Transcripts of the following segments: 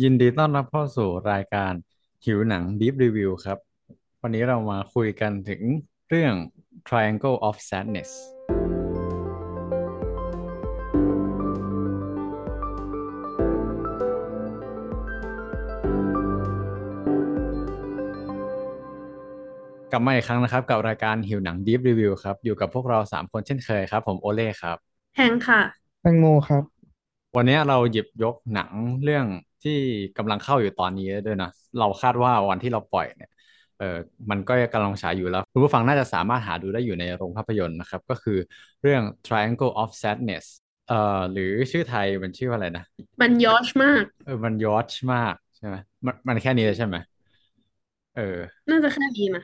ยินดีต้อนรับเข้าสู่รายการหิวหนัง Deep Review ครับ วันนี้เรามาคุยกันถึงเรื่อง Triangle of Sadness กลับมาอีกครั้งนะครับ กับรายการหิวหนัง Deep Review ครับ อยู่กับพวกเราสามคนเช่นเคยครับ ผมโอเล่ครับ แฮงค่ะ แตงโมครับ วันนี้เราหยิบยกหนังเรื่อง ที่กำลังเข้าอยู่ตอนนี้ด้วยนะเราคาดว่าวันที่เราปล่อยเนี่ยเออมันก็กำลังฉายอยู่แล้วคุณผู้ฟังน่าจะสามารถหาดูได้อยู่ในโรงภาพยนตร์นะครับ ก็คือเรื่อง Triangle of Sadness เอ่อหรือชื่อไทยมันชื่อว่าอะไรนะ มันยอชมากเออมันยอชมากใช่ไหมมันมันแค่นี้เลยใช่ไหมเออ น่าจะแค่นี้นะ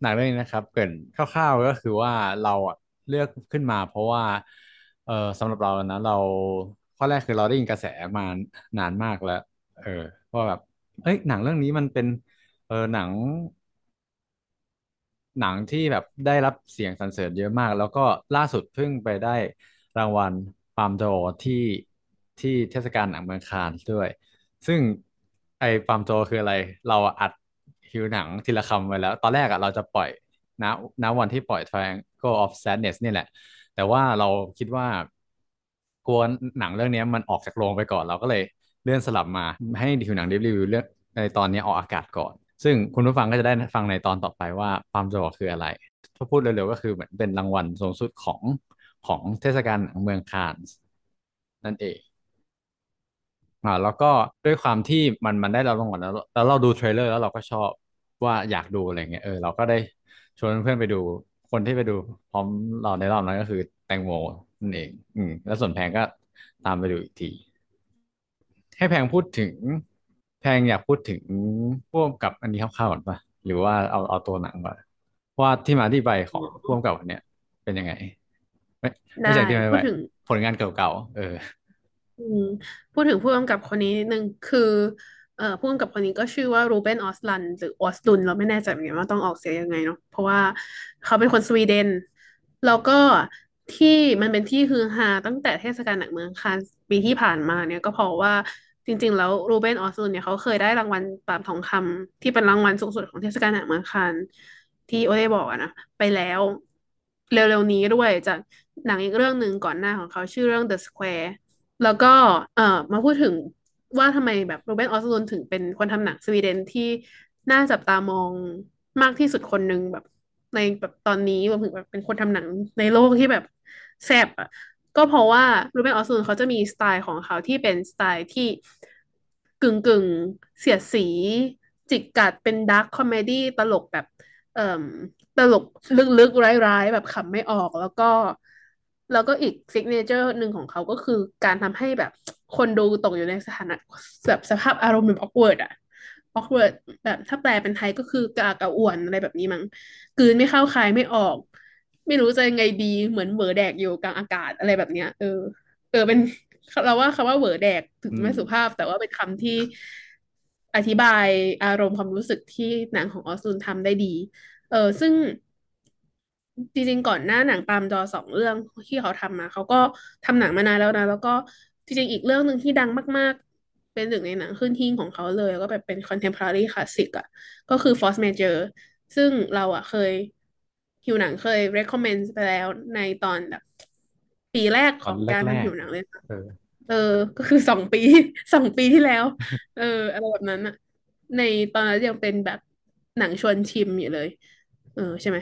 หนังเรื่องนี้นะครับ เกริ่นคร่าวๆก็คือว่าเราอะเลือกขึ้นมา เพราะว่า เออสำหรับเรานะเรา ข้อแรกคือเราได้ยินกระแสมานานมากแล้ว เออว่าแบบเอ้ยหนังเรื่องนี้มันเป็น เออหนัง หนังที่แบบได้รับเสียงสรรเสริญเยอะมาก แล้วก็ล่าสุดเพิ่งไปได้รางวัลปาล์มดอที่ที่เทศกาลหนังเมืองคานส์ด้วย ซึ่งไอ้ปาล์มดอคืออะไร เราอัดคิวหนังทีละคำไว้แล้ว ตอนแรกอะเราจะปล่อยณณวันที่ปล่อย Triangle of Sadness นี่แหละ แต่ว่าเราคิดว่า กลัวหนังเรื่องนี้มันออกจากโรงไปก่อนเราก็เลยเลื่อนสลับมาให้คิวหนังรีวิวเรื่องในตอนนี้ออกอากาศก่อน ซึ่งคุณผู้ฟังก็จะได้ฟังในตอนต่อไปว่าปาล์มโจคืออะไรถ้าพูดเร็วๆก็คือเหมือนเป็นรางวัลสูงสุดของของเทศกาลหนังเมืองคานส์นั่นเองอ่าแล้วก็ด้วยความที่มันมันได้รับรางวัลแล้วแล้วเราดู trailer แล้วเราก็ชอบว่าอยากดูอะไรเงี้ยเออเราก็ได้ชวนเพื่อนไปดูคนที่ไปดูพร้อมเราในรอบนั้นก็คือแตงโม นั่นเอง อืม แล้วส่วนแพงก็ตามไปดูอีกที ให้แพงพูดถึง แพงอยากพูดถึงผู้กำกับอันนี้คร่าวๆก่อนปะหรือว่าเอาเอาตัวหนังก่อนว่าที่มาที่ไปของผู้กำกับอันเนี้ยเป็นยังไง ไม่ไม่ได้ใช่ที่มาที่ไปพูดถึงผลงานเก่าๆเอออืมพูดถึงผู้กำกับคนนี้นิดนึงคือเอ่อผู้กำกับคนนี้ก็ชื่อว่ารูเบนออสลันหรือออสลุนเราไม่แน่ใจเหมือนกันว่าต้องออกเสียงยังไงเนาะเพราะว่าเขาเป็นคนสวีเดน แล้วก็ ที่มันเป็นที่ฮือฮาตั้งแต่เทศกาลหนังเมืองคานส์ปีที่ผ่านมาเนี่ยก็เพราะว่าจริง ๆ แล้วรูเบนออสลุนเนี่ยเขาเคยได้รางวัลปาล์มทองคำที่เป็นรางวัลสูงสุดของเทศกาลหนังเมืองคานส์ที่โอได้บอกอะนะไปแล้วเร็วๆนี้ด้วยจากหนังอีกเรื่องหนึ่งก่อนหน้าของเขาชื่อเรื่อง The Square แล้วก็เอ่อมาพูดถึงว่าทำไมแบบโรเบนออสลุนถึงเป็นคนทำหนังสวีเดนที่น่าจับตามองมากที่สุดคนหนึ่งแบบในแบบตอนนี้รวมถึงแบบเป็นคนทำหนังในโลกที่แบบ แซบอะก็เพราะว่าโรเบนออสลุนเขาจะมีสไตล์ของเขาที่เป็นสไตล์ที่กึ่งกึ่งเสียดสี จิกกัดเป็น dark comedy ตลกแบบเอ่อตลกลึกๆร้ายๆ แบบขำไม่ออกแล้วก็ แล้วก็อีก signature หนึ่งของเขาก็คือการทำให้แบบคนดูตกอยู่ในสถานะแบบสภาพอารมณ์แบบ awkward อะ awkward แบบถ้าแปลเป็นไทยก็คือกระอักระอ่วนอะไรแบบนี้มั้งกืนไม่เข้าคายไม่ออก ไม่รู้จะยังไงดีเหมือนเหวอแดกอยู่กลางอากาศอะไรแบบเนี้ย เออ เออเป็นเราว่าคำว่าเหวอแดกถึงอืมไม่สุภาพ แต่ว่าเป็นคำที่อธิบายอารมณ์ความรู้สึกที่หนังของออสซุนทำได้ดี เออซึ่งจริงๆก่อนหน้าหนังปาล์มดอสองเรื่องที่เขาทำมาเขาก็ทำหนังมานานแล้วนะ แล้วก็จริงๆอีกเรื่องหนึ่งที่ดังมากๆ เป็นหนึ่งในหนังขึ้นหิ้งของเขาเลย ก็แบบเป็น contemporary classic อะก็คือ Force Major ซึ่งเราอะเคย หิวหนังเคย recommend ไปแล้วในตอนแบบ ปีแรกตอนแรของการทำหิกวหนังเลยนะๆเออเออ ก็คือสองปีสองปีที่แล้ว เอออะไรแบบนั้นอะในตอนนั้นยังเป็นแบบหนังชวนชิมอยู่เลย เออใช่ไหม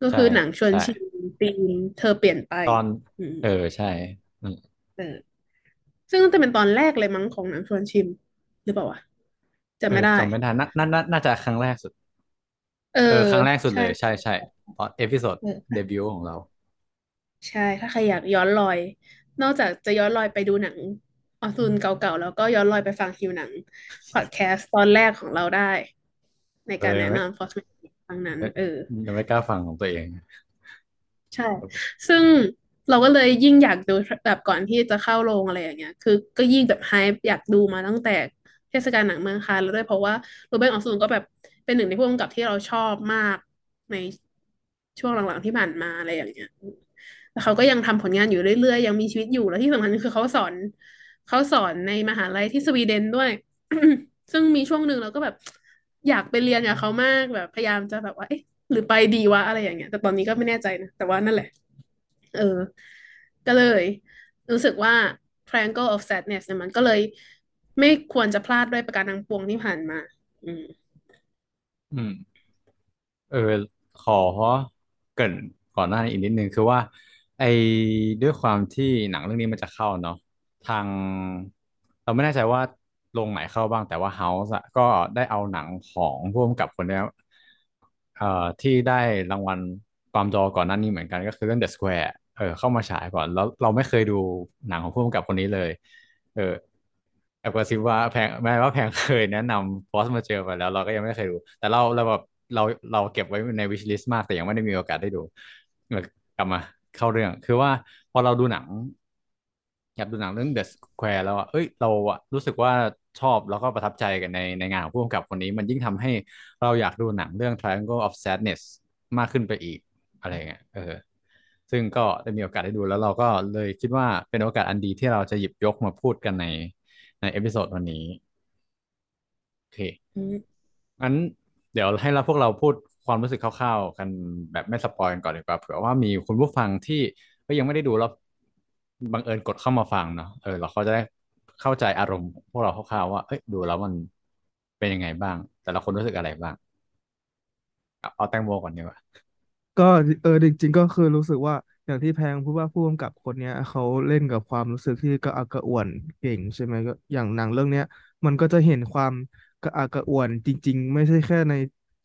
ก็ใช่คือหนังชวนใช่ชิมธีมเธอเปลี่ยนไปตอนอืมเออใช่อืมเออซึ่งน่าจะเป็นตอนแรกเลยมั้งของหนังชวนชิม หรือเปล่าวะเออจำไม่ได้จำไม่ได้น่าน่าน่าน่าจะครั้งแรกสุด เออเออครั้งแรกสุดใช่เลยใช่ใช่ตอน episode เออ เดบิวต์ของเรา ใช่ ถ้าใครอยากย้อนรอย นอกจากจะย้อนรอยไปดูหนัง Östlund เก่าๆ แล้วก็ย้อนรอยไปฟังหิวหนังพอดแคสต์ตอนแรกของเราได้ ในเออยังไม่การแนะนำ Force Majeure ครั้งนั้น เออ ยังไม่กล้าฟังของตัวเองใช่ ซึ่งเราก็เลยยิ่งอยากดูแบบก่อนที่จะเข้าโรงอะไรอย่างเงี้ย คือก็ยิ่งแบบไฮป์อยากดูมาตั้งแต่เทศกาลหนังเมืองคานแล้วด้วยเพราะว่าโรเบิร์ตออสซูนก็แบบ เป็นหนึ่งในผู้กำกับที่เราชอบมากในช่วงหลังๆที่ผ่านมาอะไรอย่างเงี้ยแล้วเขาก็ยังทำผลงานอยู่เรื่อยๆ ยังมีชีวิตอยู่แล้วที่สำคัญคือเขาสอนเขาสอนในมหาลัยที่สวีเดนด้วย ซึ่งมีช่วงหนึ่งเราก็แบบอยากไปเรียนกับเขามากแบบพยายามจะแบบว่าเอ๊ะหรือไปดีวะอะไรอย่างเงี้ย แต่ตอนนี้ก็ไม่แน่ใจนะ แต่ว่านั่นแหละ เออ ก็เลย รู้สึกว่า Triangle of Sadness เนี่ยมันก็เลยไม่ควรจะพลาดด้วยประการทั้งปวงที่ผ่านมา อืม อืม เออขอเกริ่นก่อนหน้านี้อีกนิดนึงคือว่า ไอ้ด้วยความที่หนังเรื่องนี้มันจะเข้าเนาะทาง เราไม่แน่ใจว่าโรงไหนเข้าบ้าง แต่ว่าเฮาส์อะก็ได้เอาหนังของผู้กำกับคนเนี้ยเอ่อที่ได้รางวัลปามดอร์ก่อนหน้านี้เหมือนกันก็คือเรื่อง The Square เออเข้ามาฉายก่อน แล้วเราไม่เคยดูหนังของผู้กำกับคนนี้เลย เออ แอบกระซิบว่าแพงแม้ว่าแพงเคยแนะนำฟอสมาเจอไปแล้ว เราก็ยังไม่เคยดู แต่เราเราแบบเราเราเก็บไว้ใน wish list มากแต่ยังไม่ได้มีโอกาสได้ดูกลับมาเข้าเรื่อง คือว่าพอเราดูหนังอยากดูหนังเรื่อง The Square แล้วอะเอ้ยเราอะรู้สึกว่าชอบแล้วก็ประทับใจกันในในงานของผู้กำกับคนนี้ มันยิ่งทำให้เราอยากดูหนังเรื่อง Triangle of Sadness มากขึ้นไปอีกอะไรเงี้ยเออซึ่งก็ได้มีโอกาสได้ดูแล้วเราก็เลยคิดว่าเป็นโอกาสอันดีที่เราจะหยิบยกมาพูดกันใน ใน episode วันนี้ โอเคอืมงั้นเดี๋ยวให้เราพวกเราพูดความรู้สึกคร่าวๆ กันแบบไม่ spoil กันก่อนดีกว่าเผื่อว่ามีคุณผู้ฟังที่ก็ยังไม่ได้ดูแล้วบังเอิญกดเข้ามาฟังเนาะเออเราเขาจะได้เข้าใจอารมณ์พวกเราคร่าวๆว่าเอ้ยดูแล้วมันเป็นยังไงบ้าง แต่ละคนรู้สึกอะไรบ้างเอาเอาแตงโมก่อนดีกว่าก็เออจริงๆก็คือรู้สึกว่า อย่างที่แพงพูดว่าผู้กำกับคนเนี้ยเขาเล่นกับความรู้สึกที่กระอักกระอ่วนเก่งใช่ไหมก็อย่างหนังเรื่องเนี้ย มันก็จะเห็นความกระอักกระอ่วนจริง ๆ ไม่ใช่แค่ใน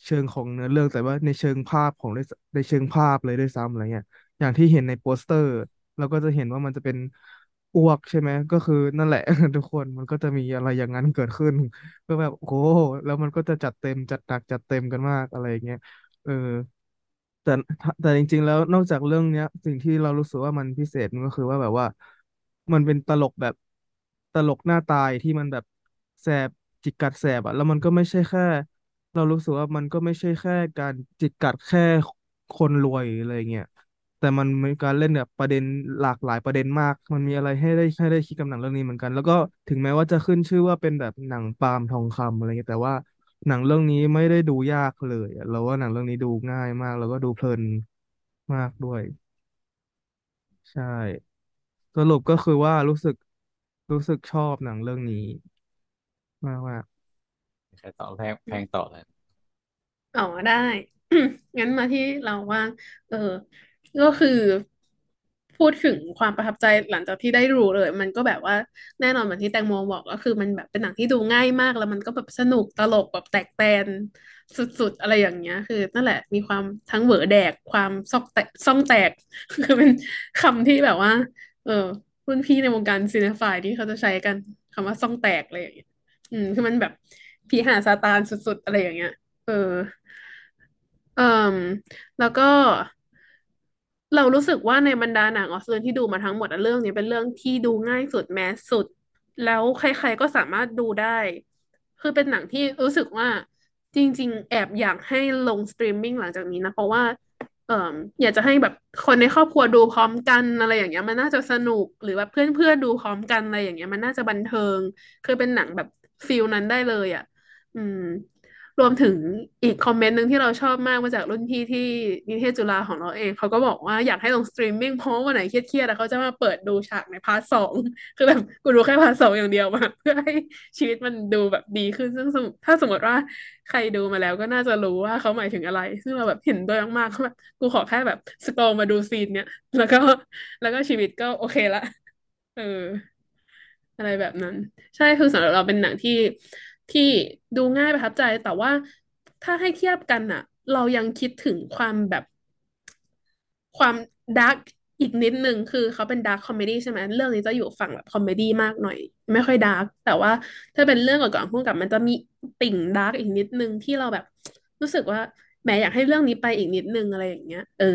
เชิงของเนื้อเรื่องแต่ว่าในเชิงภาพของในในเชิงภาพเลยด้วยซ้ำอะไรเงี้ยอย่างที่เห็นในโปสเตอร์ เราก็จะเห็นว่ามันจะเป็นอ้วกใช่ไหมก็คือนั่นแหละ ทุกคนมันก็จะมีอะไรอย่างนั้นเกิดขึ้น ก็แบบโอ้โหแล้วมันก็จะจัดเต็มจัดหนักจัดเต็มกันมากอะไรเงี้ยเออ แต่แต่จริง ๆ แล้วนอกจากเรื่องเนี้ย สิ่งที่เรารู้สึกว่ามันพิเศษมันก็คือว่าแบบว่า มันเป็นตลกแบบตลกหน้าตายที่มันแบบแสบจิกกัดแสบอะแล้วมันก็ไม่ใช่แค่ เรารู้สึกว่ามันก็ไม่ใช่แค่การจิกกัดแค่คนรวยอะไรเงี้ยแต่มันมีการเล่นแบบประเด็นหลากหลายประเด็นมาก มันมีอะไรให้ได้ให้ได้คิดกับหนังเรื่องนี้เหมือนกัน แล้วก็ถึงแม้ว่าจะขึ้นชื่อว่าเป็นแบบหนังปาล์มทองคำอะไรเงี้ยแต่ว่า หนังเรื่องนี้ไม่ได้ดูยากเลยอะเราว่าหนังเรื่องนี้ดูง่ายมาก แล้วก็ดูเพลินมากด้วย ใช่ สรุปก็คือว่ารู้สึกรู้สึกชอบหนังเรื่องนี้มากมากใครต่อแพงแพงต่อเลยอ๋อได้ งั้นมาที่เราว่าเออ ก็คือ พูดถึงความประทับใจหลังจากที่ได้รู้เลย มันก็แบบว่าแน่นอนเหมือนที่แตงโมบอกก็คือมันแบบเป็นหนังที่ดูง่ายมาก แล้วมันก็แบบสนุกตลกแบบแตกแตนสุดๆอะไรอย่างเงี้ย คือนั่นแหละมีความทั้งเหวอแดกความซอกแตกซ่องแตกคือเป็นคำที่แบบว่า เออรุ่นพี่ในวงการ cinephile ที่เขาจะใช้กันคำว่าซ่องแตกอะไรอย่างเงี้ยอืมคือมันแบบผีห่าซาตานสุดๆอะไรอย่างเงี้ย เออเอ่มแล้วก็ เรารู้สึกว่าในบรรดาหนัง Östlund ที่ดูมาทั้งหมดอะเรื่องนี้เป็นเรื่องที่ดูง่ายสุด mass สุด แล้วใครๆก็สามารถดูได้ คือเป็นหนังที่รู้สึกว่าจริง ๆ แอบอยากให้ลงสตรีมมิ่งหลังจากนี้นะ เพราะว่าเอ่ออยากจะให้แบบคนในครอบครัวดูพร้อมกันอะไรอย่างเงี้ยมันน่าจะสนุกหรือแบบเพื่อนๆดูพร้อมกันอะไรอย่างเงี้ยมันน่าจะบันเทิง คือเป็นหนังแบบ feel นั้นได้เลยอะ อืม รวมถึงอีก comment หนึ่งที่เราชอบมากมาจากรุ่นพี่ที่นิเทศจุฬาของเราเอง เขาก็บอกว่าอยากให้ลงสตรีมมิ่งเพราะว่าวันไหนเครียดๆอะเขาจะมาเปิดดูฉากใน part สองคือแบบกูดูแค่ part สองอย่างเดียวมาเพื่อให้ชีวิตมันดูแบบดีขึ้นซึ่งถ้าสมมติว่าใครดูมาแล้วก็น่าจะรู้ว่าเขาหมายถึงอะไร ซึ่งเราแบบเห็นด้วยมากๆเขาแบบกูขอแค่แบบ scroll มาดู scene เนี้ยแล้วก็แล้วก็ชีวิตก็โอเคละเอออะไรแบบนั้น ใช่คือสำหรับเราเป็นหนังที่ ที่ดูง่ายประทับใจ แต่ว่าถ้าให้เทียบกันอะเรายังคิดถึงความแบบความ dark อีกนิดนึงคือเขาเป็น dark comedy ใช่ไหมเรื่องนี้จะอยู่ฝั่งแบบ comedy มากหน่อย ไม่ค่อยดาร์กแต่ว่าถ้าเป็นเรื่องก่อนๆพูดกับมันจะมีติ่งดาร์กอีกนิดนึงที่เราแบบ รู้สึกว่าแหมอยากให้เรื่องนี้ไปอีกนิดนึงอะไรอย่างเงี้ย เออ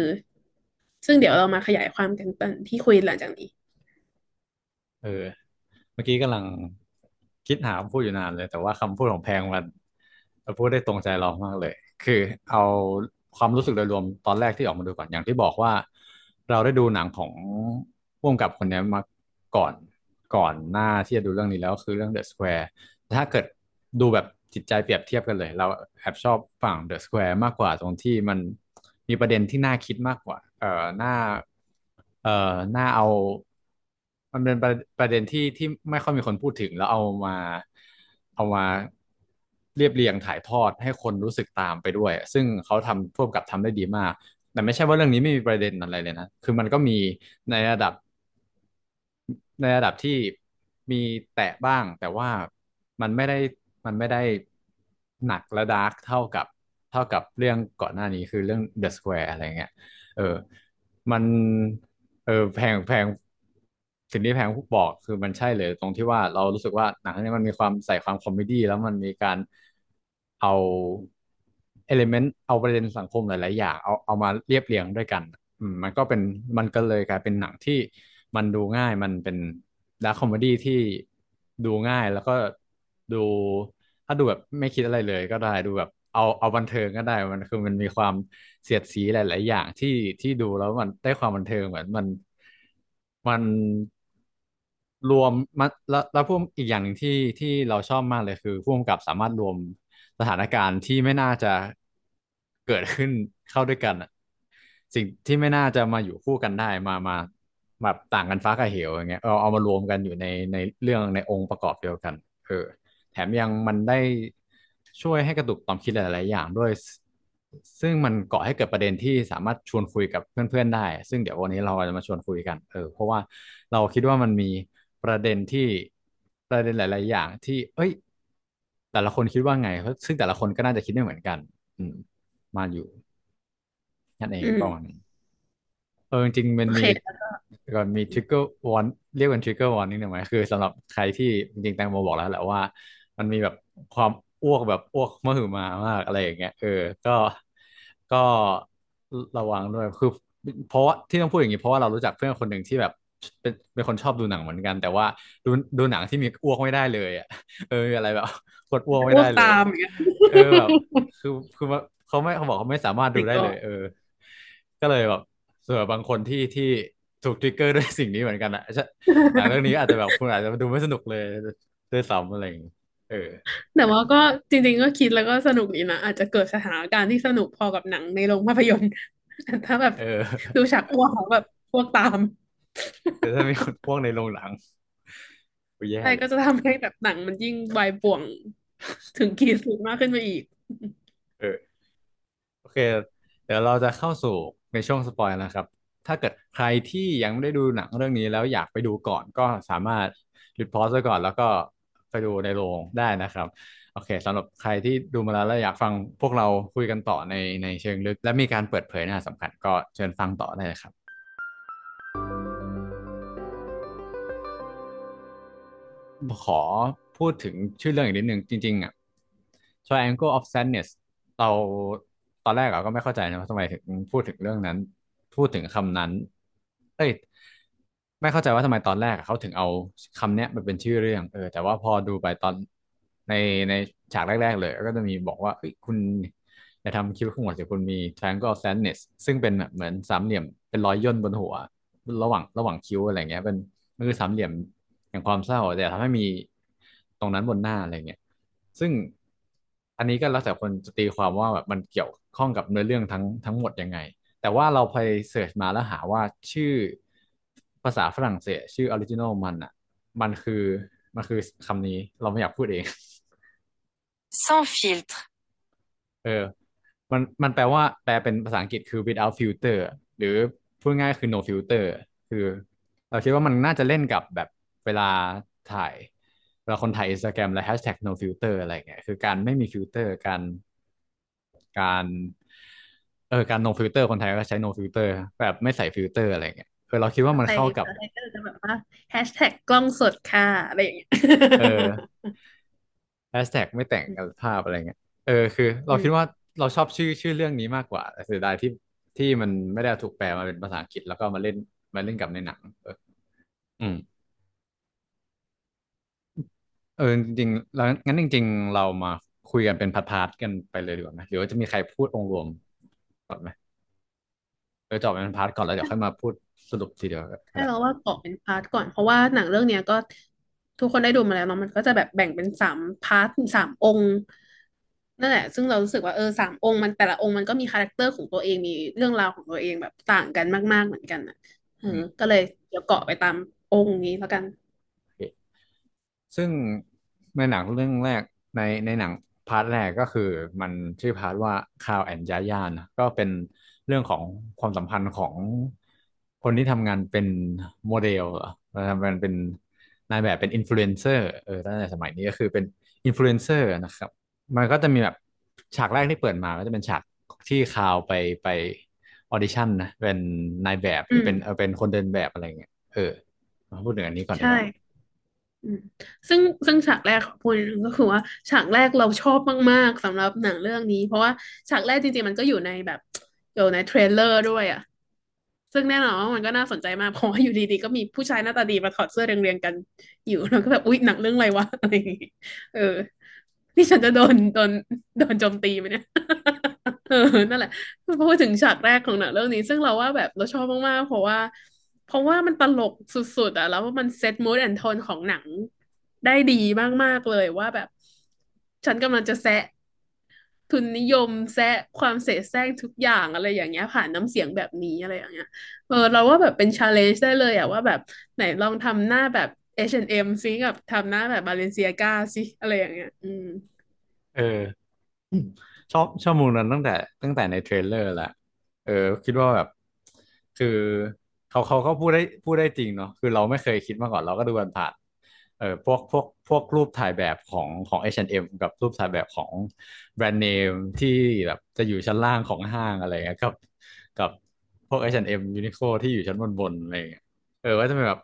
ซึ่งเดี๋ยวเรามาขยายความกันตอนที่คุยหลังจากนี้ เออ เมื่อกี้กำลัง คิดหาคำพูดอยู่นานเลย แต่ว่าคำพูดของแพงมันพูดได้ตรงใจเรามากเลย คือเอาความรู้สึกโดยรวมตอนแรกที่ออกมาดูก่อนอย่างที่บอกว่า เราได้ดูหนังของผู้กำกับคนนี้มาก่อนก่อนหน้าที่จะดูเรื่องนี้แล้วคือเรื่อง The Square ถ้าเกิดดูแบบจิตใจเปรียบเทียบกันเลย เราแอบชอบฝั่ง The Square มากกว่าตรงที่มันมีประเด็นที่น่าคิดมากกว่า เอ่อน่าเอ่อน่าเอา มันเป็นประประเด็นที่ที่ไม่ค่อยมีคนพูดถึง แล้วเอามาเอามาเรียบเรียงถ่ายทอดให้คนรู้สึกตามไปด้วย ซึ่งเขาทำร่วมกับทำได้ดีมาก แต่ไม่ใช่ว่าเรื่องนี้ไม่มีประเด็นอะไรเลยนะ คือมันก็มีในระดับ ในระดับที่มีแตะบ้าง แต่ว่ามันไม่ได้มันไม่ได้หนักและ dark เท่ากับเท่ากับเรื่องก่อนหน้านี้คือเรื่อง The Square อะไรเงี้ย เออ มัน เออแพงแพง สิ่งที่แพงบอกคือมันใช่เลยตรงที่ว่าเรารู้สึกว่าหนังเรื่องนี้มันมีความใส่ความ comedy แล้วมันมีการเอา element เอาประเด็นสังคมหลาย ๆ อย่างเอาเอามาเรียบเรียงด้วยกันมมันก็เป็นมันก็เลยกลายเป็นหนังที่มันดูง่ายมันเป็น dark comedy ที่ดูง่ายแล้วก็ดูถ้าดูแบบไม่คิดอะไรเลยก็ได้ดูแบบเอาเอาบันเทิงก็ได้มันคือมันมีความเสียดสีหลาย ๆ อย่างที่ที่ดูแล้วมันได้ความบันเทิงเหมือนมันมัน รวมมันแล้วแล้วพวกอีกอย่างหนึ่งที่ที่เราชอบมากเลยคือผู้กำกับสามารถรวมสถานการณ์ที่ไม่น่าจะเกิดขึ้นเข้าด้วยกันสิ่งที่ไม่น่าจะมาอยู่คู่กันได้มามาแบบต่างกันฟ้ากับเหวอย่างเงี้ยเอาเอามารวมกันอยู่ในในเรื่องในองค์ประกอบเดียวกันเออแถมยังมันได้ช่วยให้กระตุกความคิดหลาย ๆ อย่างด้วย ซึ่งมันก่อให้เกิดประเด็นที่สามารถชวนคุยกับเพื่อน ๆ ได้ ซึ่งเดี๋ยววันนี้เราจะมาชวนคุยกัน เออ เพราะว่าเราคิดว่ามันมี ประเด็นที่ประเด็นหลาย ๆ อย่างที่ เอ้ย แต่ละคนคิดว่าไง ซึ่งแต่ละคนก็น่าจะคิดไม่เหมือนกัน อืม มาอยู่นั่นเองอืมประมาณนี้เออจริงๆมันโอเคมีแล้วก็ก่อนมี trigger warn เรียกเป็น trigger warning หนึ่งไหมคือสำหรับใครที่จริงๆแตงโมบอกแล้วแหละว่า มันมีแบบความอ้วกแบบอ้วกมหึมามากอะไรอย่างเงี้ยเออ ก็ก็ระวังด้วยคือเพราะว่าที่ต้องพูดอย่างนี้เพราะว่าเรารู้จักเพื่อนคนหนึ่งที่แบบ เป็นเป็นคนชอบดูหนังเหมือนกัน แต่ว่าดูดูหนังที่มีอ้วกไม่ได้เลยอะเออมีอะไรแบบกดอ้วกไม่อ้วได้กเลยตามอย่างเงี้ยเออแบบคือคือว่าเขาไม่เขาบอกเขาไม่สามารถดูได้เลย เออ ก็เลยแบบส่วนบางคนที่ที่ถูกทริกเกอร์ด้วยสิ่งนี้เหมือนกันอะใช่หนังเรื่องนี้อาจจะแบบคุณอาจจะดูไม่สนุกเลยด้วยซ้ำอะไรอย่างเงี้ยเออแต่ว่าก็จริง ๆ ก็คิดแล้วก็สนุกดีนะอาจจะเกิดสถานการณ์ที่สนุกพอกับหนังในโรงภาพยนตร์ถ้าแบบเออดูฉากอ้วกแล้วแบบอ้วกตาม แต่ถ้ามีคนพวกในโรงหนังกูแย่ใช่เลก็ยจะทำให้แบบหนังมันยิ่งวายป่วง ถึงขีดสุดมากขึ้นไปอีก เออ โอเค เดี๋ยวเราจะเข้าสู่ในช่วงสปอยนะครับ ถ้าเกิดใครที่ยังไม่ได้ดูหนังเรื่องนี้แล้วอยากไปดูก่อนก็สามารถหยุดพอสไว้ก่อนแล้วก็ไปดูในโรงได้นะครับ โอเคสำหรับใครที่ดูมาแล้วแล้วอยากฟังพวกเราคุยกันต่อในในเชิงลึก และมีการเปิดเผยเนื้อหาสำคัญก็เชิญฟังต่อได้เลยครับ ขอพูดถึงชื่อเรื่องอีกนิดนึงจริง ๆ อะ Triangle of Sadness เราตอนแรกอะก็ไม่เข้าใจนะว่าทำไมถึงพูดถึงเรื่องนั้น พูดถึงคำนั้น เอ้ย ไม่เข้าใจว่าทำไมตอนแรกเขาถึงเอาคำเนี้ยมาเป็นชื่อเรื่องเออแต่ว่าพอดูไปตอนในในฉากแรก ๆ เลย ก็จะมีบอกว่าเอ้ยคุณอย่าทำคิ้วขมวดสิคุณมี Triangle of Sadness ซึ่งเป็นแบบเหมือนสามเหลี่ยมเป็นรอยย่นบนหัว ระหว่างระหว่างคิ้วอะไรเงี้ย เป็นมันคือสามเหลี่ยม แห่งความเศร้าแต่ทำให้มีตรงนั้นบนหน้าอะไรเงี้ยซึ่งอันนี้ก็แล้วแต่คนจะตีความว่าแบบมันเกี่ยวข้องกับเนื้อเรื่องทั้งทั้งหมดยังไง แต่ว่าเราไป search มาแล้วหาว่าชื่อภาษาฝรั่งเศส ชื่อ original มันอะ มันคือมันคือคำนี้เราไม่อยากพูดเอง sans filtre, เออ มันมันแปลว่าแปลเป็นภาษาอังกฤษคือ without filter หรือพูดง่ายคือ no filter คือ เราคิดว่ามันน่าจะเล่นกับแบบ เวลาถ่ายเวลาคนถ่าย Instagram แล้ว hashtag no filter อะไรเงี้ยคือการไม่มีฟิลเตอร์การการเออการ no filter คนไทยก็ใช้ no filter แบบไม่ใส่ฟิลเตอร์อะไรเงี้ยเออเราคิดว่ามันใครเข้ากับใครก็จะแบบว่าแฮชแท็กกล้องสดค่ะอะไรอย่างเงี้ยเออแฮชแท็กไม่แต่งกับภาพอะไรเงี้ยเออคือ เราคิดว่าเราชอบชื่อชื่อเรื่องนี้มากกว่าแต่เสียดายที่ที่มันไม่ได้ถูกแปลมาเป็นภาษาอังกฤษแล้วก็มาเล่นมาเล่นกับในหนัง เออ อืมเออจริงๆแล้วงั้นจริง ๆ เรามาคุยกันเป็น part ๆกันไปเลยดีกว่าไหมหรือว่าจะมีใครพูดองค์รวมก่อนไหมเออจบเป็น part ก่อนแล้วเดี๋ยวค่อยมาพูดสรุปทีเดียวก็ให้ได้เราว่าเกาะเป็น part ก่อน เพราะว่าหนังเรื่องเนี้ยก็ทุกคนได้ดูมาแล้วเนาะมันก็จะแบบแบ่งเป็นสาม part สามองค์นั่นแหละ ซึ่งเรารู้สึกว่าเออสามองค์มันแต่ละองค์มันก็มี character ของตัวเองมีเรื่องราวของตัวเองแบบต่างกันมาก ๆเหมือนกันอะเอออืมก็เลยเดี๋ยวเกาะไปตามองก์นี้แล้วกันโอเคซึ่ง ในหนังเรื่องแรกในในหนัง part แรกก็คือมันชื่อ part ว่า Carl and Yaya นะก็เป็นเรื่องของความสัมพันธ์ของคนที่ทำงานเป็นโมเดลเหรอทำงานเป็นนายแบบเป็นอินฟลูเอนเซอร์เออตั้งแต่สมัยนี้ก็คือเป็นอินฟลูเอนเซอร์นะครับ มันก็จะมีแบบฉากแรกที่เปิดมาก็จะเป็นฉากที่ Carl ไปไปออดิชั่นนะเป็นนายแบบเป็นเออเป็นคนเดินแบบอะไรเงี้ยเออมาพูดถึงอันนี้ก่อนใช่ ซึ่งซึ่งฉากแรกของพูดนึงก็คือว่าฉากแรกเราชอบมากๆสำหรับหนังเรื่องนี้ เพราะว่าฉากแรกจริงๆมันก็อยู่ในแบบอยู่ใน trailer ด้วยอะ ซึ่งแน่นอนว่ามันก็น่าสนใจมากเพราะว่าอยู่ดีๆก็มีผู้ชายหน้าตาดีมาถอดเสื้อเรียงๆกันอยู่แล้วก็แบบอุ๊ยหนังเรื่องอะไรวะอะไรอย่างงี้เออนี่ฉันจะโดนโดนโดนโจมตีไหมเนี่ยเออนั่นแหละพูดถึงฉากแรกของหนังเรื่องนี้ ซึ่งเราว่าแบบเราชอบมากๆเพราะว่า เพราะว่ามันตลกสุดๆอะแล้วมัน set mood and tone ของหนังได้ดีมากๆเลยว่าแบบ ฉันกำลังจะแซะทุนนิยมแซะความเสแสร้งทุกอย่างอะไรอย่างเงี้ย ผ่านน้ำเสียงแบบนี้อะไรอย่างเงี้ยเออเราว่าแบบเป็น challenge ได้เลยอะว่าแบบไหนลองทำหน้าแบบ H&M ซิกับทำหน้าแบบ Balenciaga ซิอะไรอย่างเงี้ย อืม เออ ชอบชอบมุมนั้นตั้งแต่ตั้งแต่ใน trailer แหละเออ คิดว่าแบบ คือ เขาเขาเขาพูดได้พูดได้จริงเนาะคือเราไม่เคยคิดมาก่อนเราก็ดูกันผ่านเออพวกพวกพวกรูปถ่ายแบบของของ H&M กับรูปถ่ายแบบของแบรนด์เนมที่แบบจะอยู่ชั้นล่างของห้างอะไรเงี้ยกับกับพวก H&M Uniqlo ที่อยู่ชั้นบนบนอะไรเงี้ยเออก็จะเป็นแบบ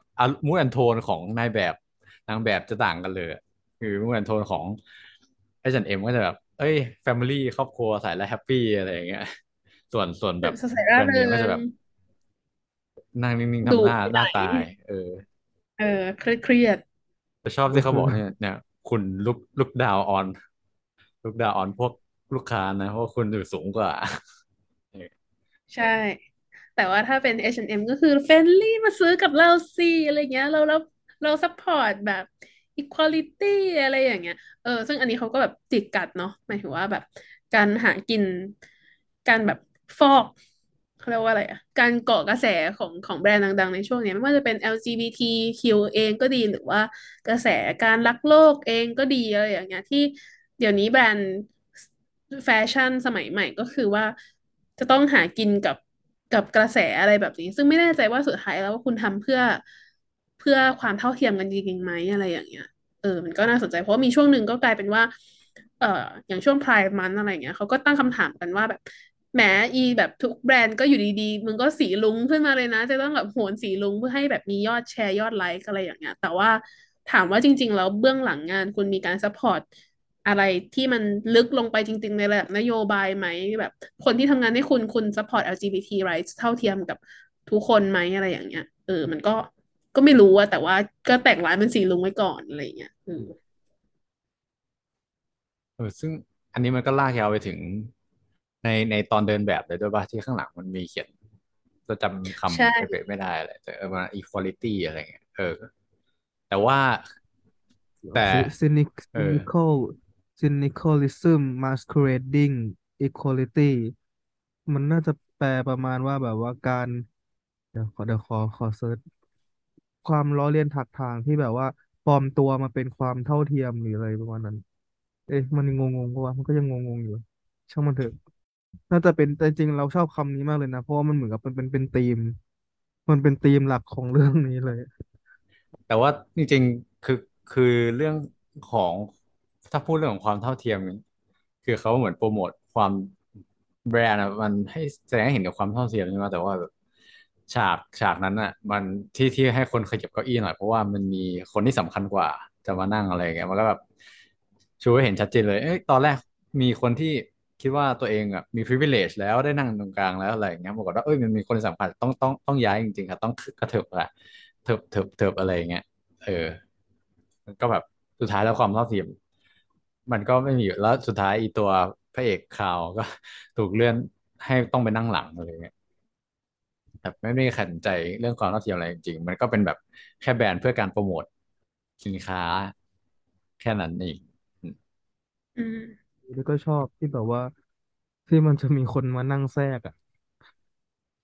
mood and tone ของนายแบบนางแบบจะต่างกันเลย คือมูดแอนโทนของ H&M ก็จะแบบ เอ้ย family ครอบครัวใส่แล้ว happy อะไรอย่างเงี้ยส่วนส่วนแบบสดใสร่าเริแบรนด์เนมก็จะแบบ นั่งนิ่งๆดุทำหน้าไม่ไหนหน้าตาย เออ เออเครียดเครียดจะชอบที่เขาก็คือบอกเนี่ยเนี่ย คุณ look look down on look down on พวกลูกค้านะเพราะว่าคุณอยู่สูงกว่าเออใช่ แต่ว่าถ้าเป็น H&M ก็คือ friendly มาซื้อกับเราสิอะไรเงี้ย เราเราเรา support แบบ equality อะไรอย่างเงี้ย เออ ซึ่งอันนี้เขาก็แบบจิกกัดเนาะหมายถึงว่าแบบการหากิน การแบบฟอก เขาเรียกว่าอะไรอะการเกาะกระแสของของแบรนด์ดัง ๆ ในช่วงนี้ไม่ว่าจะเป็น LGBTQ เองก็ดีหรือว่ากระแสการรักโลกเองก็ดีอะไรอย่างเงี้ยที่เดี๋ยวนี้แบรนด์แฟชั่นสมัยใหม่ก็คือว่าจะต้องหากินกับกับกระแสอะไรแบบนี้ ซึ่งไม่แน่ใจว่าสุดท้ายแล้วว่าคุณทำเพื่อเพื่อความเท่าเทียมกันจริงๆไหมอะไรอย่างเงี้ยเออมันก็น่าสนใจเพราะมีช่วงหนึ่งก็กลายเป็นว่า เอ่ออย่างช่วง Pride Month อะไรเงี้ยเขาก็ตั้งคำถามกันว่าแบบ แหมอีแบบทุกแบรนด์ก็อยู่ดีๆ มึงก็สีลุงขึ้นมาเลยนะ จะต้องแบบโหนสีลุงเพื่อให้แบบมียอดแชร์ยอดไลค์อะไรอย่างเงี้ย แต่ว่าถามว่าจริง ๆ แล้วเบื้องหลังงานคุณมีการ support อะไรที่มันลึกลงไปจริง ๆ ในระดับนโยบายไหมแบบ คนที่ทำงานให้คุณคุณ support LGBT rights เท่าเทียมกับทุกคนไหมอะไรอย่างเงี้ยเออ มันก็ก็ไม่รู้อะแต่ว่าก็แต่งร้านเป็นสีรุ้งไว้ก่อนอะไรอย่างเงี้ยเออซึ่งอันนี้มันก็ลากยาวไปถึง ในในตอนเดินแบบเลยด้วยป่ะที่ข้างหลังมันมีเขียนจะจำคำใช่เป๊ะๆไม่ได้เลยแต่เออมา equality อะไรเงี้ยเออ แต่ว่าแต่ cynic เออซินิ cal cynicalism masquerading equality มันน่าจะแปลประมาณว่าแบบว่าการ เดี๋ยวขอเดี๋ยวขอขอ search ความล้อเลียนถากถางที่แบบว่าปลอมตัวมาเป็นความเท่าเทียมหรืออะไรประมาณนั้น เอ๊ะมันงงงๆปะวะมันก็ยังงงๆอยู่ ช่างมันเถอะ น่าจะเป็นแต่จริงเราชอบคำนี้มากเลยนะ เพราะว่ามันเหมือนกับเป็นเป็นเป็นธีม มันเป็นธีมหลักของเรื่องนี้เลย แต่ว่าจริงๆ คือคือเรื่องของถ้าพูดเรื่องของความเท่าเทียมคือเขาเหมือนโปรโมทความแบรนด์อะมันให้แสดงให้เห็นถึงความเท่าเทียมใช่ไหมแต่ว่าแบบฉากฉากนั้นอะ มันที่ที่ให้คนขยับเก้าอี้หน่อยเพราะว่ามันมีคนที่สำคัญกว่า จะมานั่งอะไรอย่างเงี้ยมันก็แบบชูให้เห็นชัดเจนเลยเอ้ยตอนแรกมีคนที่ คิดว่าตัวเองอะมี privilege แล้วได้นั่งตรงกลางแล้วอะไรอย่างเงี้ยปรากฏว่าเอ้ยมันมีคนสำคัญต้องต้องต้องย้ายจริงๆครับต้องกระเถิบอะเถิบเถิบเถิบอะไรอย่างเงี้ยเออ มันก็แบบสุดท้ายแล้วความเท่าเทียม มันก็ไม่มีอยู่แล้วสุดท้ายอีตัวพระเอกข่าวก็ถูกเลื่อนให้ต้องไปนั่งหลังอะไรเงี้ยแบบไม่ได้ใครสนใจเรื่องความเท่าเทียมอะไรจริงๆมันก็เป็นแบบแค่แบรนด์เพื่อการโปรโมทสินค้า แค่นั้นเองอือืม แล้วก็ชอบที่แบบว่า ที่มันจะมีคนมานั่งแทรกอะ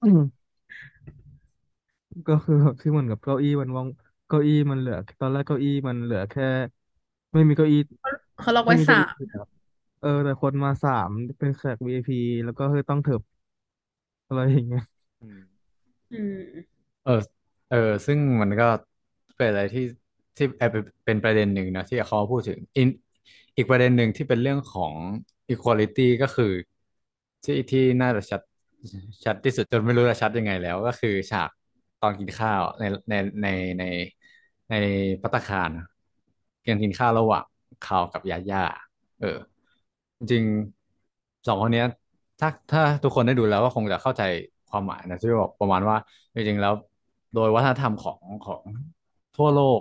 อืมก็คือแบบที่เหมือนกับเก้าอี้มันว่างเก้าอี้มันเหลือ ตอนแรกเก้าอี้มันเหลือแค่ ไม่มีเก้าอี้ เขาล็อกไม่มีเก้าอี้ไว้สามแล้วเออ แต่คนมาสามเป็นแขก VIP แล้วก็คือต้องเถิบอะไรอย่างเงี้ยอืม อืม เออ เออ ซึ่งมันก็เป็นอะไรที่ที่แอบเป็นประเด็นหนึ่งนะที่เขาพูดถึง อีกประเด็นหนึ่งที่เป็นเรื่องของ equality ก็คือ ที่ที่น่าจะชัดชัดที่สุดจนไม่รู้จะชัดยังไงแล้ว ก็คือฉากตอนกินข้าวในในในในในภัตตาคารการกินข้าวระหว่างเขากับยาย่าเออ จริงสองคนนี้ถ้าถ้าทุกคนได้ดูแล้วก็คงจะเข้าใจความหมายนะที่บอกประมาณว่า จริงๆแล้ว โดยวัฒนธรรมของของทั่วโลก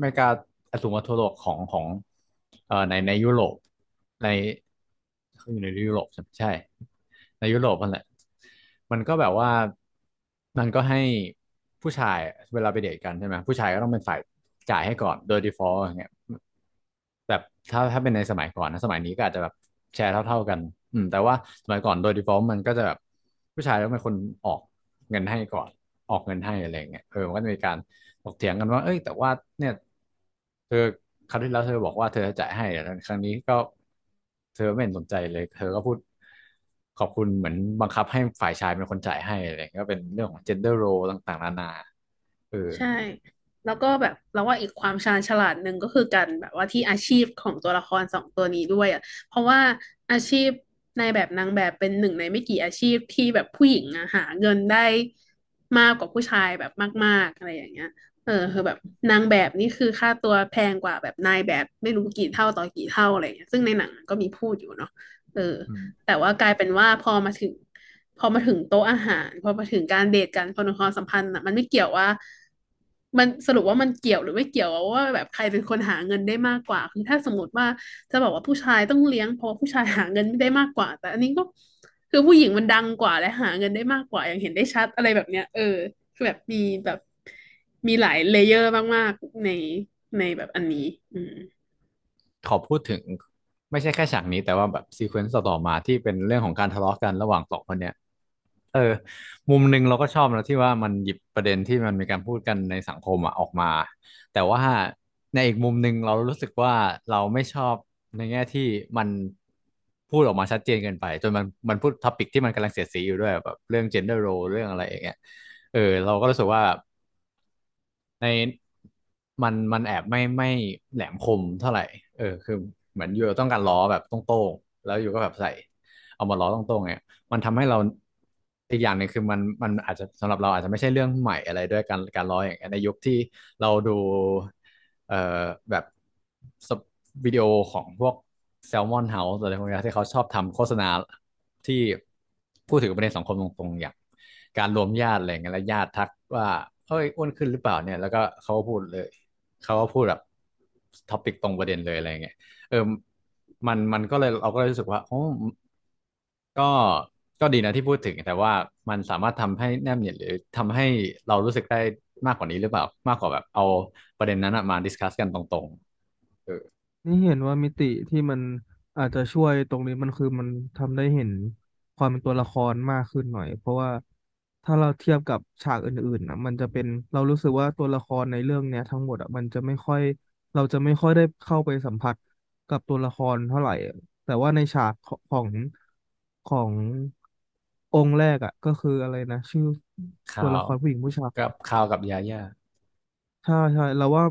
ไม่กล้าอสุมว่าทั่วโลกของของ เอ่อในในยุโรปในเขาอยู่ในยุโรปใช่ไหมใช่ ในยุโรปนั่นแหละ มันก็แบบว่ามันก็ให้ผู้ชายเวลาไปเดทกันใช่ไหมผู้ชายก็ต้องเป็นฝ่ายจ่ายให้ก่อนโดย default อย่างเงี้ยแบบถ้าถ้าเป็นในสมัยก่อนนะสมัยนี้ก็อาจจะแบบแชร์เท่า ๆกัน อืม แต่ว่าสมัยก่อนโดย default มันก็จะแบบผู้ชายต้องเป็นคนออกเงินให้ก่อน ออกเงินให้อะไรเงี้ยเออมันก็จะมีการถกเถียงกันว่า เอ้ยแต่ว่าเนี่ยเธอ ครั้งที่แล้วเธอบอกว่าเธอจะจ่ายให้แต่ครั้งนี้ก็ เธอไม่เห็นสนใจเลย เธอก็พูดขอบคุณเหมือนบังคับให้ฝ่ายชายเป็นคนจ่ายให้อะไรก็เป็นเรื่องของ gender role ต่างๆนานาเออใช่ แล้วก็แบบเราว่าอีกความชาญฉลาดหนึ่งก็คือการแบบว่าที่อาชีพของตัวละครสองตัวนี้ด้วยอะ เพราะว่าอาชีพในแบบนางแบบเป็นหนึ่งในไม่กี่อาชีพที่แบบผู้หญิงอะหาเงินได้มากกว่าผู้ชายแบบมาก ๆ อะไรอย่างเงี้ย เออคือแบบนางแบบนี่คือค่าตัวแพงกว่าแบบนายแบบไม่รู้กี่เท่าต่อกี่เท่าอะไรเงี้ยซึ่งในหนังก็มีพูดอยู่เนาะเออ แต่ว่ากลายเป็นว่าพอมาถึง พอมาถึงโต๊ะอาหาร พอมาถึงการเดทกันพอในความสัมพันธ์อะมันไม่เกี่ยวว่า มันสรุปว่ามันเกี่ยวหรือไม่เกี่ยวว่าแบบใครเป็นคนหาเงินได้มากกว่า คือถ้าสมมติว่าจะบอกว่าผู้ชายต้องเลี้ยงเพราะผู้ชายหาเงินไม่ได้มากกว่า แต่อันนี้ก็คือผู้หญิงมันดังกว่าและหาเงินได้มากกว่าอย่างเห็นได้ชัดอะไรแบบเนี้ยเออคือแบบมีแบบ มีหลาย layer มากๆในในแบบอันนี้ อืมขอพูดถึงไม่ใช่แค่ฉากนี้แต่ว่าแบบ sequence ต่อมาที่เป็นเรื่องของการทะเลาะกันระหว่างสองคนเนี้ยเออ มุมหนึ่งเราก็ชอบนะที่ว่ามันหยิบประเด็นที่มันมีการพูดกันในสังคมอะออกมา แต่ว่าในอีกมุมหนึ่งเรารู้สึกว่าเราไม่ชอบในแง่ที่มันพูดออกมาชัดเจนเกินไป จนมันมันพูดท็อปิกที่มันกำลังเสียดสีอยู่ด้วยแบบเรื่อง gender role เรื่องอะไรอย่างเงี้ยเออเราก็รู้สึกว่า ในมันมันแอบไม่ไม่แหลมคมเท่าไหร่ เออ คือเหมือนอยู่ต้องการล้อแบบตรงๆแล้วอยู่ก็แบบใส่ เอามาล้อตรงๆเนี่ยมันทำให้เราอีกอย่างหนึ่งคือมันมันอาจจะสำหรับเราอาจจะไม่ใช่เรื่องใหม่อะไรด้วยการการร้ออย่างเงี้ยในยุคที่เราดู เอ่อแบบสปวิดีโอของพวก Salmon House อะไรพวกนี้ที่เขาชอบทำโฆษณาที่พูดถึงประเด็นสังคมตรงๆอย่าง การรวมญาติอะไรเงี้ยแล้วญาติทักว่า เอ้ยอ้วนขึ้นหรือเปล่าเนี่ยแล้วก็เขาก็พูดเลยเขาก็พูดแบบ topic ตรงประเด็นเลยอะไรเงี้ยเออมันมันก็เลยเราก็เลยรู้สึกว่าโอ๋อก็ก็ดีนะที่พูดถึง แต่ว่ามันสามารถทำให้แนบเนียนหรือทำให้เรารู้สึกได้มากกว่านี้หรือเปล่า มากกว่าแบบเอาประเด็นนั้นมาดิสคัสกันตรงๆเออนี่เห็นว่ามิติที่มันอาจจะช่วยตรงนี้มันคือมันทำได้เห็นความเป็นตัวละครมากขึ้นหน่อย เพราะว่า ถ้าเราเทียบกับฉากอื่นๆนะมันจะเป็นเรารู้สึกว่าตัวละครในเรื่องเนี้ยทั้งหมดอะมันจะไม่ค่อย เราจะไม่ค่อยได้เข้าไปสัมผัสกับตัวละครเท่าไหร่อะแต่ว่าในฉากของขององก์แรกอะ ก็คืออะไรนะชื่อ Carl ตัวละครผู้หญิงผู้ชาย กับ Carl กับยาย่าใช่ใช่เราว่า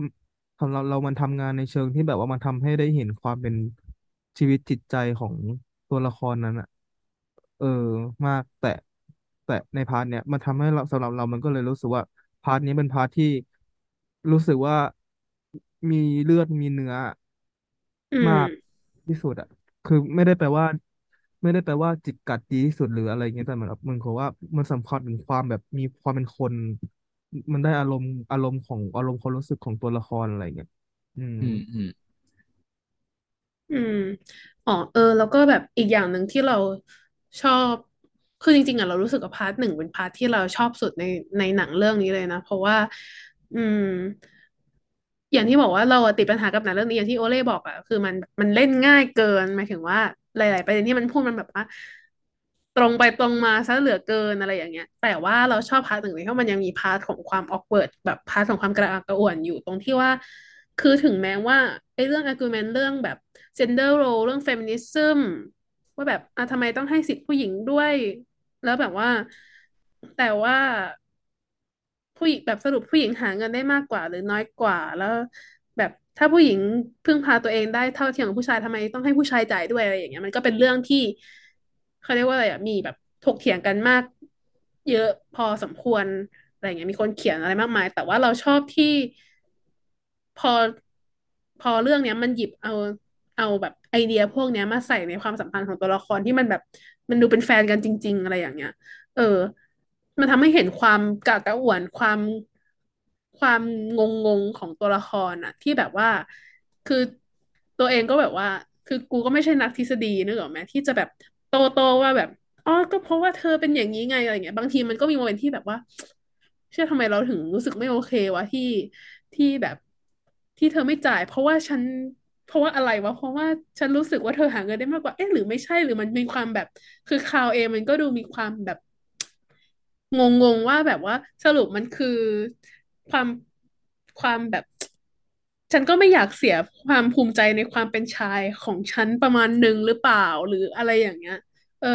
สำหรับเรามันทำงานในเชิงที่แบบว่ามันทำให้ได้เห็นความเป็นชีวิตจิตใจของตัวละครนั้นอะเออ มากแต่ แต่ใน part เนี้ยมันทำให้เราสำหรับเรามันก็เลยรู้สึกว่า part นี้เป็น part ที่รู้สึกว่ามีเลือดมีเนื้ออืมมากที่สุดอะคือไม่ได้แปลว่า ไม่ได้แปลว่าจิกกัดดีที่สุดหรืออะไรเงี้ยแต่เหมือนแบบมันคือว่ามันสัมผัสถึงความแบบมีความเป็นคน มันได้อารมณ์อารมณ์ของอารมณ์ความรู้สึกของตัวละครอะไรเงี้ยอืม อืมอืมอืม อ๋อ เออ แล้วก็แบบอีกอย่างหนึ่งที่เราชอบข คือจริงๆอะเรารู้สึกว่า part หนึ่งเป็น part ที่เราชอบสุดในในหนังเรื่องนี้เลยนะ เพราะว่า อืม อย่างที่บอกว่าเราติดปัญหากับหนังเรื่องนี้อย่างที่โอเล่บอกอะคือมันมันเล่นง่ายเกินหมายถึงว่า หลาย ๆ ประเด็นที่มันพูดมันแบบว่าตรงไปตรงมาซะเหลือเกินอะไรอย่างเงี้ย แต่ว่าเราชอบ part หนึ่งเลยเพราะมันยังมี part ของความ awkward แบบ part ของความกระอักกระอ่วนอยู่ตรงที่ว่า คือถึงแม้ว่าไอ้เรื่อง argument เรื่องแบบ gender role เรื่อง feminism ว่าแบบอะทำไมต้องให้สิทธิผู้หญิงด้วย แล้วแบบว่า แต่ว่าผู้หญิงแบบสรุปผู้หญิงหาเงินได้มากกว่า หรือน้อยกว่า แล้ว แบบถ้าผู้หญิงพึ่งพาตัวเองได้เท่าเทียมกับผู้ชายทำไมต้องให้ผู้ชายจ่ายด้วยอะไรอย่างเงี้ยมันก็เป็นเรื่องที่เขาเรียกว่าอะไรอะมีแบบถกเถียงกันมาก เยอะพอสมควรอะไรเงี้ยมีคนเขียนอะไรมากมาย แต่ว่าเราชอบที่พอพอเรื่องเนี้ยมันหยิบเอาเอาแบบไอเดียพวกเนี้ยมาใส่ในความสัมพันธ์ของตัวละครที่มันแบบ มันดูเป็นแฟนกันจริง ๆ อะไรอย่างเงี้ย เออ มันทำให้เห็นความกากระอ่วนความความงงงของตัวละครอะที่แบบว่า คือตัวเองก็แบบว่า คือกูก็ไม่ใช่นักทฤษฎีนึกออกไหมที่จะแบบโตโตว่าแบบอ๋อก็เพราะว่าเธอเป็นอย่างนี้ไงอะไรเงี้ยบางทีมันก็มีโมเมนต์ที่แบบว่า เชื่อทำไมเราถึงรู้สึกไม่โอเควะที่ที่แบบที่เธอไม่จ่าย เพราะว่าฉัน เพราะว่าอะไรวะเพราะว่าฉันรู้สึกว่าเธอหาเงินได้มากกว่าเอ๊ะหรือไม่ใช่หรือมันมีความแบบ คือคาวเองมันก็ดูมีความแบบงงๆว่าแบบว่าสรุปมันคือความความแบบ ฉันก็ไม่อยากเสียความภูมิใจในความเป็นชายของฉันประมาณหนึ่งหรือเปล่าหรืออะไรอย่างเงี้ย เออ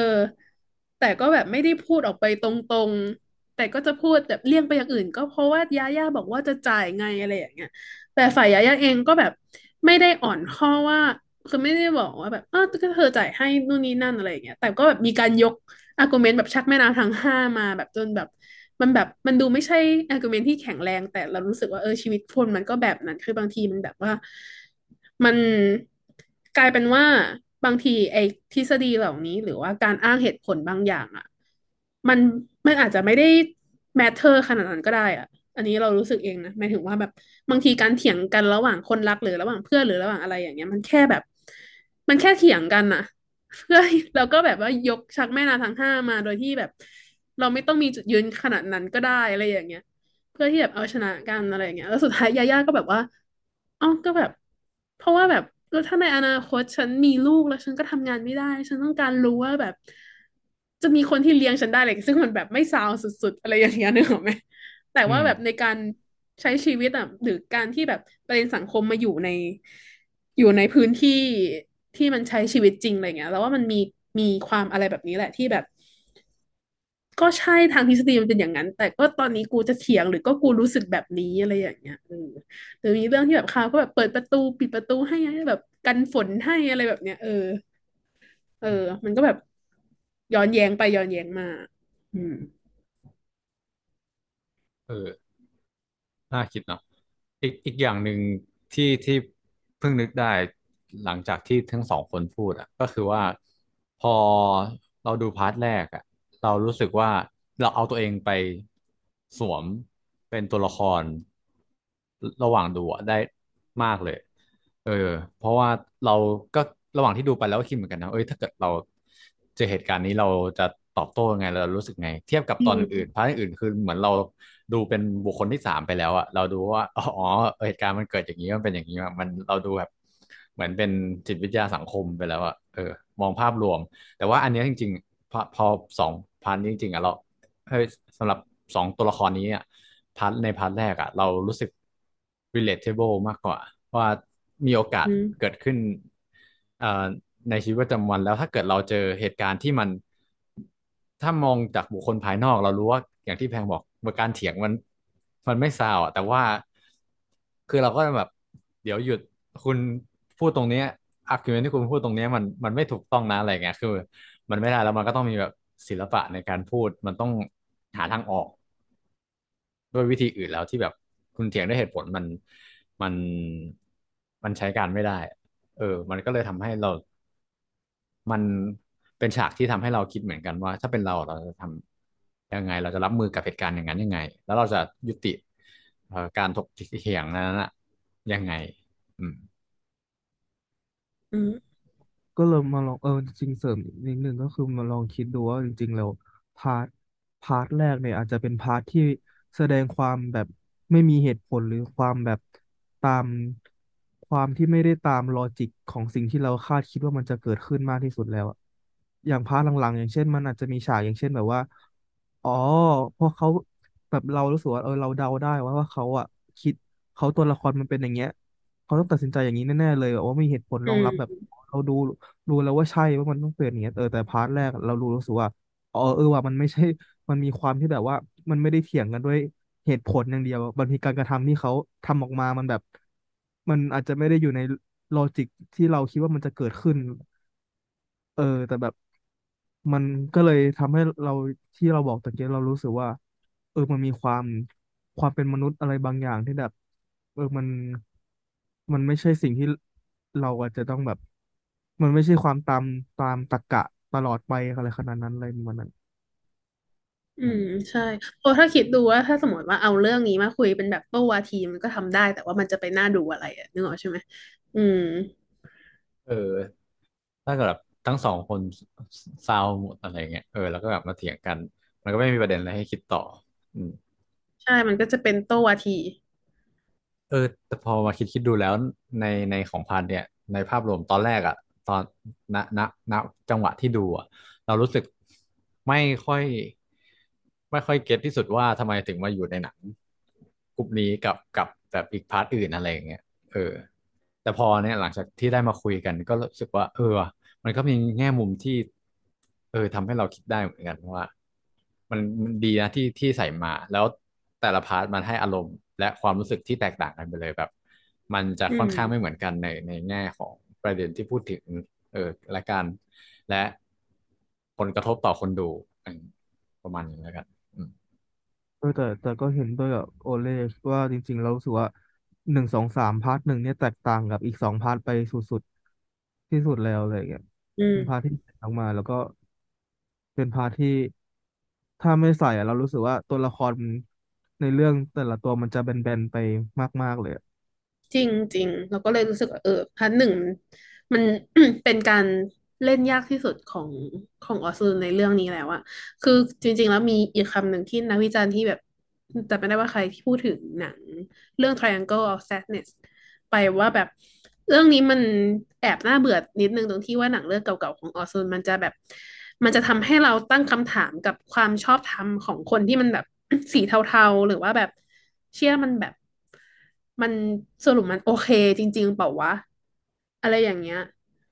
แต่ก็แบบไม่ได้พูดออกไปตรงๆ แต่ก็จะพูดแบบเลี่ยงไปอย่างอื่น ก็เพราะว่ายาย่าบอกว่าจะจ่ายไงอะไรอย่างเงี้ย แต่ฝ่ายยาย่าเองก็แบบ ไม่ได้อ่อนข้อว่า คือไม่ได้บอกว่าแบบเออก็เธอจ่ายให้นู่นนี่นั่นอะไรอย่างเงี้ย แต่ก็แบบมีการยก argument แบบชักแม่น้ำทั้งห้ามาแบบจนแบบ มันแบบมันดูไม่ใช่ argument ที่แข็งแรง แต่เรารู้สึกว่าเออชีวิตคนมันก็แบบนั้น คือบางทีมันแบบว่า มันกลายเป็นว่าบางทีไอ้ทฤษฎีเหล่านี้ หรือว่าการอ้างเหตุผลบางอย่างอะ มันมันอาจจะไม่ได้matter ขนาดนั้นก็ได้อะ อันนี้เรารู้สึกเองนะหมายถึงว่าแบบบางทีการเถียงกันระหว่างคนรักหรือระหว่างเพื่อนหรือระหว่างอะไรอย่างเงี้ย มันแค่แบบ มันแค่เถียงกันนะเพื่อเราก็แบบว่ายกชักแม่น้ำทั้งห้ามาโดยที่แบบ เราไม่ต้องมีจุดยืนขนาดนั้นก็ได้อะไรอย่างเงี้ย เพื่อที่แบบเอาชนะกันอะไรอย่างเงี้ย แล้วสุดท้ายยาย่าก็แบบว่าอ๋อก็แบบ เพราะว่าแบบแล้วถ้าในอนาคตฉันมีลูกแล้วฉันก็ทำงานไม่ได้ ฉันต้องการรู้ว่าแบบ จะมีคนที่เลี้ยงฉันได้เลยซึ่งมันแบบไม่ซาวสุด ๆ อะไรอย่างเงี้ยนึกออกไหม แต่อืมว่าแบบในการใช้ชีวิตอะหรือการที่แบบประเด็นสังคมมาอยู่ใน อยู่ในพื้นที่ที่มันใช้ชีวิตจริงอะไรเงี้ย แล้วว่ามันมีมีความอะไรแบบนี้แหละที่แบบ ก็ใช่ทางทฤษฎีมันเป็นอย่างนั้น แต่ก็ตอนนี้กูจะเถียงหรือก็กูรู้สึกแบบนี้อะไรอย่างเงี้ยเออหรือมีเรื่องที่แบบเขาก็แบบเปิดประตูปิดประตูให้แบบกันฝนให้อะไรแบบเนี้ยเออ เออ มันก็แบบย้อนแย้งไปย้อนแย้งมา อืม เออ น่าคิดเนาะอีกอีกอย่างหนึ่งที่ที่เพิ่งนึกได้หลังจากที่ทั้งสองคนพูดอะ ก็คือว่าพอเราดูพาร์ทแรกอะ เรารู้สึกว่าเราเอาตัวเองไปสวมเป็นตัวละคร ระหว่างดูอะได้มากเลย เออ เพราะว่าเราก็ระหว่างที่ดูไปแล้วก็คิดเหมือนกันนะเอ้ยถ้าเกิดเราเจอเหตุการณ์นี้เราจะตอบโต้ยังไงเรารู้สึกไง เทียบกับอืมตอนอื่นๆ part อื่นๆคือเหมือนเรา ดูเป็นบุคคลที่สามไปแล้วอะเราดูว่าอ๋อเออเหตุการณ์มันเกิดอย่างนี้มันเป็นอย่างนี้อะมันเราดูแบบเหมือนเป็นจิตวิทยาสังคมไปแล้วอะเออ มองภาพรวม แต่ว่าอันเนี้ยจริง ๆ พอพอสอง part นี้จริงๆอะเราเฮ้ยสำหรับสองตัวละครนี้อะpart ใน part แรกอะเรารู้สึก relatable มากกว่า ว่ามีโอกาสอืมเกิดขึ้นเอ่อในชีวิตประจำวันแล้วถ้าเกิดเราเจอเหตุการณ์ที่มัน ถ้ามองจากบุคคลภายนอก เรารู้ว่าอย่างที่แพงบอกว่า การเถียงมัน มันไม่ซาวอะแต่ว่า คือเราก็แบบ เดี๋ยวหยุดคุณพูดตรงเนี้ย argument ที่คุณพูดตรงเนี้ยมันมันไม่ถูกต้องนะอะไรเงี้ยคือ มันไม่ได้แล้วมันก็ต้องมีแบบศิลปะในการพูดมันต้องหาทางออก ด้วยวิธีอื่นแล้วที่แบบคุณเถียงด้วยเหตุผลมันมันมันใช้การไม่ได้ เออ มันก็เลยทำให้เรา มันเป็นฉากที่ทำให้เราคิดเหมือนกันว่า ถ้าเป็นเราเราจะทำ ยังไง เราจะรับมือกับเหตุการณ์อย่างนั้นยังไง แล้วเราจะยุติเอ่อการถกเถียงนั้นน่ะยังไง อืม อืมก็เลยมาลองเออจริงๆเสริมอีกนิดนึงก็คือมาลองคิดดูว่าจริง ๆ แล้ว part part แรกเนี่ยอาจจะเป็น part ที่แสดงความแบบไม่มีเหตุผลหรือความแบบตามความที่ไม่ได้ตาม logic ของสิ่งที่เราคาดคิดว่ามันจะเกิดขึ้นมากที่สุดแล้วอะอย่าง part หลังๆ อย่างเช่น มันอาจจะมีฉากอย่างเช่นแบบว่า อ๋อเพราะเขาแบบเรารู้สึกว่าเออเราเดาได้ว่าว่าเขาอะคิดเขาตัวละครมันเป็นอย่างเงี้ยเขาต้องตัดสินใจอย่างนี้แน่ๆเลยแบบว่ามีเหตุผลอืรองรับแบบเราดูรู้แล้วว่าใช่ว่ามันต้องเป็นอย่างเงี้ยเออแต่ part แรกเรารู้รู้สึกว่าอ๋อเออว่ามันไม่ใช่ มันมีความที่แบบว่า มันไม่ได้เถียงกันด้วยเหตุผลอย่างเดียวบางทีการกระทำที่เขาทำออกมามันแบบ มันอาจจะไม่ได้อยู่ใน logic ที่เราคิดว่ามันจะเกิดขึ้น เออ แต่แบบ มันก็เลยทำให้เราที่เราบอกตะเกียเรารู้สึกว่า เออมันมีความความเป็นมนุษย์อะไรบางอย่างที่แบบ เออมันมันไม่ใช่สิ่งที่เราอาจจะต้องแบบ มันไม่ใช่ความตามตามตรรกะตลอดไปอะไรขนาดนั้นอะไรประมาณนั้น อืม ใช่เพราะถ้าคิดดูว่าถ้าสมมติว่าเอาเรื่องนี้มาคุยเป็นแบบโต้วาทีมันก็ทำได้ แต่ว่ามันจะไปน่าดูอะไรอะนึกออกใช่ไหมอืม เออ ถ้าเกิดแบบ ทั้งสองคนซาวหมดอะไรเงี้ยเออแล้วก็แบบมาเถียงกัน มันก็ไม่มีประเด็นอะไรให้คิดต่อ อืม ใช่มันก็จะเป็นโต้วาที เออ แต่พอมาคิดคิดดูแล้วในในของพันเนี่ย ในภาพรวมตอนแรกอะตอนณณณจังหวะที่ดูอะเรารู้สึกไม่ค่อย ไม่ค่อยเก็ตที่สุดว่าทำไมถึงมาอยู่ในหนังกลุ่มนี้กับกับแบบอีกพาร์ทอื่นอะไรอย่างเงี้ยเออ แต่พอเนี่ยหลังจากที่ได้มาคุยกันก็รู้สึกว่า เออว่ะ มันก็มีแง่มุมที่ เออทำให้เราคิดได้เหมือนกันว่า มันมันดีนะที่ที่ใส่มา แล้วแต่ละพาร์ทมันให้อารมณ์ และความรู้สึกที่แตกต่างกันไปเลยแบบ มันจะอืมค่อนข้างไม่เหมือนกันในในแง่ของประเด็นที่พูดถึง เออและการและผลกระทบต่อคนดูอืมประมาณนี้แล้วกันอืมเออแต่แต่ก็เห็นด้วยกับโอเล่ว่าจริง ๆ เรารู้สึกว่าหนึ่งสองสาม part หนึ่งเนี่ยแตกต่างกับอีกสอง part ไปสุดๆ ที่สุดแล้วอะไรอย่างเงี้ยอืม เป็น part ที่ออกมาแล้วก็เป็น part ที่ถ้าไม่ใส่อะเรารู้สึกว่าตัวละครในเรื่องแต่ละตัวมันจะแบนๆไปมาก ๆเลยอะจริงจริงเราก็เลยรู้สึกว่าเออ part หนึ่งมัน เป็นการเล่นยากที่สุดของของออซูในเรื่องนี้แล้วอะคือจริง ๆ แล้วมีอีกคำหนึ่งที่นักวิจารณ์ที่แบบจำไม่ได้ว่าใครที่พูดถึงหนัง เรื่อง Triangle of Sadness ไปว่าแบบ เรื่องนี้มันแอบน่าเบื่อนิดนึงตรงที่ว่าหนังเรื่องเก่าๆของออซูนมันจะแบบ มันจะทำให้เราตั้งคำถามกับความชอบธรรมของคนที่มันแบบสีเทาๆ หรือว่าแบบเชื่อมันแบบ มันสรุปมันโอเค จริง ๆ เปล่าวะ อะไรอย่างเงี้ย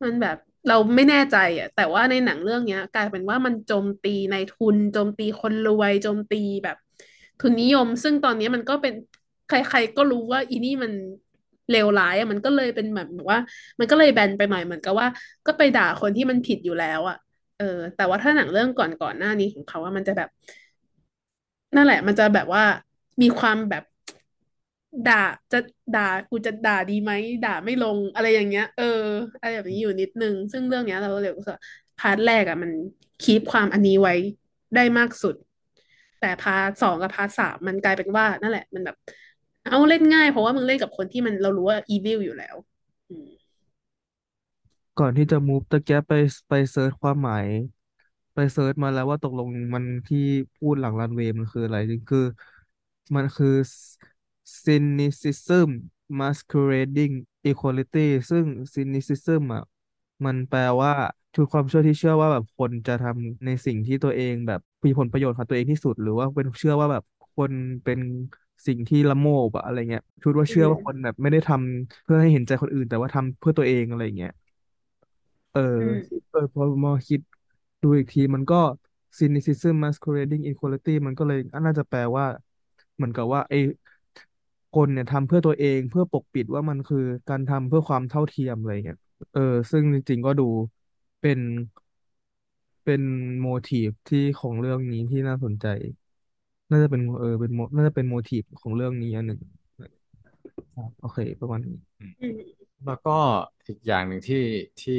มันแบบเราไม่แน่ใจอะ แต่ว่าในหนังเรื่องเนี้ย กลายเป็นว่ามันโจมตีในายทุนโจมตีคนรวยโจมตีแบบ ทุนนิยม ซึ่งตอนนี้มันก็เป็นใคร ๆ ก็รู้ว่าอีนี่มัน เลวร้ายอะมันก็เลยเป็นแบบว่า มันก็เลยแบนไปใหน่เหมือนกับว่า ก็ไปด่าคนที่มันผิดอยู่แล้วอะเออ แต่ว่าถ้าหนังเรื่องก่อนก่อนหน้านี้ของเขาว่ามันจะแบบ นั่นแหละ มันจะแบบว่ามีความแบบด่าจะด่ากูจะด่าดีไหมด่าไม่ลงอะไรอย่างเงี้ย เอออะไรแบบนี้อยู่นิดนึง ซึ่งเรื่องเนี้ยเราก็เลยรู้สึกว่า part แรกอะมัน keep ความอันนี้ไว้ได้มากสุด แต่ part สองกับ part สามมันกลายเป็นว่า นั่นแหละ มันแบบ เอาเล่นง่ายเพราะว่ามึงเล่นกับคนที่มันเรารู้ว่า evil อยู่แล้ว อืมก่อนที่จะ move ตะเกียบไปไป search ความหมาย ไป search มาแล้วว่าตกลงมันที่พูดหลังรันเวย์มันคืออะไรจริงคือ มันคือ cynicism masquerading equality ซึ่ง cynicism อะมันแปลว่าคือความเชื่อที่เชื่อว่าแบบคนจะทำในสิ่งที่ตัวเองแบบมีผลประโยชน์กับตัวเองที่สุด หรือว่าเป็นเชื่อว่าแบบคนเป็น สิ่งที่ละโมบอะอะไรเงี้ยคิดว่าอืเชื่อว่าคนมแบบไม่ได้ทำเพื่อให้เห็นใจคนอื่น แต่ว่าทำเพื่อตัวเองอะไรเงี้ยเอออืมเออพอมาคิดดูอีกทีมันก็ cynicism masquerading equality มันก็เลยน่าจะแปลว่า เหมือนกับว่าไอ้คนเนี่ยทำเพื่อตัวเองเพื่อปกปิดว่ามันคือการทำเพื่อความเท่าเทียมอะไรเงี้ยเออ ซึ่งจริงๆก็ดูเป็นเป็นโมทีฟที่ของเรื่องนี้ที่น่าสนใจ น่าจะเป็นเออเป็นโมน่าจะเป็นโมทีฟของเรื่องนี้อันหนึ่งโอเค ประมาณนี้อืมอืมแล้วก็อีกอย่างหนึ่งที่ที่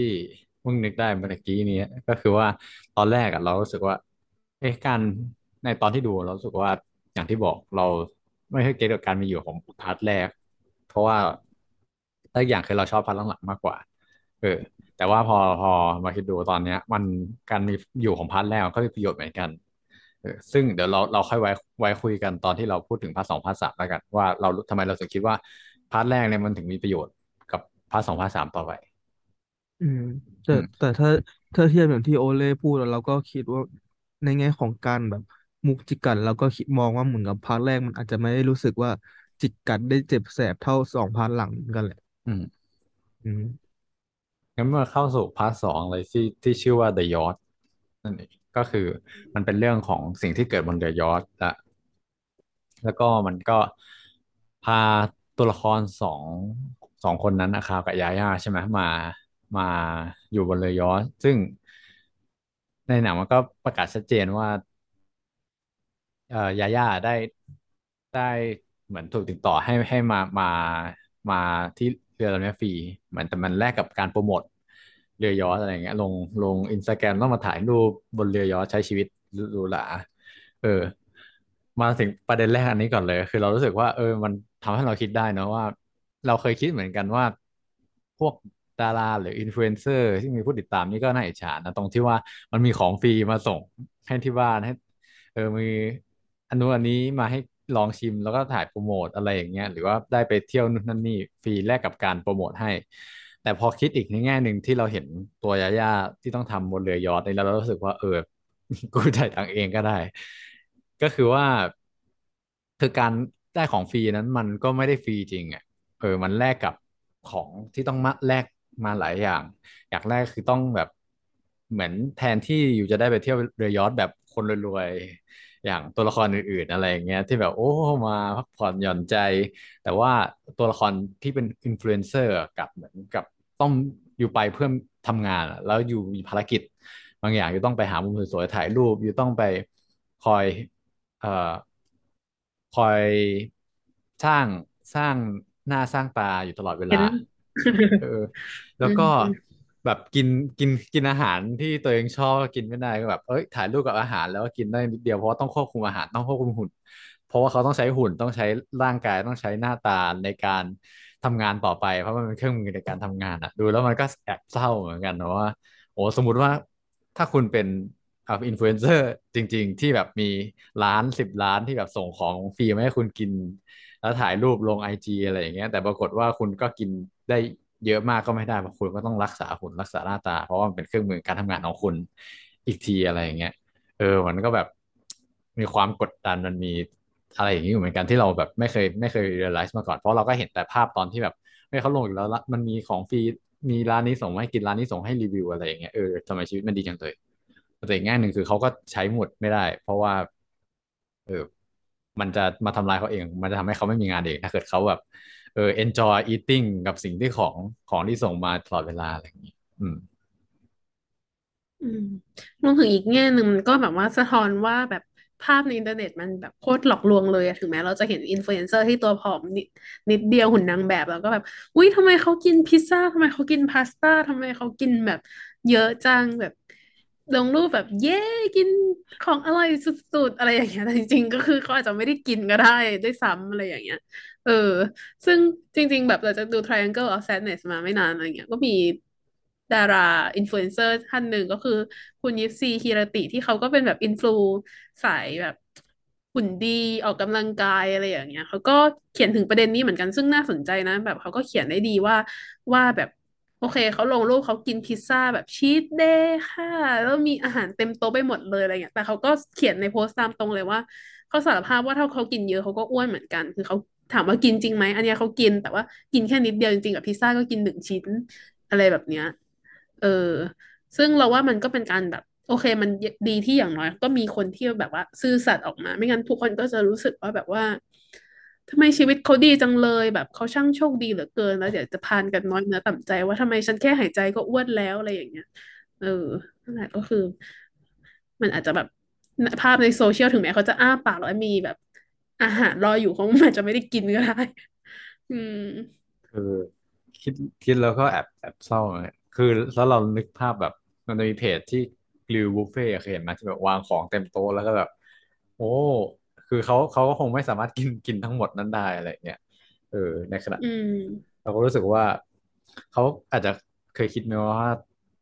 เพิ่งนึกได้เมื่อกี้นี้ก็คือว่าตอนแรกอะเรารู้สึกว่า เอ๊ะการในตอนที่ดูเรารู้สึกว่าอย่างที่บอกเราไม่ค่อย get กับการมีอยู่ของ part แรก เพราะว่าแล้วอีกอย่างคือเราชอบ part หลังๆมากกว่า เออ แต่ว่าพอพอมาคิดดูตอนเนี้ย มันการมีอยู่ของ part แรกก็มีประโยชน์เหมือนกันเออ ซึ่งเดี๋ยวเราเราค่อยไว้ไว้คุยกันตอนที่เราพูดถึง part สอง part สามแล้วกัน ว่าเราทำไมเราถึงคิดว่าpart แรกเนี่ยมันถึงมีประโยชน์กับ part สอง part สามต่อไป อืม แต่อืมแต่ถ้าถ้าเทียบอย่างที่โอเล่พูดแล้วเราก็คิดว่าในแง่ของการแบบมุกจิกกัดเราก็คิดมองว่าเหมือนกับ part แรกมันอาจจะไม่ได้รู้สึกว่าจิกกัดได้เจ็บแสบเท่าสอง part หลังเหมือนกันแหละ อืม อืมงั้นเมื่อเข้าสู่ part สองเลยที่ที่ชื่อว่า The Yacht นั่นเอง ก็คือมันเป็นเรื่องของสิ่งที่เกิดบนเรือยอชต์และแล้วก็มันก็พาตัวละครสองสองคนนั้นนะครับกับยาย่าใช่ไหมมามาอยู่บนเรือยอชต์ซึ่งในหนังมันก็ประกาศชัดเจนว่าเอ่อยาย่าได้ได้เหมือนถูกติดต่อให้ให้มามามาที่เรือลำนี้ฟรีเหมือนแต่มันแลกกับการโปรโมท เรือยอชอะไรเงี้ย ลงลงอินสตาแกรมต้องมาถ่ายรูปบนเรือยอชใช้ชีวิตหรูหราเออ มาถึงประเด็นแรกอันนี้ก่อนเลย คือเรารู้สึกว่า เออ มันทำให้เราคิดได้นะว่า เราเคยคิดเหมือนกันว่า พวกดาราหรืออินฟลูเอนเซอร์ที่มีผู้ติดตามนี่ก็น่าอิจฉานะตรงที่ว่ามันมีของฟรีมาส่งให้ที่บ้านให้เออมีอันนู้นอันนี้มาให้ลองชิมแล้วก็ถ่ายโปรโมทอะไรอย่างเงี้ยหรือว่าได้ไปเที่ยวนู่นนั่นนี่ฟรีแลกกับการโปรโมทให้ แต่พอคิดอีกในแง่หนึ่งที่เราเห็นตัวยาย่าที่ต้องทำบนเรือยอชต์นี่แล้วเรารู้สึกว่าเออกูจ่ายตังเองก็ได้ ก็คือว่าคือการได้ของฟรีนั้นมันก็ไม่ได้ฟรีจริงอะเออมันแลกกับของที่ต้องมาแลกมาหลายอย่าง อย่างแรกคือต้องแบบเหมือนแทนที่อยู่จะได้ไปเที่ยวเรือยอชต์แบบคนรวยๆ อย่างตัวละครอื่นๆอะไรอย่างเงี้ยที่แบบโอ้มาพักผ่อนหย่อนใจ แต่ว่าตัวละครที่เป็นอินฟลูเอนเซอร์กับเหมือนกับต้องอยู่ไปเพื่อทำงานอะแล้วอยู่มีภารกิจ บางอย่างอยู่ต้องไปหามุมสวยๆถ่ายรูปอยู่ต้องไปคอยเอ่อคอยสร้างสร้างหน้าสร้างตาอยู่ตลอดเวลาเห็นเออแล้อืวก็ม แบบกินกินกินอาหารที่ตัวเองชอบกินไม่ได้ก็แบบเอ้ยถ่ายรูปกับอาหารแล้วก็กินได้นิดเดียวเพราะว่าต้องควบคุมอาหารต้องควบคุมหุ่น เพราะว่าเขาต้องใช้หุ่นต้องใช้ร่างกายต้องใช้หน้าตาในการทำงานต่อไป เพราะมันเป็นเครื่องมือในการทำงานอะ ดูแล้วมันก็แอบเศร้าเหมือนกันนะว่าโอ้สมมุติว่าถ้าคุณเป็นอ่าอินฟลูเอนเซอร์จริง ๆ ที่แบบมีล้านสิบล้านที่แบบส่งของฟรีมาให้คุณกิน แล้วถ่ายรูปลงไอจีอะไรอย่างเงี้ยแต่ปรากฏว่าคุณก็กินได้ เยอะมากก็ไม่ได้เพราะคุณก็ต้องรักษาหุ่นรักษาหน้าตา เพราะว่ามันเป็นเครื่องมือการทำงานของคุณอีกทีอะไรอย่างเงี้ยเออมันก็แบบมีความกดดันมันมีอะไรอย่างนี้อยู่เหมือนกันที่เราแบบไม่เคยไม่เคย realize มาก่อนเพราะเราก็เห็นแต่ภาพตอนที่แบบไม่เขาลงอยู่แล้วมันมีของฟรีมีร้านนี้ส่งให้กินร้านนี้ส่งให้รีวิวอะไรอย่างเงี้ยเออทำไมชีวิตมันดีจังเลยแต่อีกแง่หนึ่งคือเขาก็ใช้หมดไม่ได้ เพราะว่า เออมันจะมาทำลายเขาเอง มันจะทำให้เขาไม่มีงานเองถ้าเกิดเขาแบบ เออ enjoy eating กับสิ่งที่ของของที่ส่งมาตลอดเวลาอะไรอย่างนี้อืม อืมรวมถึงอีกแง่หนึ่งมันก็แบบว่าสะท้อนว่าแบบภาพในอินเทอร์เน็ตมันแบบโคตรหลอกลวงเลยอะถึงแม้เราจะเห็นอินฟลูเอนเซอร์ที่ตัวผอมนิดนิดเดียวหุ่นนางแบบแล้วก็แบบอุ้ยทำไมเขากินพิซซ่าทำไมเขากินพาสต้าทำไมเขากินแบบ เยอะจังแบบลงรูปแบบเย้กินของอร่อยสุดๆอะไรอย่างเงี้ยแต่จริงๆก็คือเขาอาจจะไม่ได้กินก็ได้ด้วยซ้ำอะไรอย่างเงี้ย เออ ซึ่งจริง ๆ แบบเราจะดู Triangle of Sadness มาไม่นานอะไรเงี้ย ก็มีดาราอินฟลูเอนเซอร์ท่านหนึ่งก็คือ คุณยิปซีคีรติที่เขาก็เป็นแบบ influ สายแบบหุ่นดีออกกำลังกายอะไรอย่างเงี้ยเขาก็เขียนถึงประเด็นนี้เหมือนกันซึ่งน่าสนใจนะ แบบเขาก็เขียนได้ดีว่าว่าแบบโอเคเขาลงรูปเขากินพิซซ่าแบบ cheat day ค่ะ แล้วมีอาหารเต็มโต๊ะไปหมดเลยอะไรเงี้ยแต่เขาก็เขียนในโพสต์ตามตรงเลยว่าเขาสารภาพว่าถ้าเขากินเยอะเขาก็อ้วนเหมือนกัน คือเขา ถามว่ากินจริงไหมอันนี้เขากิน แต่ว่ากินแค่นิดเดียวจริงๆกับพิซซ่าก็กินหนึ่งชิ้นอะไรแบบเนี้ย เออ ซึ่งเราว่ามันก็เป็นการแบบ โอเค มันดีที่อย่างน้อย ก็มีคนที่แบบว่า ซื่อสัตย์ออกมา ไม่งั้นทุกคนก็จะรู้สึกว่าแบบว่าทำไมชีวิตเขาดีจังเลยแบบเขาช่างโชคดีเหลือเกิน แล้วเดี๋ยวจะพานกันน้อยเนื้อต่ำใจ ว่าทำไมฉันแค่หายใจก็อ้วนแล้วอะไรอย่างเงี้ย เออนั่นแหละก็คือ มันอาจจะแบบภาพในโซเชียลถึงแม้เขาจะอ้าปากแล้วมีแบบ อาหารรออยู่เขาอาจจะไม่ได้กินก็ได้ อืม คือคิดคิดแล้วก็แอบแอบเศร้าเลยคือแล้วเรานึกภาพแบบ มันจะมีเพจที่รีวิวบุฟเฟ่ต์เคยเห็นไหมที่แบบวางของเต็มโต๊ะแล้วก็แบบ โอ้ คือเขาเขาก็คงไม่สามารถกินกินทั้งหมดนั้นได้อะไรอย่างเงี้ยเออในขณะอืม เราก็รู้สึกว่าเขาอาจจะเคยคิดไหมว่า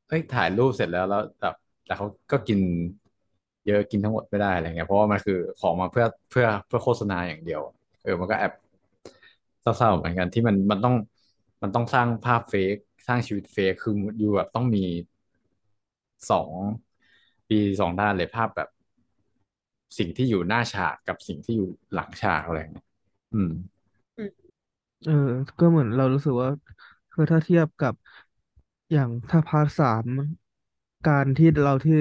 เอ้ยถ่ายรูปเสร็จแล้วแล้วแบบแต่เขาก็กิน เยอะกินทั้งหมดไม่ได้อะไรเงี้ยเพราะว่ามันคือของมาเพื่อเพื่อเพื่อโฆษณาอย่างเดียว เออมันก็แอบเศร้าๆเหมือนกันที่มันมันต้องมันต้องสร้างภาพเฟกสร้างชีวิตเฟกคืออยู่แบบต้องมีสองปีสองด้านเลยภาพแบบ สิ่งที่อยู่หน้าฉากกับสิ่งที่อยู่หลังฉากอะไรเงี้ยอืม เออ ก็เหมือนเรารู้สึกว่าคือถ้าเทียบกับอย่างถ้า part สาม การที่เราที่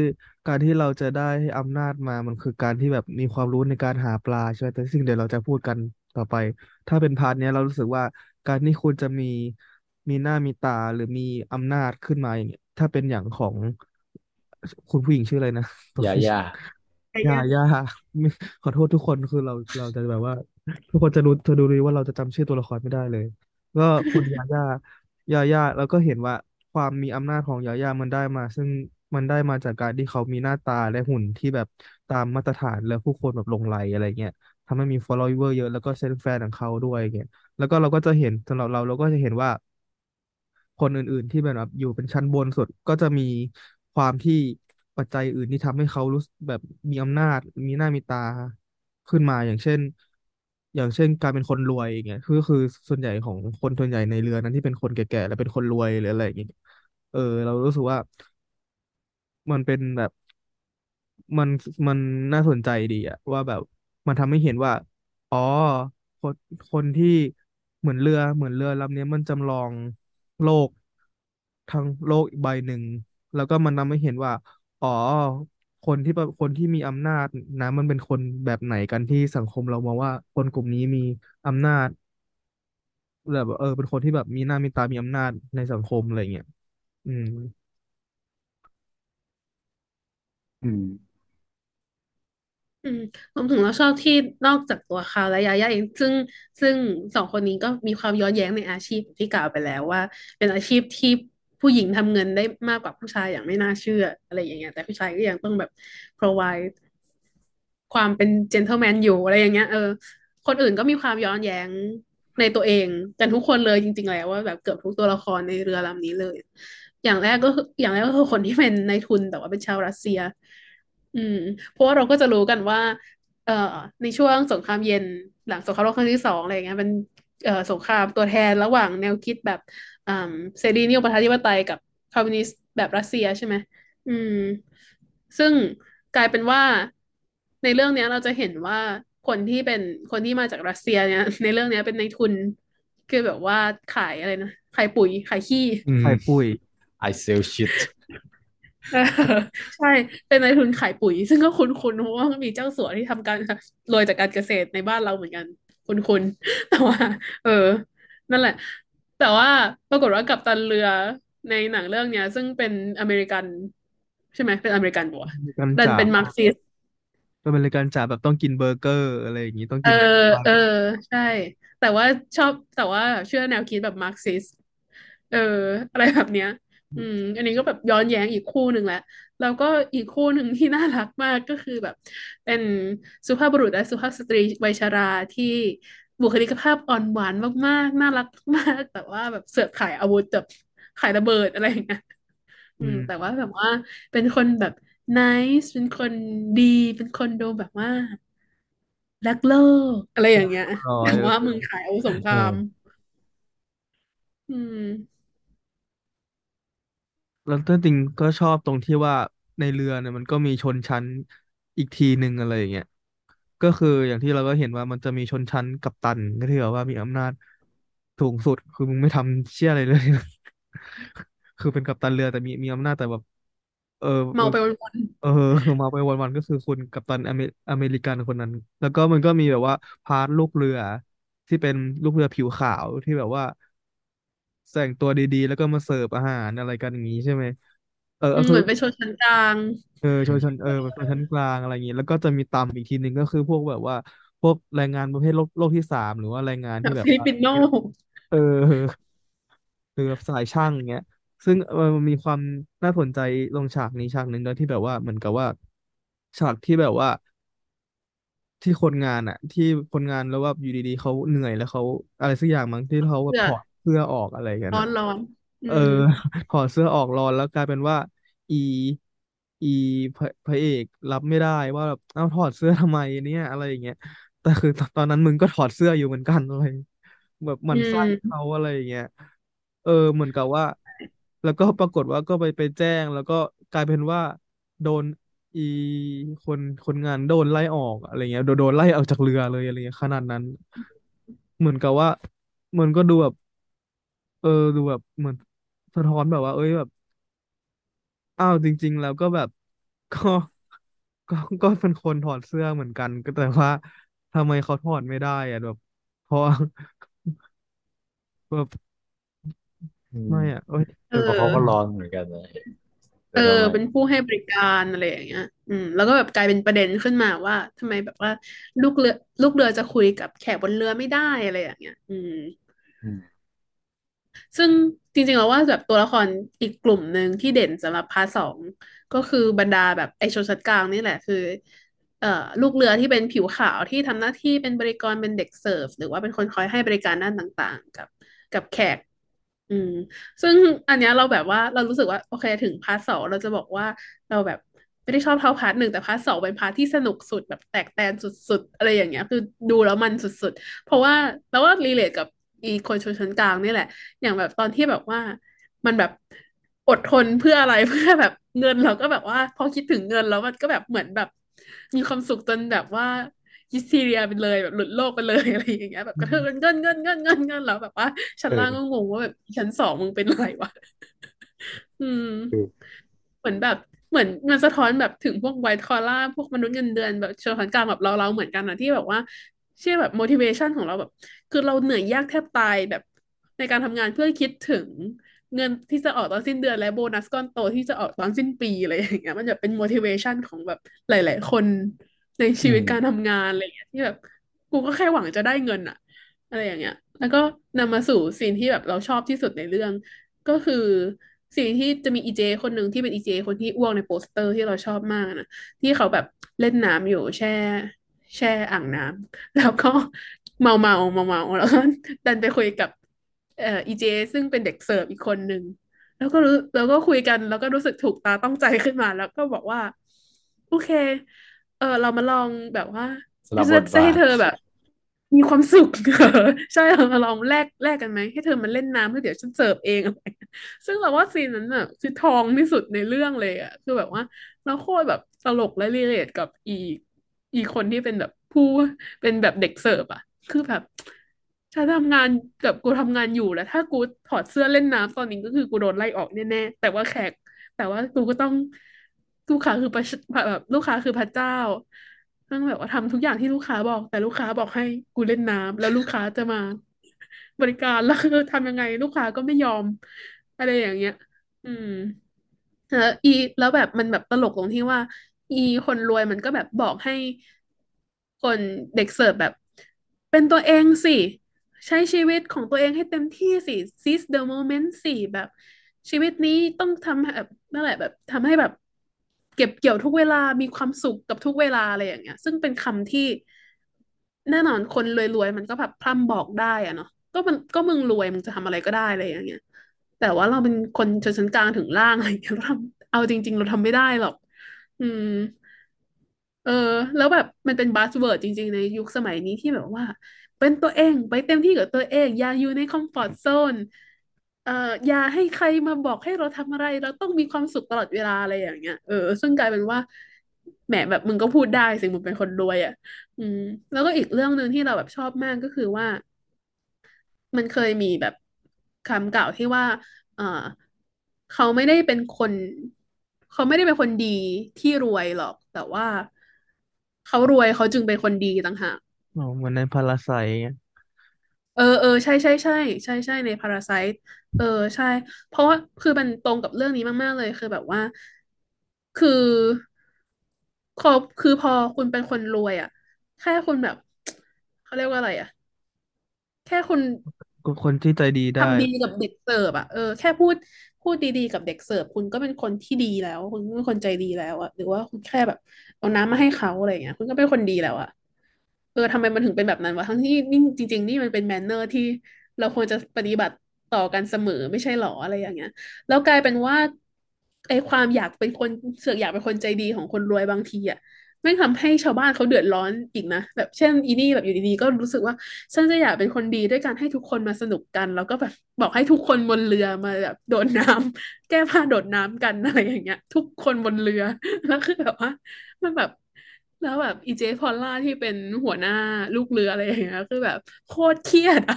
การที่เราจะได้อำนาจมามันคือการที่แบบมีความรู้ในการหาปลาใช่ไหมแต่สิ่งเดี๋ยวเราจะพูดกันต่อไป ถ้าเป็น part เนี้ยเรารู้สึกว่าการที่คุณจะมีมีหน้ามีตาหรือมีอำนาจขึ้นมาอย่างเงี้ยถ้าเป็นอย่างของคุณผู้หญิงชื่ออะไรนะตัวยาฟิชย่าย่าย่าไม่ขอโทษทุกคนคือเราเราจะแบบว่า ทุกคนจะรู้เธอดูดีว่าเราจะจำชื่อตัวละครไม่ได้เลย ก็คุณยาย่ายาย่าแล้วก็เห็นว่าความมีอำนาจของยาย่ามันได้มา ซึ่ง มันได้มาจากการที่เขามีหน้าตาและหุ่นที่แบบตามมาตรฐานแล้วผู้คนแบบหลงใหลอะไรเงี้ยทำให้มี follower เยอะแล้วก็เป็นแฟนของเขาด้วยเงี้ยแล้วก็เราก็จะเห็นสำหรับเราเราก็จะเห็นว่า คนอื่นๆที่แบบอยู่เป็นชั้นบนสุดก็จะมีความที่ปัจจัยอื่นที่ทำให้เขารู้สึกแบบมีอำนาจ มีหน้ามีตาขึ้นมาอย่างเช่น อย่างเช่นการเป็นคนรวยอย่างเงี้ยคือคือส่วนใหญ่ของคนส่วนใหญ่ในเรือนั้นที่เป็นคนแก่ๆแล้วเป็นคนรวยหรืออะไรอย่างเงี้ยเออ เรารู้สึกว่า มันเป็นแบบมันมันน่าสนใจดีอะว่าแบบมันทำให้เห็นว่า อ๋อ คนคนที่เหมือนเรือเหมือนเรือลำเนี้ยมันจำลองโลกทั้งโลกอีกใบหนึ่ง แล้วก็มันทำให้เห็นว่า อ๋อ คนที่แบบคนที่มีอำนาจนะมันเป็นคนแบบไหนกันที่สังคมเรามองว่าคนกลุ่มนี้มีอำนาจแบบเออ เป็นคนที่แบบมีหน้ามีตามีอำนาจในสังคมอะไรเงี้ยอืม อืม อืมรวมถึงเราชอบที่นอกจากตัวเขาและยาย่าเองซึ่งซึ่งสองคนนี้ก็มีความย้อนแย้งในอาชีพที่กล่าวไปแล้วว่า เป็นอาชีพที่ผู้หญิงทำเงินได้มากกว่าผู้ชายอย่างไม่น่าเชื่อ อะไรอย่างเงี้ยแต่ผู้ชายก็ยังต้องแบบ provide ความเป็น gentleman อยู่อะไรอย่างเงี้ยเออคนอื่นก็มีความย้อนแย้งในตัวเองกันทุกคนเลยจริง ๆ แล้วว่าแบบเกือบทุกตัวละครในเรือลำนี้เลย อย่างแรกก็คืออย่างแรกก็คือคนที่เป็นนายทุนแต่ว่าเป็นชาวรัสเซีย อืม เพราะว่าเราก็จะรู้กันว่า เอ่อ ในช่วงสงครามเย็น หลังสงครามโลกครั้งที่สองอะไรเงี้ยเป็นเอ่อสงครามตัวแทนระหว่างแนวคิดแบบอ่าเสรีนิยมประชาธิปไตยกับคอมมิวนิสต์แบบรัสเซียใช่ไหมอืม ซึ่งกลายเป็นว่าในเรื่องเนี้ยเราจะเห็นว่าคนที่เป็นคนที่มาจากรัสเซียเนี่ย ในเรื่องเนี้ยเป็นนายทุนคือแบบว่าขายอะไรนะขายปุ๋ยขายขี้อืมใครปุ้ย I sell shit เออใช่ เป็นนายทุนขายปุ๋ย ซึ่งก็คุ้นๆเพราะว่ามีเจ้าสัวที่ทำการรวยจากการเกษตรในบ้านเราเหมือนกัน คุ้นๆแต่ว่า เออ นั่นแหละ แต่ว่าปรากฏว่ากัปตันเรือในหนังเรื่องเนี้ย ซึ่งเป็นอเมริกัน ใช่ไหมเป็นอเมริกันปะวะกันดันจ๋าเป็นมาร์กซิสเป็นรายการจ๋าแบบต้องกินเบอร์เกอร์ อะไรอย่างงี้ต้องเอกินออะไรเออ ใช่ แต่ว่าชอบแต่ว่าเชื่อแนวคิดแบบมาร์กซิสเออ อะไรแบบเนี้ย อืม อันนี้ก็แบบย้อนแย้งอีกคู่หนึ่งแหละแล้วก็อีกคู่หนึ่งที่น่ารักมากก็คือแบบ เป็นสุภาพบุรุษและสุภาพสตรีวัยชราที่บุคลิกภาพอ่อนหวานมากๆ น่ารักมากแต่ว่าแบบเสือกขายอาวุธแบบขายระเบิดอะไรอย่างเงี้ยอือืม ม แต่ว่าแบบว่าเป็นคนแบบ n i c e เป็นคนดี เป็นคนดูแบบว่ารักโลกอะไรอย่างเงี้ยร้อแต่ยว่ามึงขายอาวุธสงคเอรามออืม แล้วจริงๆก็ชอบตรงที่ว่าในเรือเนี่ยมันก็มีชนชั้นอีกทีหนึ่งอะไรอย่างเงี้ยก็คืออย่างที่เราก็เห็นว่ามันจะมีชนชั้นกัปตันก็ที่แบบว่ามีอำนาจสูงสุดคือมึงไม่ทำเชี่ยอะไรเลย คือเป็นกัปตันเรือแต่มีมีอำนาจแต่แบบ เออ เมาไปวันเออมาไปวันๆก็คือคุณกัปตันอเมอเมริกันคนนั้น แล้วก็มันก็มีแบบว่า part ลูกเรือที่เป็นลูกเรือผิวขาวที่แบบว่า แต่งตัวดีๆ แล้วก็มาเสิร์ฟอาหารอะไรกันอย่างนี้ใช่ไหมเออๆอืมก็คือเหมือนเป็นชนชั้นกลาง เออชนชั้นเออแบบชนชั้นกลางอะไรอย่างนี้ แล้วก็จะมีต่ำอีกทีหนึ่งก็คือพวกแบบว่า พวกแรงงานประเภทโลกโลกที่สามหรือว่าแรงงานที่แบบฟิลิปว่าปินโนเออ คือแบบสายช่างอย่างเงี้ย ซึ่งเออมันมีความน่าสนใจตรงฉากนี้ฉากหนึ่งด้วยที่แบบว่าเหมือนกับว่า ฉากที่แบบว่าที่คนงานอะที่คนงานแล้วว่าอยู่ดีๆเขาเหนื่อยแล้วเขาอะไรสักอย่างมั้งที่เขาแบบเสื้อถอดเสื้อออกอะไรกันร้ออะนร้อนอืเออ ม ถอดเสื้อออกร้อนแล้วกลายเป็นว่า อี อีพระพระเอกรับไม่ได้ว่าแบบเอ้าถอดเสื้อทำไมเนี่ยอะไรอย่างเงี้ยแต่คือตอนตอนนั้นมึงก็ถอดเสื้ออยู่เหมือนกันอะไรแบบหอืมั่นไส้มเขาอะไรอย่างเงี้ยเออเหมือนกับว่า แล้วก็ปรากฏว่าก็ไปไปแจ้ง แล้วก็กลายเป็นว่า โดนอีคนคนงานโดนไล่ออกอะไรเงี้ยโดนโดนไล่ออกจากเรือเลยอะไรเงี้ยขนาดนั้น เหมือนกับว่า มันก็ดูแบบเออดูแบบเหมือนสะท้อนแบบว่า เอ้ยแบบอ้าวจริง ๆ แล้วก็แบบก็ ก็ก็เป็นคนถอดเสื้อเหมือนกัน ก็แต่ว่าทำไมเขาถอดไม่ได้อะแบบเพราะแบบอืมไม่อะเอ้ยเอเพราะเขาก็ร้ออนเหมือนกันนะเออแต่ทำไมเป็นผู้ให้บริการอะไรอย่างเงี้ย อืม แล้วก็แบบกลายเป็นประเด็นขึ้นมาว่าทำไมแบบว่า ลูกเรือลูกเรือจะคุยกับแขกบนเรือไม่ได้อะไรอย่างเงี้ย อืม อืม ซึ่งจริงๆแล้วว่าแบบตัวละครอีกกลุ่มหนึ่งที่เด่นสำหรับ part สองก็คือบรรดาแบบไอชนชั้นกลางนี่แหละคือ เอ่อลูกเรือที่เป็นผิวขาวที่ทำหน้าที่เป็นบริกรเป็นเด็กเสิร์ฟ หรือว่าเป็นคนคอยให้บริการด้านต่างๆ กับกับแขก อืม ซึ่งอันเนี้ยเราแบบว่าเรารู้สึกว่าโอเคถึง part สองเราจะบอกว่าเราแบบไม่ได้ชอบเท่า part หนึ่งแต่ part สองเป็น part ที่สนุกสุดแบบแตกแตนสุดๆ อะไรอย่างเงี้ย คือดูแล้วมันสุดๆ เพราะว่าเราว่า relate กับ อีคนชนชั้นกลางนี่แหละ อย่างแบบตอนที่แบบว่า มันแบบอดทนเพื่ออะไรเพื่อแบบเงินเราก็แบบว่า พอคิดถึงเงินแล้วมันก็แบบเหมือนแบบ มีความสุขจนแบบว่าฮิสทีเรียไปเลยแบบหลุดโลกไปเลยอะไรอย่างเงี้ยแบบกระเทือนเงินเงินเงินเงินเงินแล้วแบบว่าชั้นล่างก็งงว่าแบบชั้นสองมึงเป็นไรวะอืมคือเหมือนแบบเหมือนมันสะท้อนแบบถึงพวกไวท์คอล่าพวกมนุษย์เงินเดือนแบบชนชั้นกลางแบบเราเราเหมือนกันนะที่แบบว่า เชื่อแบบ motivation ของเราแบบ คือเราเหนื่อยยากแทบตายแบบในการทำงานเพื่อคิดถึงเงินที่จะออกตอนสิ้นเดือนและโบนัสก้อนโตที่จะออกตอนสิ้นปีอะไรอย่างเงี้ย มันจะเป็น motivation ของแบบหลาย ๆ คนในชีวิตการทำงานอะไรอย่างเงี้ยที่แบบกูก็แค่หวังจะได้เงินอะอะไรอย่างเงี้ย แล้วก็นำมาสู่ซีนที่แบบเราชอบที่สุดในเรื่อง ก็คือสิ่งที่จะมีอีเจคนหนึ่งที่เป็นอีเจคนที่อ้วกในโปสเตอร์ที่เราชอบมากนะที่เขาแบบเล่นน้ำอยู่แช่ แช่อ่างน้ำแล้วก็เมาเมาเมาเมาแล้วก็ดันไปคุยกับเอ่ออีเจ ซึ่งเป็นเด็กเสิร์ฟอีกคนหนึ่งแล้วก็รู้แล้วก็คุยกันแล้วก็รู้สึกถูกตาต้องใจขึ้นมา แล้วก็บอกว่า โอเค เออเรามาลองแบบว่าสลับบจะจะให้ทบาทเธอแบบ มีความสุขเออใช่เรามาลองแลกแลกกันไหมให้เธอมาเล่นน้ำแล้วเดี๋ยวฉันเสิร์ฟเองอะไรเงี้ยซึ่งเราว่า scene นั้นอะคือทองที่สุดในเรื่องเลยอะคือแบบว่าเราโคตรแบบตลกและ relate กับอี อีคนที่เป็นแบบผู้เป็นแบบเด็กเสิร์ฟอะคือแบบฉันทำงานกับกูทำงานอยู่แล้ว ถ้ากูถอดเสื้อเล่นน้ำตอนนี้ก็คือกูโดนไล่ออกแน่ๆแต่ว่าแขก แต่ว่ากูก็ต้องลูกค้าคือประแบบลูกค้าคือพระเจ้าต้องแบบว่าทำทุกอย่างที่ลูกค้าบอก แต่ลูกค้าบอกให้กูเล่นน้ำแล้วลูกค้าจะมา บริการแล้วคือทำยังไง ลูกค้าก็ไม่ยอม อะไรอย่างเงี้ย อืมแล้วอีแล้วแบบมันแบบตลกตรงที่ว่า อีคนรวยมันก็แบบบอกให้คนเด็กเสิร์ฟแบบ เป็นตัวเองสิ ใช้ชีวิตของตัวเองให้เต็มที่สิ seize the moment สิแบบ ชีวิตนี้ต้องทำแบบนั่นแหละแบบทำให้แบบ เก็บเกี่ยวทุกเวลามีความสุขกับทุกเวลาอะไรอย่างเงี้ย ซึ่งเป็นคำที่แน่นอนคนรวยๆมันก็แบบพร่ำบอกได้อะเนาะก็มันก็มึงรวยมึงจะทำอะไรก็ได้อะไรอย่างเงี้ย แต่ว่าเราเป็นคนชนชั้นกลางถึงล่างอะไรอย่างเงี้ยเราทำเอาจริง ๆ เราทำไม่ได้หรอก อืม เออ แล้วแบบมันเป็น buzzword จริง ๆ ในยุคสมัยนี้ที่แบบว่า เป็นตัวเองไปเต็มที่กับตัวเอง อย่าอยู่ในคอมฟอร์ z โซนเอ่ออย่าให้ใครมาบอกให้เราทำอะไร เราต้องมีความสุขตลอดเวลาอะไรอย่างเงี้ยเออซึ่งกลายเป็นว่าแหมแบบมึงก็พูดได้สิมึงเป็นคนรวยอะ อืม แล้วก็อีกเรื่องหนึ่งที่เราแบบชอบมากก็คือว่า มันเคยมีแบบคำกล่าวที่ว่า เอ่อ เขาไม่ได้เป็นคน เขาไม่ได้เป็นคนดีที่รวยหรอก แต่ว่าเขารวยเขาจึงเป็นคนดีต่างหากอ๋อเหมือนในพาราไซเออเออใช่ใช่ใช่ใช่ใช่ในพาราไซต์เออใช่ เพราะว่าคือมันตรงกับเรื่องนี้มาก ๆ เลยคือแบบว่า คือพอคือพอคุณเป็นคนรวยอะ แค่คุณแบบ เขาเรียกว่าอะไรอะ แค่คุณ ก็คนที่ใจดีได้ ทำดีกับเด็กเสิร์ฟอะเออแค่พูด พูดดีๆกับเด็กเสิร์ฟคุณก็เป็นคนที่ดีแล้ว คุณเป็นคนใจดีแล้วอะหรือว่าคุณแค่แบบ เอาน้ำมาให้เขาอะไรเงี้ย คุณก็เป็นคนดีแล้วอะเออทำไมมันถึงเป็นแบบนั้นวะทั้งที่นี่จริง ๆ นี่มันเป็น manner ที่เราควรจะปฏิบัติต่อกันเสมอไม่ใช่หรออะไรอย่างเงี้ย แล้วกลายเป็นว่าไอความอยากเป็นคนเสือกอยากเป็นคนใจดีของคนรวยบางทีอะ แม่งทำให้ชาวบ้านเขาเดือดร้อนอีกนะแบบเช่นอีนี่แบบอยู่ดีๆก็รู้สึกว่าฉันจะอยากเป็นคนดีด้วยการให้ทุกคนมาสนุกกัน แล้วก็แบบบอกให้ทุกคนบนเรือมาแบบโดดน้ำแก้ผ้าโดดน้ำกันอะไรอย่างเงี้ย ทุกคนบนเรือแล้วคือแบบว่ามันแบบแล้วแบบอีเจพอลล่าที่เป็นหัวหน้าลูกเรืออะไรอย่างเงี้ยคือแบบโคตรเครียดอะ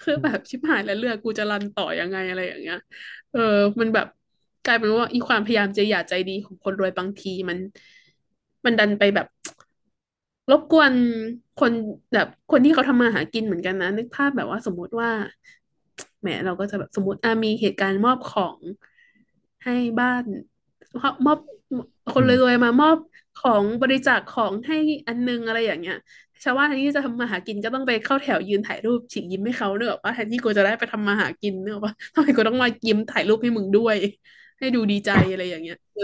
คือแบบชิบหายแล้วเรือกูจะรันต่อยังไงอะไรอย่างเงี้ย เออ มันแบบกลายเป็นว่าอีความพยายามจะอยากใจดีของคนรวยบางทีมัน มันดันไปแบบรบกวนคนแบบคนที่เขาทำมาหากินเหมือนกันนะ นึกภาพแบบว่าสมมติว่าแหมเราก็จะแบบสมมติอะมีเหตุการณ์มอบของให้บ้านมอบคนรวยๆมามอบของบริจาคของให้อันนึงอะไรอย่างเงี้ยชาวบ้านแทนที่จะทำมาหากินก็ต้องไปเข้าแถวยืนถ่ายรูปฉีกยิ้มให้เขาเนอะว่าแทนที่กูจะได้ไปทำมาหากินเนอะว่าทำไมกูต้องมายิ้มถ่ายรูปให้มึงด้วย ให้ดูดีใจอะไรอย่างเงี้ยเออ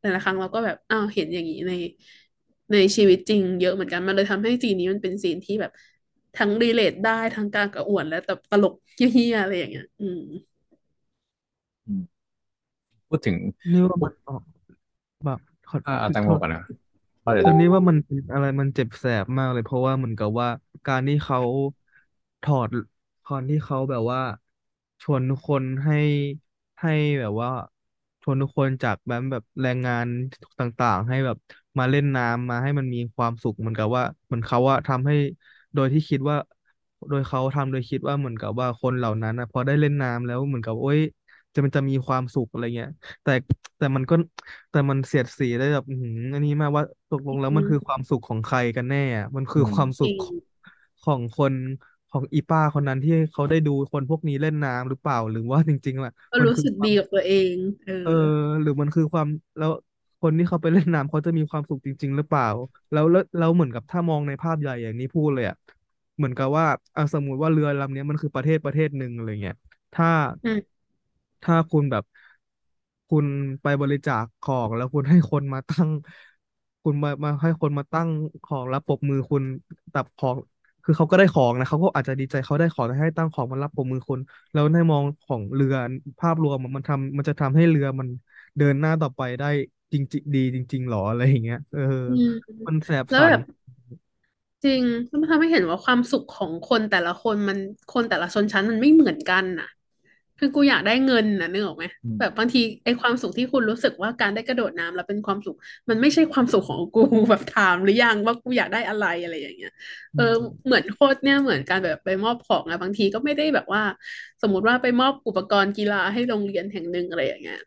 แต่ละครั้งเราก็แบบอ้าวเห็นอย่างนี้ในในชีวิตจริงเยอะเหมือนกันมันเลยทำให้ซีนนี้มันเป็นซีนที่แบบทั้งรีเลทได้ทั้งการกระอ่วนและแต่ตลกเฮี้ยๆอะไรอย่างเงี้ย อืมอืมพูดถึงนี่ว่าพูดมันออกแบบขออ่าเอาแตงโทษโมก่อนนะเพราะเดี๋ยวคือจะนี่ว่ามันเป็นอะไรมันเจ็บแสบมากเลย เพราะว่าเหมือนกับว่าการที่เขาถอดตอนที่เขาแบบว่า ชวนทุกคนให้ให้แบบว่าชว นทุกคนจากแบบแบบแรงงานต่างๆ ให้แบบมาเล่นน้ำมาให้มันมีความสุขเหมือนกับว่าเหมือนเขาว่าทำให้โดยที่คิดว่า โดยเขาทำโดยคิดว่าเหมือนกับว่าคนเหล่านั้นนะพอได้เล่นน้ำแล้วเหมือนกับโอ๊ยจะมันจะมีความสุขอะไรเงี้ย แต่แต่มันก็แต่มันเสียดสีได้แบบอือหืออันนี้มากว่าตกลงแล้วอืมันคือคมวามสุขของใครกันแน่อะมันอืคือมความจริงสุขของของคน ของอีป้าคนนั้นที่เขาได้ดูคนพวกนี้เล่นน้ำหรือเปล่าหรือว่าจริงๆล่ะก็รู้สึกมันคือความดีกับตัวเอง เออ เออ หรือมันคือความแล้วคนที่เขาไปเล่นน้ำเขาจะมีความสุขจริง ๆ หรือเปล่า แล้วแล้วแล้วเหมือนกับถ้ามองในภาพใหญ่อย่างนี้พูดเลยอะเหมือนกับว่าเอาสมมุติว่าเรือลำเนี้ยมันคือประเทศประเทศหนึ่งอะไรเงี้ยถ้าอืมถ้าคุณแบบ คุณไปบริจาคของแล้วคุณให้คนมาตั้ง คุณมามาให้คนมาตั้งของแล้วปรบมือคุณตับของ คือเขาก็ได้ของนะเขาก็อาจจะดีใจเขาได้ของแต่ให้ตั้งของมารับปรบมือคุณแล้วในมองของเรือภาพรวมอะมันทำมันจะทำให้เรือมันเดินหน้าต่อไปได้จริงๆดี จริงๆหรออะไรอย่างเงี้ยเอออืมมันแสบสันแล้วแบบจริงมันทำให้เห็นว่าความสุขของคนแต่ละคนมันคนแต่ละชนชั้นมันไม่เหมือนกันน่ะ คือกูอยากได้เงินน่ะนึกออกไหมอืมแบบบางทีไอ้ความสุขที่คุณรู้สึกว่าการได้กระโดดน้ำแล้วเป็นความสุข มันไม่ใช่ความสุขของกูแบบถามหรือยังว่ากูอยากได้อะไรอะไรอย่างเงี้ยเอออืมเหมือนโค้ชเนี่ยเหมือนการแบบไปมอบของอะบางทีก็ไม่ได้แบบว่า สมมุติว่าไปมอบอุปกรณ์กีฬาให้โรงเรียนแห่งหนึ่งอะไรอย่างเงี้ย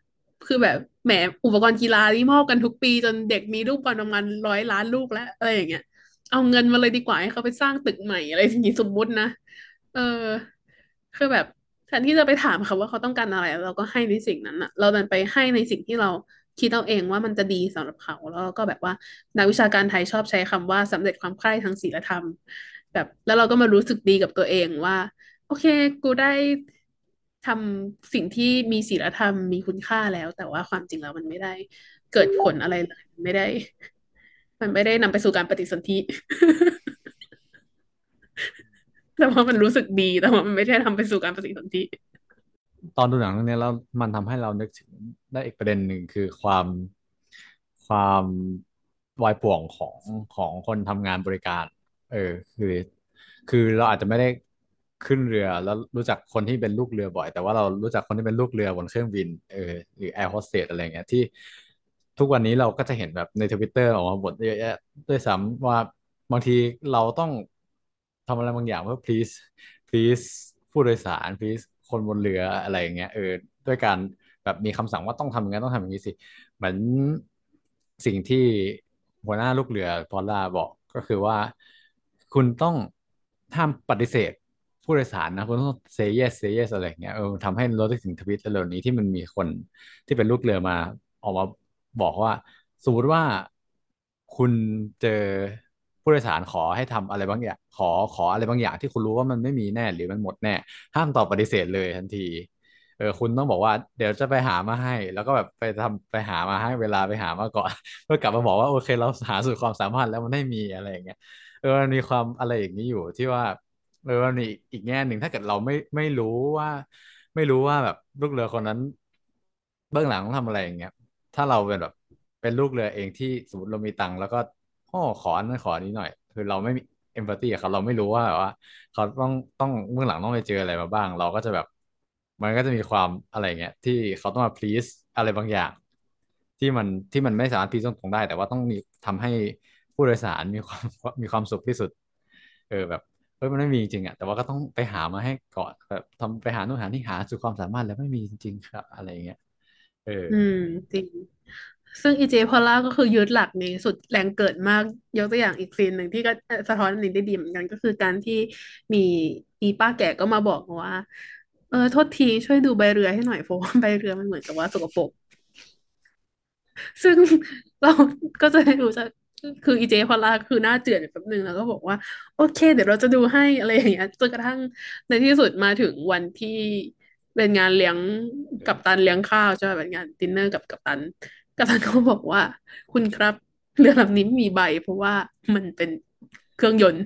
คือแบบแหมอุปกรณ์กีฬาที่มอบกันทุกปี จนเด็กมีลูกบอลประมาณร้อยล้านลูกแล้วอะไรอย่างเงี้ยเอาเงินมาเลยดีกว่าให้เขาไปสร้างตึกใหม่อะไรอย่างนี้สมมุตินะเออ คือแบบแท นที่จะไปถามเขาว่าเขาต้องการอะไร เราก็ให้ในสิ่งนั้นอะเราดันไปให้ในสิ่งที่เราคิดเอาเองว่ามันจะดีสำหรับเขาแล้วก็แบบว่านักวิชาการไทยชอบใช้คำว่าสำเร็จความใคร่ทางศีลธรรม แบบ แล้วเราก็มารู้สึกดีกับตัวเองว่า โอเค กูได้ทำสิ่งที่มีศีลธรรมมีคุณค่าแล้ว แต่ว่าความจริงแล้วมันไม่ได้เกิดผลอะไรเลยไม่ได้ มันไม่ได้นำไปสู่การปฏิสนธิ แต่ว่ามันรู้สึกดีแต่ว่ามันไม่ได้ทำไปสู่การปฏิสนธิตอนดูหนังเรื่องนี้แล้วมันทำให้เรานึกถึงได้อีกประเด็นหนึ่งคือความความวายป่วงของของคนทำงานบริการ เออ คือ คือเราอาจจะไม่ได้ขึ้นเรือแล้วรู้จักคนที่เป็นลูกเรือบ่อย แต่ว่าเรารู้จักคนที่เป็นลูกเรือบนเครื่องบินเออหรือแอร์โฮสเตสอะไรเงี้ยที่ทุกวันนี้เราก็จะเห็นแบบในทวิตเตอร์ออกมาบ่นเยอะแยะด้วยซ้ำว่าบางทีเราต้อง ทำอะไรบางอย่างเพื่อ please please ผู้โดยสาร please คนบนเรืออะไรอย่างเงี้ยเออด้วยการแบบมีคำสั่งว่าต้องทำอย่างนั้นต้องทำอย่างนี้สิเหมือนสิ่งที่หัวหน้าลูกเรือพอลล่าบอกก็คือว่า คุณต้องห้ามปฏิเสธผู้โดยสารนะคุณต้อง say yes say yes อะไรอย่างเงี้ยเออทำให้เราได้ถึงทวิตเร็วนี้ที่มันมีคนที่เป็นลูกเรือมาออกมาบอกว่า สมมติว่าคุณเจอ ผู้โดยสารขอให้ทำอะไรบางอย่างขอขออะไรบางอย่างที่คุณรู้ว่ามันไม่มีแน่หรือมันหมดแน่ ห้ามตอบปฏิเสธเลยทันทีเออคุณต้องบอกว่าเดี๋ยวจะไปหามาให้ แล้วก็แบบไปทำไปหามาให้เวลาไปหามาก่อนเพื่อกลับมาบอกว่าโอเคเราหาสุดความสามารถแล้วมันไม่มีอะไรอย่างเงี้ยเออมันมีความอะไรอย่างนี้อยู่ที่ว่าเออมันมีอีกแง่หนึ่งถ้าเกิดเราไม่ไม่รู้ว่า ไม่รู้ว่าแบบลูกเรือคนนั้น เบื้องหลังต้องทำอะไรอย่างเงี้ย ถ้าเราเป็นแบบเป็นลูกเรือเองที่สมมติเรามีตังค์แล้วก็ พ่อขออันนั้นขออันนี้หน่อย คือเราไม่มีเอมพัตตีกับเขาเราไม่รู้ว่าแบบว่า เขาต้องต้องเบื้องหลังต้องไปเจออะไรมาบ้าง เราก็จะแบบ มันก็จะมีความอะไรเงี้ยที่เขาต้องมา please อะไรบางอย่าง ที่มันที่มันไม่สามารถ please ตรงๆได้ แต่ว่าต้องมีทำให้ผู้โดยสารมีความมีความสุขที่สุด เออแบบเฮ้ยมันไม่มีจริงอะแต่ว่าก็ต้องไปหามาให้ก่อนแบบทำไปหาโน่นหานี่หาสุดความสามารถแล้วไม่มีจริงๆครับอะไรเงี้ยเออ อืมจริง ซึ่งอีเจพอล่าก็คือยึดหลักนี้สุดแรงเกิดมาก ยกตัวอย่างอีกซีนหนึ่งที่ก็สะท้อนอันนี้ได้ดีเหมือนกันก็คือการที่มีอีป้าแก่ก็มาบอกว่า เออโทษทีช่วยดูใบเรือให้หน่อยเพราะว่าใบเรือมันเหมือนกับว่าสกปรกซึ่งเราก็จะได้รู้จักคืออีเจพอล่าคือหน้าเจือนอยู่แป๊บนึงแล้วก็บอกว่า โอเค เดี๋ยวเราจะดูให้อะไรอย่างเงี้ยจนกระทั่งในที่สุดมาถึงวันที่เป็นงานเลี้ยงกัปตันเลี้ยงข้าวใช่ไหมเป็นงานดินเนอร์กับกัปตัน กัปตันเขาบอกว่า คุณครับเรือลำนี้ไม่มีใบ เพราะว่ามันเป็นเครื่องยนต์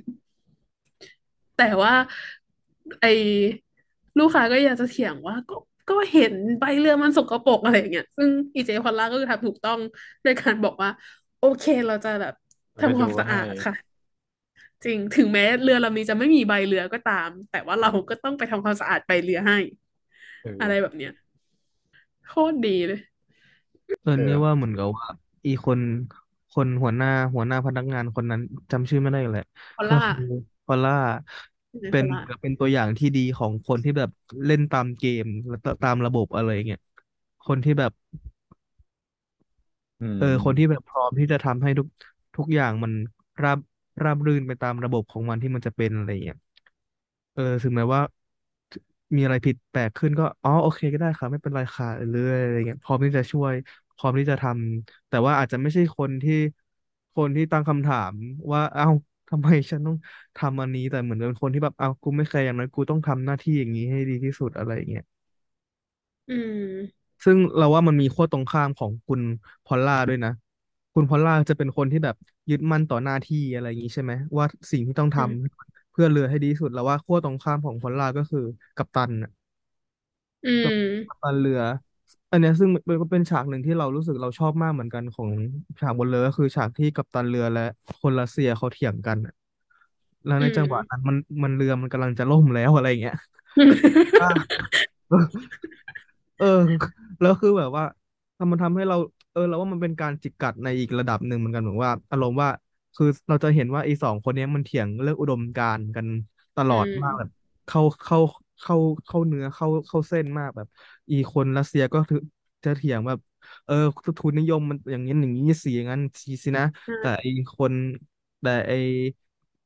แต่ว่า ไอ้ลูกค้าก็อยากจะเถียงว่าก็ก็เห็นใบเรือมันสกปรกอะไรอย่างเงี้ยซึ่งอีเจพอลล่าก็คือทำถูกต้องด้วยการบอกว่า โอเคเราจะแบบเราจะทำความดูสะอาดให้ค่ะ จริงถึงแม้เรือลำนี้จะไม่มีใบเรือก็ตาม แต่ว่าเราก็ต้องไปทำความสะอาดใบเรือให้เอออะไรแบบเนี้ยโคตรดีเลย เออเออเนี่ยว่าเหมือนกับว่า อีคนคนหัวหน้าหัวหน้าพนักงานคนนั้นจำชื่อไม่ได้เลยพอลก็ล่าคือพอลล่าใช่ไหมเป็นพอลล่าเป็นตัวอย่างที่ดีของคนที่แบบเล่นตามเกมและตามระบบอะไรเงี้ยคนที่แบบ อืมเออคนที่แบบพร้อมที่จะทำให้ทุกทุกอย่างมันราบราบรื่นไปตามระบบของมันที่มันจะเป็นอะไรเงี้ยเออถึงแม้ว่า มีอะไรผิดแปลกขึ้นก็อ๋อโอเคก็ได้ค่ะ ไม่เป็นไรค่ะเรื่อยๆอะไรเงี้ยพร้อมที่จะช่วย พร้อมที่จะทำแต่ว่าอาจจะไม่ใช่คนที่คนที่ตั้งคำถามว่าเอ้าทำไมฉันต้องทำอันนี้ แต่เหมือนเป็นคนที่แบบเอ้ากูไม่เคยอย่างนั้นกูต้องทำหน้าที่อย่างนี้ให้ดีที่สุดอะไรเงี้ย อืม ซึ่งเราว่ามันมีขั้วตรงข้ามของคุณพอลล่าด้วยนะ คุณพอลล่าจะเป็นคนที่แบบยึดมั่นต่อหน้าที่อะไรอย่างนี้ใช่ไหมว่าสิ่งที่ต้องทำอืมเพื่อเรือให้ดีที่สุดแล้วว่าขั้วตรงข้ามของพอลล่าก็คือกัปตันน่ะอืกับมกัปตันเรือ อันเนี้ยซึ่งมันก็เป็นฉากหนึ่งที่เรารู้สึกเราชอบมากเหมือนกันของฉากบนเรือก็คือฉากที่กัปตันเรือและคนรัสเซียเขาเถียงกันน่ะแล้วอืในมจังหวะนั้นมันมันเรือมันกำลังจะล่มแล้วอะไรอย่างเงี้ยอ่า เออ แล้วคือแบบว่าทำมันทำให้เรา เออเราว่ามันเป็นการจิกกัดในอีกระดับหนึ่งเหมือนกันเหมือนว่าอารมณ์ว่า คือเราจะเห็นว่าไอ้สองคนเนี้ยมันเถียงเรื่องอุดมการณ์กันตลอือดมมากแบบเข้าเข้าเข้าเข้าเนื้อเข้าเข้าเส้นมากแบบ อีคนรัสเซียก็ถือจะเถียงแบบ เออทุนนิยมมันอย่างนี้อย่างนี้สิอย่างนั้นสิสินะอ่าแต่ไอ้คนแต่ไอ้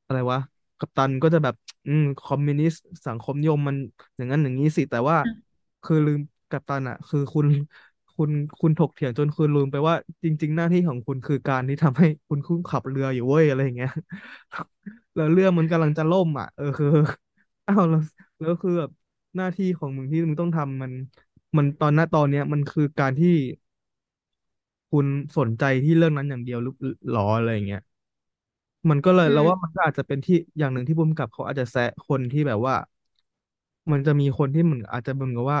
อะไรวะ กัปตันก็จะแบบ อืมคอมมิวนิสต์สังคมนิยมมันอย่างนั้นอย่างนี้สิแต่ว่าอืมคือลืมกัปตันอะ คือคุณ คุณคุณถกเถียงจนคุณลืมไปว่า จริง ๆ หน้าที่ของคุณคือการที่ทำให้คุณคุ้ขับเรืออยู่เว้ยอะไรอย่างเงี้ยแล้วเรือมันกำลังจะล่มอะเออคืออ้าวแล้วแล้วคือแบบหน้าที่ของมึงที่มึงต้องทำมัน มันตอนหน้าตอนเนี้ย มันคือการที่คุณสนใจที่เรื่องนั้นอย่างเดียวหรือหรออะไรอย่างเงี้ยมันก็เลยอืเรามว่ามันก็อาจจะเป็นที่อย่างหนึ่งที่ผู้กำกับเขาอาจจะแซะคนที่แบบว่า มันจะมีคนที่เหมือนอาจจะเหมือนกับว่า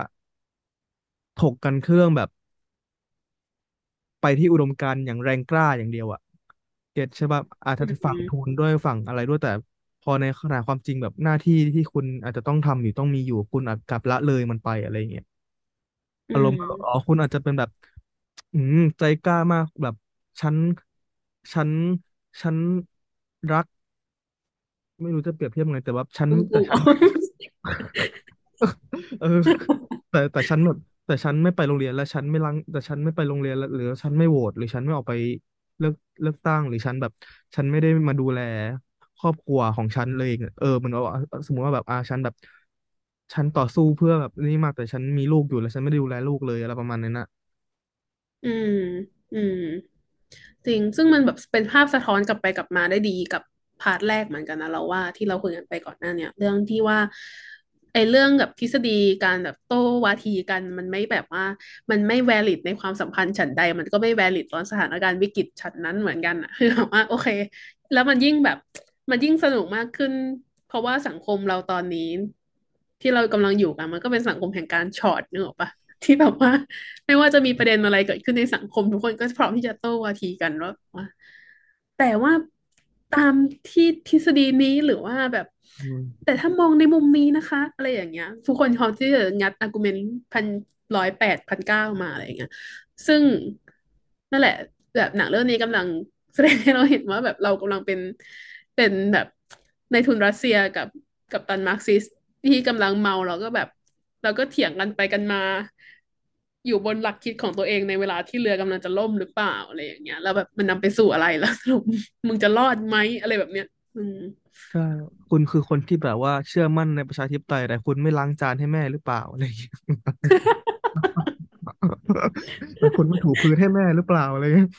ถกกันเครื่องแบบ ไปที่อุดมการณ์อย่างแรงกล้าอย่างเดียวอะเก็ตใช่ป่ะอาจอืจะฝั่งมทุนด้วยฝั่งอะไรด้วยแต่พอในขณะความจริงแบบหน้าที่ที่คุณอาจจะต้องทำอยู่ต้องมีอยู่คุณอาจกลับละเลยมันไปอะไรอย่างเงี้ยอือารมมณ์แบบอ๋อคุณอาจจะเป็นแบบ อืมใจกล้ามากแบบฉันฉันฉันรัก ไม่รู้จะเปรียบเทียบยังไงแต่ว่าฉันกูแต่กูฉันเออแต่แต่ฉันแบบ แต่ฉันไม่ไปโรงเรียนแล้วฉันไม่รังแต่ฉันไม่ไปโรงเรียนแล้วหรือฉันไม่โหวตหรือฉันไม่ออกไปเลือกเลือกตั้งหรือฉันแบบ ฉันไม่ได้มาดูแลครอบครัวของฉันเลยเออเหมันว่าสมมติว่าแบบอาฉันแบบ ฉันต่อสู้เพื่อแบบนี่มากแต่ฉันมีลูกอยู่แล้วฉันไม่ได้ดูแลลูกเลยอะไรประมาณนั้นนะอืม อืม จริง ซึ่งมันแบบเป็นภาพสะท้อนกลับไปกลับมาได้ดีกับพาร์ทแรกเหมือนกันนะเราว่าที่เราคุยกันไปก่อนหน้าเนี่ย เรื่องที่ว่า ไอเรื่องกับทฤษฎีการแบบโต้วาทีกันมันไม่แบบว่า มันไม่ valid ในความสัมพันธ์ฉันใด มันก็ไม่ valid ตอนสถานการณ์วิกฤตฉันนั้นเหมือนกันอะคือแบบว่าโอเค แล้วมันยิ่งแบบมันยิ่งสนุกมากขึ้น เพราะว่าสังคมเราตอนนี้ ที่เรากำลังอยู่กัน มันก็เป็นสังคมแห่งการช็อตนึกออกปะที่แบบว่า ไม่ว่าจะมีประเด็นอะไรเกิดขึ้นในสังคมทุกคนก็พร้อมที่จะโต้วาทีกันว่าว่าแต่ว่าตามที่ทฤษฎีนี้หรือว่าแบบ แต่ถ้ามองในมุมนี้นะคะ อะไรอย่างเงี้ย ทุกคนพร้อมที่จะงัดอาร์กุเมนต์พันร้อยแปดพันเก้ามาอะไรอย่างเงี้ย ซึ่งนั่นแหละ แบบหนังเรื่องนี้กำลังแสดงให้เราเห็นว่าแบบเรากำลังเป็นเป็นแบบในทุนรัสเซียกับกับตันมาร์กซิสที่กำลังเมาเราก็แบบเราก็เถียงกันไปกันมา อยู่บนหลักคิดของตัวเองในเวลาที่เรือกำลังจะล่มหรือเปล่าอะไรอย่างเงี้ย แล้วแบบมันนำไปสู่อะไรแล้วสรุปมึงจะรอดไหมอะไรแบบเนี้ย อืมใช่คุณคือคนที่แบบว่าเชื่อมั่นในประชาธิปไตยแต่คุณไม่ล้างจานให้แม่หรือเปล่าอะไรอย่างเงี้ยแล้วคุณไม่ถูพื้นให้แม่หรือเปล่าอะไรอย่างเงี้ย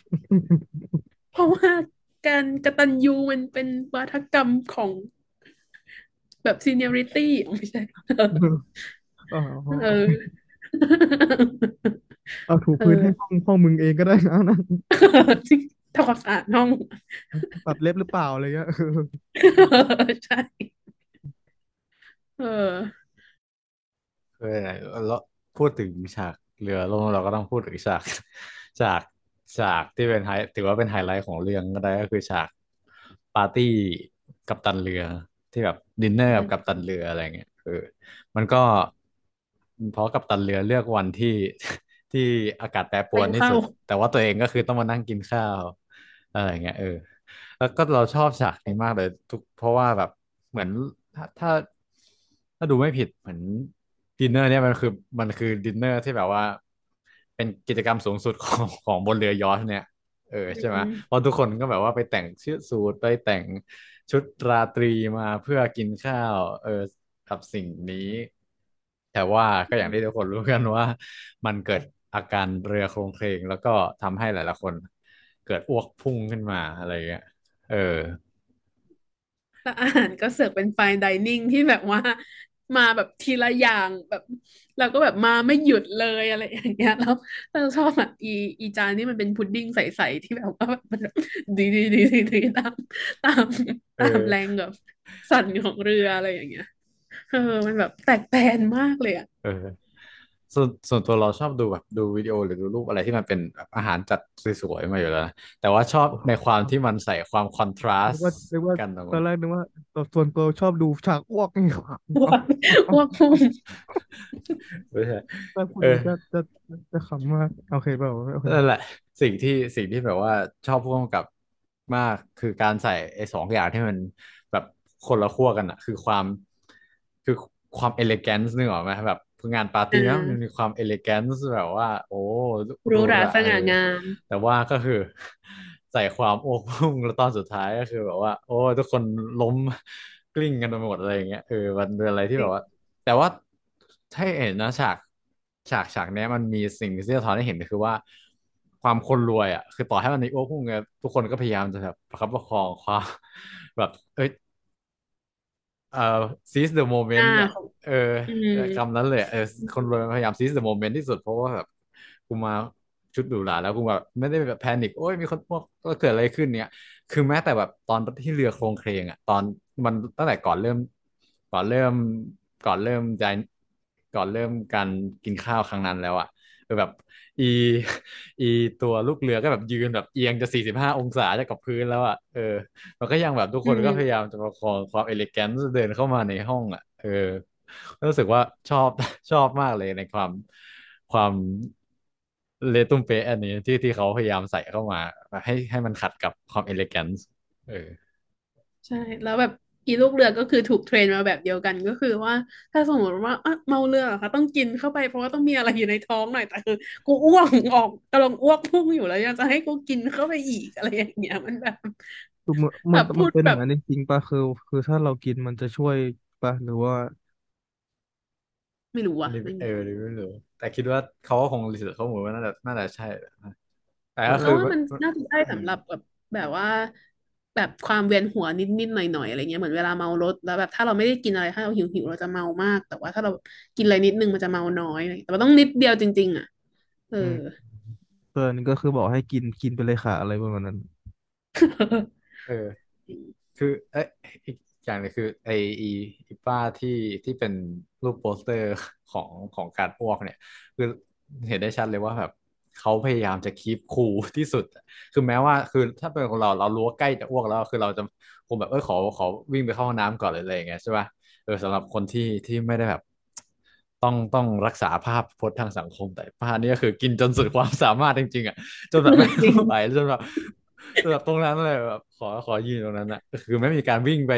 เพราะว่าการกตัญญูมันเป็นวาทกรรมของแบบ seniority อ๋อไม่ใช่ อ๋อเออ เอาถูเอพื้นอให้ห้องห้องมึงเองก็ได้นะนะ ทำความสะอาดห้องตัดเล็บหรือเปล่าอะไรเงี้ยใช่ เออเออแล้วพูดถึงฉากเรือล่มเราก็ต้องพูดถึงฉากฉากฉากที่เป็นไฮถือว่าเป็นไฮไลท์ของเรื่องก็ได้ก็คือฉากปาร์ตี้กัปตันเรือที่แบบดินเนอร์กับกัปตันเรืออะไรเงี้ยเออมันก็เพราะกัปตันเรือเลือกวันที่ที่อากาศแปรปรวนที่สุดเร็วเข้าแต่ว่าตัวเองก็คือต้องมานั่งกินข้าว อะไรเงี้ยเออ แล้วก็เราชอบฉากนี้มากเลยทุกเพราะว่าแบบเหมือนถ้าถ้าถ้าดูไม่ผิดเหมือนดินเนอร์เนี่ยมันคือมันคือดินเนอร์ที่แบบว่า เป็นกิจกรรมสูงสุดของของบนเรือยอชต์เนี่ย เออใช่ไหมอืมเพราะทุกคนก็แบบว่าไปแต่งชุดสูทไปแต่งชุดราตรีมาเพื่อกินข้าว เออกับสิ่งนี้ แต่ว่าก็อย่างที่ทุกคนรู้กันว่า มันเกิดอาการเรือโคลงเคลงแล้วก็ทำให้หลายๆคน เกิดอ้วกพุ่งขึ้นมาอะไรเงี้ย เออแล้วอาหารก็เสิร์ฟเป็นไฟน์ไดนิ่งที่แบบว่ามาแบบทีละอย่างแบบ เราก็แบบมาไม่หยุดเลยอะไรอย่างเงี้ยแล้วเราชอบแบบอีอีจานนี่มันเป็นพุดดิ้งใสๆที่แบบว่ามันแบบดีดีดีดีดีตามตามตามแรงแบบสั่นของเรืออะไรอย่างเงี้ยเออ มันแบบแตกแตนมากเลยอะเออ ส่วนส่วนตัวเราชอบดูแบบดูวิดีโอหรือดูรูปอะไรที่มันเป็นแบบอาหารจัดสวยๆมาอยู่แล้วนะแต่ว่าชอบในความที่มันใส่ความ contrast นึกว่านึกว่ากันตรงตอนแรกนึกว่าส่วนตัวชอบดูฉากอ้วกนี่หว่าอ้วกอ้วกพุ่งไม่ใช่ถ้าพูดเออจะจะจะขำมากโอเคเปล่าโอเคนั่นแหละ สิ่งที่สิ่งที่แบบว่าชอบพ่วงกับมากคือการใส่ไอ้สองอย่างที่มันแบบคนละขั้วกันอะคือความคือความ elegance นึกออกไหมแบบคือ งานปาร์ตี้นะอ่ามัมันมีความ elegance แบบว่า โอ้หรูหราเออสง่างาม แต่ว่าก็คือ ใส่ความโอ้พุ่งแล้วตอนสุดท้ายก็คือแบบว่า โอ้ทุกคนล้มกลิ้งกันไปหมดอะไรอย่างเงี้ยเออมันเป็นอะไรที่แบบว่า แต่ว่าให้เห็นนะฉากฉากฉากเนี้ยมันมีสิ่งที่สะท้อนให้เห็นคือว่า ความคนรวยอะคือต่อให้มันมีโอ้พุ่งไงทุกคนก็พยายามจะแบบประคับประคองความแบบเอ้ย เอ่อ seize the อ่า moment อะของเอออืเออมคำนั้นเลยอะเออคนรวยพยายาม seize the moment ที่สุดเพราะว่าแบบกูมาชุดหรูหราแล้วกูแบบไม่ได้แบบแพนิคโอ้ยมีคนพวกก็เกิดอะไรขึ้นเนี่ย คือแม้แต่แบบตอนที่เรือโครงเคลงอะ ตอนมันตั้งแต่ก่อนเริ่ม ก่อนเริ่ม ก่อนเริ่มใจก่อนเริ่มการกินข้าวครั้งนั้นแล้วอะเออ แบบอีอีตัวลูกเรือก็แบบยืนแบบเอียงจะสี่สิบห้าองศาจากกับพื้นแล้วอะเออ มันก็ยังแบบทุกคนก็พยายามจะประคองความเอลิแกนซ์เดินเข้ามาในห้องอะเออรู้สึกว่าชอบชอบมากเลยในความความเลตุ้มเป๊ะอันนี้ที่ที่เขาพยายามใส่เข้ามา ให้ให้มันขัดกับความเอลิแกนซ์เออ ใช่ แล้วแบบ อีลูกเรือก็คือถูกเทรนมาแบบเดียวกันก็คือว่า ถ้าสมมติว่าอะเมาเรือเหรอคะต้องกินเข้าไปเพราะว่าต้องมีอะไรอยู่ในท้องหน่อยแต่คือกูอ้วกออกกำลังอ้วกพุ่งอยู่แล้วยังจะให้กูกินเข้าไปอีกอะไรอย่างเงี้ยมันแบบคือมันแบมันบมัพูนดเป็นอแบย่าบงนั้นจริงๆป่ะคือ คือถ้าเรากินมันจะช่วยป่ะหรือว่า ไม่รู้อัอะนนี้ไม่เอรู้อหรือไม่รู้แต่คิดว่าเขาก็คงรีเสิร์ชข้อมูลว่าน่าจะน่าจะใช่แหละนะแต่เอก็อคือแล้วว่ามันมันน่าจะได้สำหรับแบบแบบว่า แบบความเวียนหัวนิดๆหน่อยๆอะไรเงี้ยเหมือนเวลาเมารถแล้วแบบถ้าเราไม่ได้กินอะไรถ้าเราหิวหิวเราจะเมามาก แต่ว่าถ้าเรากินอะไรนิดนึงมันจะเมาน้อยอะไรเงี้ยแต่ว่าต้องนิดเดียวจริง ๆ อะ เออืมอเออนี่ก็คือบอกให้กินกินไปเลยค่ะอะไรประมาณนั้น เออ คือเอ้ยอีกอย่างหนึงคือไออีอีป้าที่ที่เป็นรูปโปสเตอร์ของของการอ้วกเนี่ย คือเห็นได้ชัดเลยว่าแบบ เขาพยายามจะคีปคูลที่สุด คือแม้ว่าคือถ้าเป็นของเราเรารู้ว่าใกล้จะอ้วกแล้ว คือเราจะคงแบบเออขอขอวิ่งไปเข้าห้องน้ำก่อนเลยอะไรอย่างเงี้ยใช่ป่ะเออสำหรับคนที่ที่ไม่ได้แบบ ต้องต้องรักษาภาพพจน์ทางสังคมแต่ป้านี่ก็คือกินจนสุดความสามารถจริงๆอะจนแบบไม่ไหวจนแบบจนแบบตรงนั้นเลยแบบขอขอยืนตรงนั้นอะคือไม่มีการวิ่งไป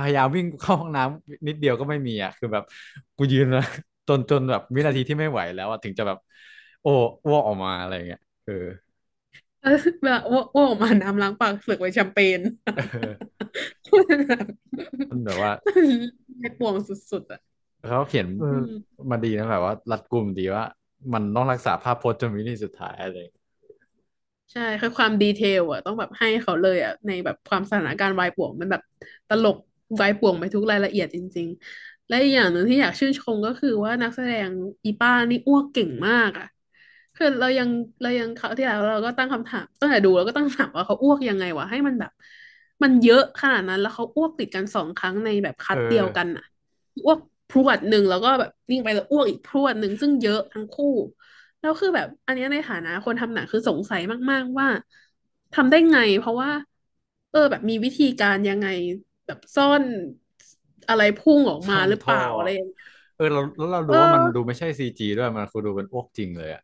พยายามวิ่งเข้าห้องน้ำนิดเดียวก็ไม่มีอะคือแบบกูยืนนะจนจนแบบวินาทีที่ไม่ไหวแล้วอะถึงจะแบบ โอ้อ้วกออกมาอะไรอย่างเงี้ยเออเออเวลาอ้วกอ้วกออกมาน้ำล้างปากเสือกไว้แชมเปญเออแบบมันแบบว่าในป่วงสุดๆอะเขาเขียนเออือมมาดีนะแบบว่า รัดกุมดีว่า มันต้องรักษาภาพพจน์จนวินาทีสุดท้ายอะไรอย่างเงี้ยใช่คือความดีเทลอะ ต้องแบบให้เขาเลยอะ ในแบบความสถานการณ์วายป่วงมันแบบตลกวายป่วงไปทุกรายละเอียดจริง ๆ และอีกอย่างหนึ่งที่อยากชื่นชมก็คือว่านักแสดงอีป้านี่อ้วกเก่งมากอะ คือเรายังเรายังคราวที่แล้วเราก็ตั้งคำถามตั้งแต่ดูเราก็ตั้งคำถามว่าเขาอ้วกยังไงวะให้มันแบบ มันเยอะขนาดนั้น แล้วเขาอ้วกติดกันสองครั้งในแบบคัเอดอเดียวกันอะอ้วกพรวดหนึ่งแล้วก็แบบวิ่งไปแล้วอ้วกอีกพรวดหนึ่งซึ่งเยอะทั้งคู่ แล้วคือแบบ อันเนี้ยในฐานะคนทำหนังคือสงสัยมากๆว่าทำได้ไง เพราะว่า เออ แบบมีวิธีการยังไง แบบซ่อนอะไรพุ่งออกมาซ่อนหรือเปท่อล่าอะไรอย่างเงี้ยเออเราแล้วเราเอดูว่ามันอดูไม่ใช่ซีจีด้วยมันคือดูเป็นอ้วกจริงเลยอะ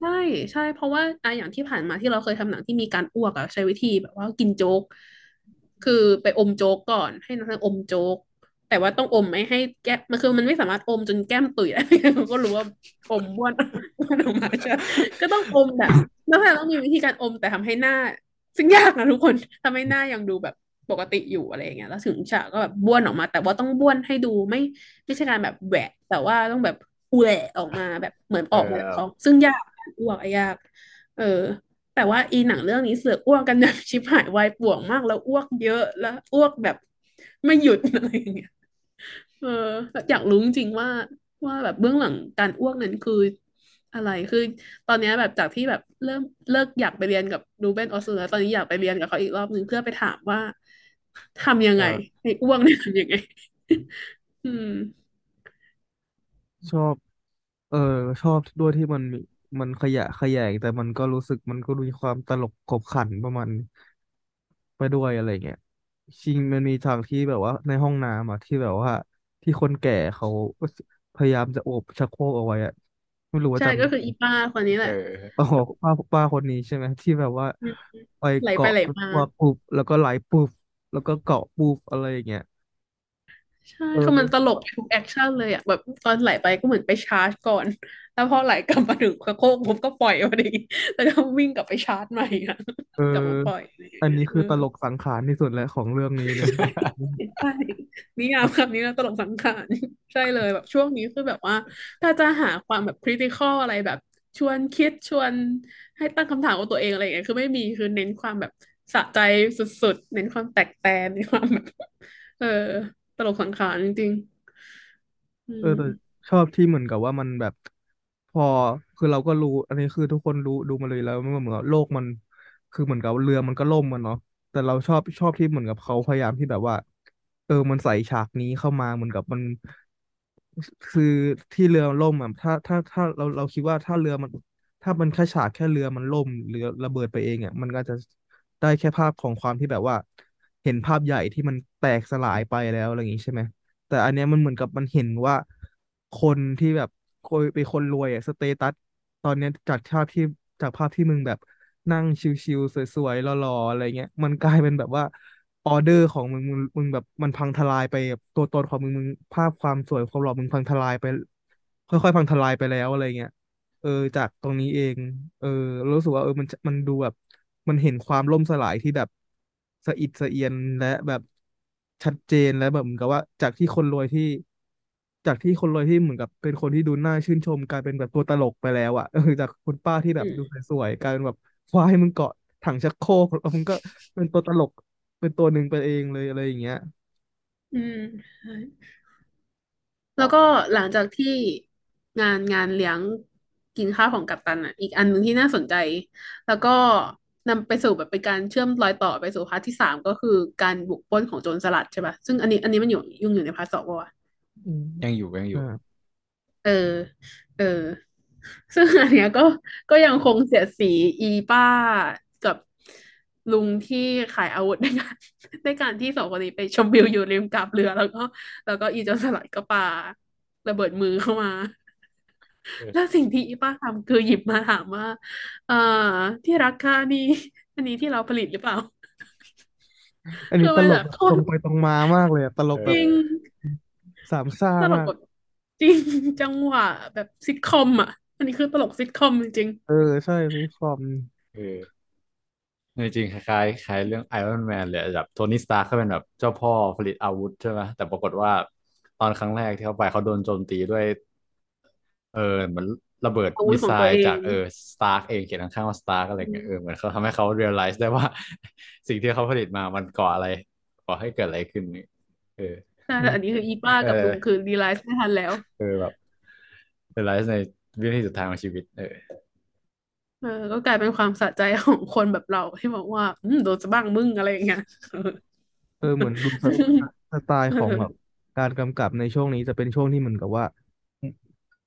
ใช่ใช่ เพราะว่าอะอย่างที่ผ่านมาที่เราเคยทำหนังที่มีการอ้วกอะใช้วิธีแบบว่ากินโจ๊ก คือไปอมโจ๊กก่อน ให้นักแสดงอมโจ๊ก แต่ว่าต้องอมไม่ให้แก้มมันคือมันไม่สามารถอมจนแก้มตุ๋ยได้เราก็รู้ว่าอมบ้วนบ้วนออกมาใช่ก็ต้องอมแบบนักแสดงต้องมีวิธีการอมแต่ทำให้หน้า ซึ่งยากนะทุกคนทำให้หน้ายังดูแบบปกติอยู่อะไรอย่างเงี้ยแล้วถึงฉากก็แบบบ้วนออกมา แต่ว่าต้องบ้วนให้ดูไม่ไม่ใช่การแบบแหวะ แต่ว่าต้องแบบแหวะออกมาแบบเหมือนออออกมาจากท้องซึ่งยาก อ้วกอะยาก เออ แต่ว่าอีหนังเรื่องนี้เสือกอ้วกกันแบบชิบหายวายป่วงมากแล้วอ้วกเยอะแล้วอ้วกแบบไม่หยุดอะไรอย่างเงี้ยเอออยากรู้จริงๆว่าว่าแบบเบื้องหลังการอ้วกนั้นคืออะไรคือตอนเนี้ยแบบจากที่แบบเริ่มเลิกอยากไปเรียนกับรูเบนออสเลอร์ตอนนี้อยากไปเรียนกับเขาอีกรอบหนึ่งเพื่อไปถามว่าทำยังเอไงอให้อ้วกเนี่ยทำยังไง อืม ชอบ เออชอบด้วยที่มันมี มันขยะแขยงแต่มันก็รู้สึกมันก็มีความตลกขบขันประมาณไปด้วยอะไรเงี้ยจริงมันมีฉากที่แบบว่า ในห้องน้ำอะที่แบบว่า ที่คนแก่เขาพยายามจะโอบชักโครกเอาไว้อะไม่รู้ว่าใช่จำก็คืออีป้าคนนี้แหเอละอโอ้โหป้าป้าคนนี้ใช่ไหมที่แบบว่า อืมไปไหลไปเกาะไหลมา ว่าปุ๊บแล้วก็ไหลปุ๊บแล้วก็เกาะปุ๊บอะไรอย่างเงี้ย ใช่เออคือมันตลกทุก action เลยอะแบบตอนไหลไปก็เหมือนไปชาร์จก่อน แล้วพอไหลกลับมาถึงโครกปุ๊บก็ปล่อยพอดีแล้วก็วิ่งกลับไปชาร์จใหม่อะเออกลับมาปล่อยอะไรอย่างอันเงี้นี้คือเออตลกสังขารที่สุดแล้วของเรื่องนี้เลยใช่นิยามคำนี้นะตลกสังขารใช่เลยแบบช่วงนี้คือแบบว่า ถ้าจะหาความแบบ critical อะไรแบบชวนคิดชวนให้ตั้งคำถามกับตัวเองอะไรอย่างเงี้ยคือไม่มีคือเน้นความแบบสะใจสุดๆ เน้นความแตกแตนเน้นความแบบเออ ตลกสังขารจริงๆอืเออมแต่ชอบที่เหมือนกับว่ามันแบบ พอคือเราก็รู้ อันนี้คือทุกคนรู้ดูมาเลยแล้วมันเหมือนกับโลกมัน คือเหมือนกับเรือมันก็ล่มมันเนาะแต่เราชอบชอบที่เหมือนกับเขาพยายามที่แบบว่า เออมันใส่ฉากนี้เข้ามาเหมือนกับมัน คือที่เรือล่มอะถ้าถ้าถ้าเราเราคิดว่าถ้าเรือมัน ถ้ามันแค่ฉากแค่เรือมันล่มหรือระเบิดไปเองอะมันก็จะได้แค่ภาพของความที่แบบว่า เห็นภาพใหญ่ที่มันแตกสลายไปแล้วอะไรอย่างงี้ใช่ไหมแต่อันเนี้ยมันเหมือนกับมันเห็นว่าคนที่แบบคนเป็นคนรวยอะ status ตอนเนี้ยจากภาพที่จากภาพที่มึงแบบนั่งชิลๆสวยๆหล่อๆอะไรเงี้ยมันกลายเป็นแบบว่าออเดอร์ของมึงมึงมึงแบบมันพังทลายไปตัวตนของมึงมึงภาพความสวยความหล่อมึงพังทลายไป ค่อยๆพังทลายไปแล้วอะไรเงี้ยเออ จากตรงนี้เอง เออ รู้สึกว่าเออมันมันดูแบบ มันเห็นความล่มสลายที่แบบ สะอิดสะเอียนและแบบชัดเจนและแบบเหมือนกับว่า จากที่คนรวยที่ จากที่คนรวยที่เหมือนกับเป็นคนที่ดูน่าชื่นชมกลายเป็นแบบตัวตลกไปแล้วอะเออจากคุณป้าที่แบอืมบดูสวยๆกลายเป็นแบบควายมึงเกาะถังชักโครกแล้วมึงก็เป็นตัวตลก เป็นตัวหนึ่งไปเองเลยอะไรอย่างเงี้ย อืมใช่แล้วก็หลังจากที่งานงานเลี้ยงกินข้าวของกัปตันอะ อีกอันหนึ่งที่น่าสนใจ แล้วก็ นำไปสู่แบบเป็นการเชื่อมรอยต่อไปสู่ part ที่สามก็คือการบุกปล้นของโจรสลัดใช่ป่ะซึ่งอันนี้อันนี้มันอยู่ยุ่งอยู่ใน part สองป่ะวะอืมยังอยู่ยังอยู่อ่าเออ เออ ซึ่งอันเนี้ยก็ก็ยังคงเสียดสีอีป้ากับลุงที่ขายอาวุธในการในการที่สองคนนี้ไปชมวิวอยู่ริมกาบเรือแล้วก็ แล้วก็อีโจรสลัดก็ปาระเบิดมือเข้ามาเออ แล้วสิ่งที่อีป้าทำคือหยิบมาถามว่าเอ่อที่รักค่ะนี่ อันนี้ที่เราผลิตหรือเปล่าอันนี้คือตมันลแบกบแบบโคตรตงรไปตรงมามากเลยอะตลกเอแบจบริงสามซ่าตลกมาก แบบจริงจังหวะแบบซิทคอมอะ อันนี้คือตลกซิทคอมจริงเออใช่พี่คอมเออจริงๆคล้ายๆคล้ายเรื่องไอรอนแมนเลยแบบโทนี่สตาร์เขาเป็นแบบเจ้าพ่อผลิตอาวุธใช่ไหมแต่ปรากฏว่าตอนครั้งแรกที่เขาไปเขาโดนโจมตีด้วย เออเหมือนระเบิดอาวุมิธสของไซตัวล์เอจากงเออสตาร์กเองเขียนข้างๆว่าสตาร์กอะไรอืเงี้ยมเออเหมือนเขาทำให้เขา realize ได้ว่า สิ่งที่เขาผลิตมามันก่ออะไรก่อให้เกิดอะไรขึ้นนี่เออใช่แต่อันนี้คืออีป้าเอกับอลุงคือรีไลซ์ไม่ทันแล้วเออแบบ realize ในวินาทีสุดท้ายของชีวิต เออเออก็กลายเป็นความสะใจของคนแบบเราที่บอกว่าอืมโดนจะบ้างมึงอะไรอย่างเงี้ยเออเออเหมือนดูสซึ่งสไตล์เอของอแบบการกำกับในช่วงนี้จะเป็นช่วงที่เหมือนกับว่า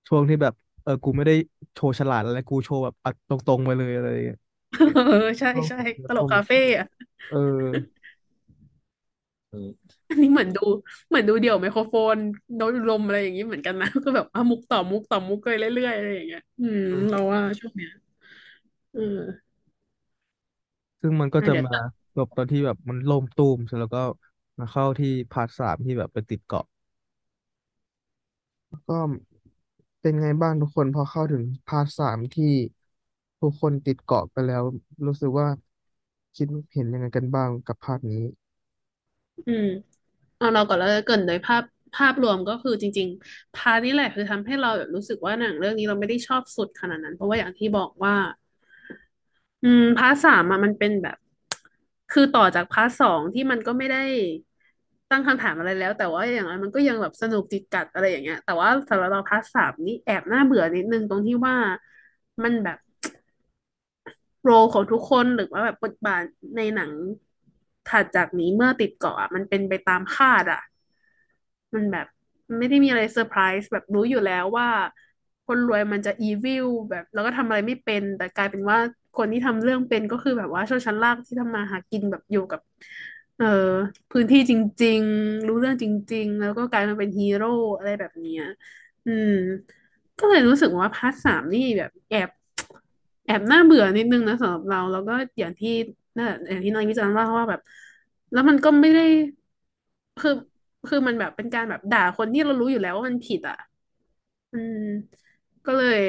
ช่วงที่แบบ เออกูไม่ได้โชว์ฉลาดอะไรกูโชว์แบบอัดตรงๆไปเลยอะไรอย่างเงี้ยเออใช่ช่วงใช่แล้ตวลก็กคาเฟ่อะเออเอออันนี้เหมือนดูเหมือนดูเดี่ยวไมโครโฟนโน้สอุดมอะไรอย่างงี้เหมือนกันนะ ก็แบบอะมุกต่อมุกต่อมุกไปเรื่อยๆอะไรอย่างเงี้ยอืมเราว่าช่วงเนี้ยเออซึ่งมันก็อะจะเดี๋ยวมาต่อจบตอนที่แบบมันล่มตูมเสร็จแล้วก็มาเข้าที่ part สามที่แบบไปติดเกาะ ก็ เป็นไงบ้างทุกคนพอเข้าถึง part สามที่ทุกคนติดเกาะไปแล้ว รู้สึกว่าคิดเห็นยังไงกันบ้างกับภาพนี้ อืมเอาเราก่อนแล้วเกริ่นโดยภาพภาพรวมก็คือจริง ๆ part นี้แหละคือทำให้เราแบบรู้สึกว่าหนังเรื่องนี้เราไม่ได้ชอบสุดขนาดนั้น เพราะว่าอย่างที่บอกว่า อืม part สามอะมันเป็นแบบ คือต่อจาก part สองที่มันก็ไม่ได้ ตั้งคำถามอะไรแล้ว แต่ว่าอย่างนั้นมันก็ยังแบบสนุกจิกกัดอะไรอย่างเงี้ย แต่ว่าสำหรับเรา part สามนี่แอบน่าเบื่อนิดนึงตรงที่ว่ามันแบบ role ของทุกคนหรือว่าแบบบทบาทในหนังถัดจากนี้เมื่อติดเกาะมันเป็นไปตามคาดอะ มันแบบไม่ได้มีอะไรเซอร์ไพรส์แบบรู้อยู่แล้วว่า คนรวยมันจะ evil แบบ แล้วก็ทำอะไรไม่เป็น แต่กลายเป็นว่าคนที่ทำเรื่องเป็นก็คือแบบว่าชนชั้นล่างที่ทำมาหากินแบบอยู่กับ เออ พื้นที่จริง ๆ รู้เรื่องจริง ๆ แล้วก็กลายมาเป็นฮีโร่อะไรแบบเนี้ย อืม ก็เลยรู้สึกว่าพาร์ทสามนี่แบบแอบ แอบน่าเบื่อนิดนึงนะสำหรับเรา แล้วก็อย่างที่นั่นแหละอย่างที่นายวิจารณ์ว่าว่าแบบ แล้วมันก็ไม่ได้คือคือมันแบบเป็นการแบบด่าคนที่เรารู้อยู่แล้วว่ามันผิดอะ อืม ก็เลย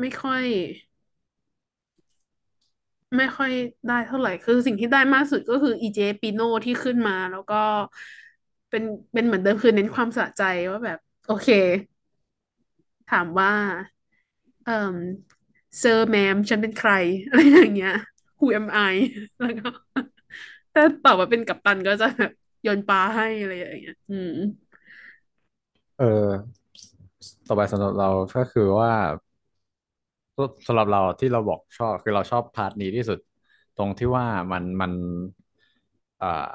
ไม่ค่อย ไม่ค่อยได้เท่าไหร่ คือสิ่งที่ได้มากสุดก็คืออีเจปิโนที่ขึ้นมา แล้วก็เป็นเป็นเหมือนเดิมคือเน้นความสะใจว่าแบบ โอเค ถามว่า เอ่อเซอร์แมมฉันเป็นใคร อะไรอย่างเงี้ย Who am I แล้วก็ถ้าตอบมาเป็นกัปตันก็จะแบบโยนปลาให้อะไรอย่างเงี้ย อืม เออ ต่อไปสำหรับเราก็คือว่า สำหรับเราที่เราบอกชอบคือเราชอบ part นี้ที่สุด ตรงที่ว่ามันมันเอ่อ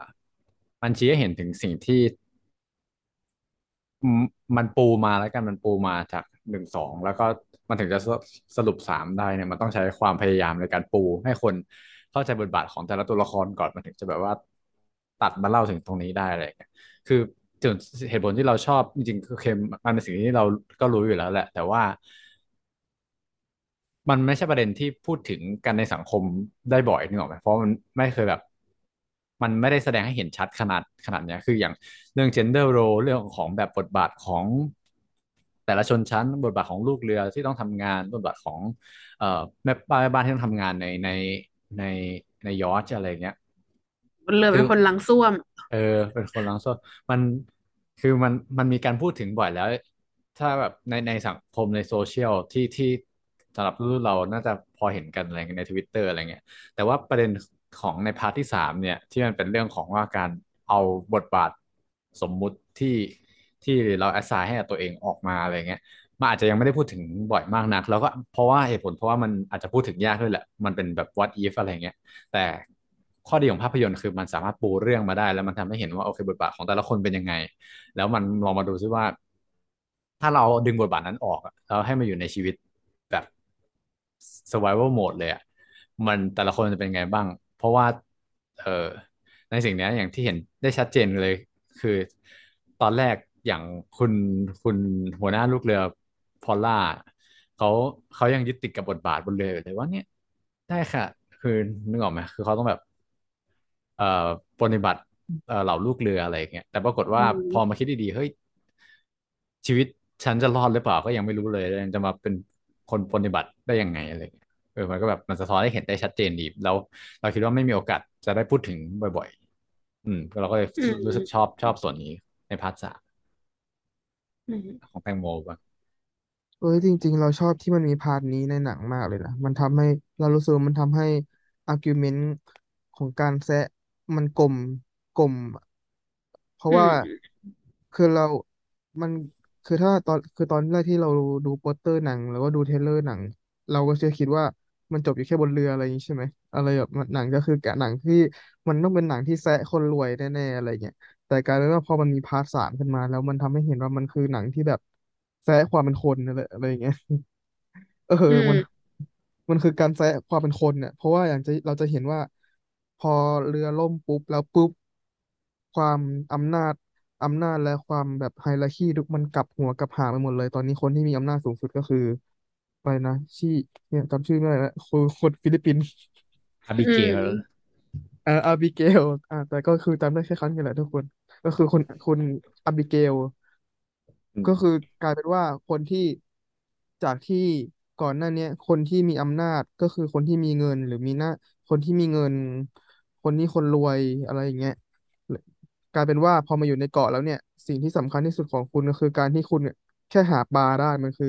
มันชี้ให้เห็นถึงสิ่งที่มมันปูมาแล้วกันมันปูมาจากหนึ่งสองแล้วก็มันถึงจะสสรุปสามได้เนี่ยมันต้องใช้ความพยายามในการปูให้คนเข้าใจบทบาทของแต่ละตัวละครก่อนมันถึงจะแบบว่าตัดมาเล่าถึงตรงนี้ได้อะไรอย่างเงี้ยคือจุดเหตุผลที่เราชอบจริงๆคือเคมมันเป็นสิ่งที่เราก็รู้อยู่แล้วแหละ แต่ว่า มันไม่ใช่ประเด็นที่พูดถึงกันในสังคมได้บ่อยนึกออกไหมเพราะมันไม่เคยแบบ มันไม่ได้แสดงให้เห็นชัดขนาดขนาดเนี้ยคืออย่างเรื่อง gender role เรื่องของแบบบทบาทของแต่ละชนชั้นบทบาทของลูกเรือที่ต้องทำงาน บทบาทของเอ่อแม่บ้านแม่บ้านที่ต้องทำงานในในในในยอชอะไรเงี้ยมันเลยคืเป็อนคนลังส้วม เออ เป็นคนลังโซ่มันคือมันมันมีการพูดถึงบ่อยแล้ว ถ้าแบบในในสังคมในโซเชียลที่ที่ สำหรับรุ่นเราน่าจะพอเห็นกันอะไรในทวิตเตอร์อะไรเงี้ย แต่ว่าประเด็นของใน part ที่สามเนี่ย ที่มันเป็นเรื่องของว่าการเอาบทบาทสมมุติที่ที่เรา assign ให้กับตัวเองออกมาอะไรเงี้ยมันอาจจะยังไม่ได้พูดถึงบ่อยมากนัก แล้วก็เพราะว่าเหตุผลเพราะว่ามันอาจจะพูดถึงยากด้วยแหละ มันเป็นแบบ what if อะไรเงี้ย แต่ข้อดีของภาพยนตร์คือมันสามารถปูเรื่องมาได้ แล้วมันทำให้เห็นว่าโอเคบทบาทของแต่ละคนเป็นยังไง แล้วมันลองมาดูซิว่า ถ้าเราดึงบทบาทนั้นออกแล้วให้มาอยู่ในชีวิต survival mode เลยอะมันแต่ละคนจะเป็นไงบ้าง เพราะว่าเออในสิ่งเนี้ยอย่างที่เห็นได้ชัดเจนเลย คือตอนแรกอย่างคุณคุณหัวหน้าลูกเรือพอลล่าเขาเขายังยึดติดกับบทบาทบนเรืออยู่เลยว่าเนี่ยได้ค่ะ คือนึกออกไหมคือเขาต้องแบบ เอ่อปฏิบัติเอ่อเหล่าลูกเรืออะไรอย่างเงี้ยแต่ปรากฏว่าอืมพอมาคิดดีๆเฮ้ยชีวิตฉันจะรอดหรือเปล่าก็ยังไม่รู้เลยแล้วยังจะมาเป็น คนปฏิบัติได้ยังไงอะไรอย่างเงี้ยเออมันก็แบบมันสะท้อนให้เห็นได้ชัดเจนดีแล้วเราคิดว่าไม่มีโอกาสจะได้พูดถึงบ่อย ๆ อืมเราก็เลยอืมรู้สึกชอบชอบส่วนนี้ใน part สามอืมของแตงโมบ้างเอ้ยจริง ๆ เราชอบที่มันมี part นี้ในหนังมากเลยนะมันทำให้เรารู้สึกว่ามันทำให้ argument ของการแซะมันกลมกลมอะเพราะว่าอืมคือเรา มัน คือถ้าตอนคือตอนแรกที่เราดูโปสเตอร์หนังหรือว่าดู trailer หนัง เราก็จะคิดว่ามันจบอยู่แค่บนเรืออะไรอย่างนี้ใช่ไหมอะไรแบบมันหนังก็คือแกะหนังที่มันต้องเป็นหนังที่แซะคนรวยแน่ๆอะไรเงี้ยแต่กลายเป็นว่าพอมันมี part สามขึ้นมา แล้วมันทำให้เห็นว่ามันคือหนังที่แบบแซะความเป็นคนอะไรอะไรอย่างเงี้ยเอออืมันมมันคือการแซะความเป็นคนเนี่ยเพราะว่าอย่างจะเราจะเห็นว่า พอเรือล่มปุ๊บแล้วปุ๊บ ความอำนาจ อำนาจและความแบบ hierarchy ทุกมันกลับหัวกลับหางไปหมดเลย ตอนนี้คนที่มีอำนาจสูงสุดก็คืออะไรนะชื่อเนี่ยจำชื่อไม่ได้แล้วคือคนฟิลิปปินส์อาบิเกลอืมเอ่ออาบิเกลอ่าแต่ก็คือจำได้แค่ครั้งนี้แหละทุกคน ก็คือคุณคุณอาบิเกล อืมก็คือกลายเป็นว่าคนที่จากที่ก่อนหน้าเนี้ยคนที่มีอำนาจก็คือคนที่มีเงินหรือมีหน้าคนที่มีเงิน คนที่คนรวยอะไรอย่างเงี้ย กลายเป็นว่าพอมาอยู่ในเกาะแล้วเนี่ย สิ่งที่สำคัญที่สุดของคุณก็คือการที่คุณเนี่ยแค่หาปลาได้มันคือ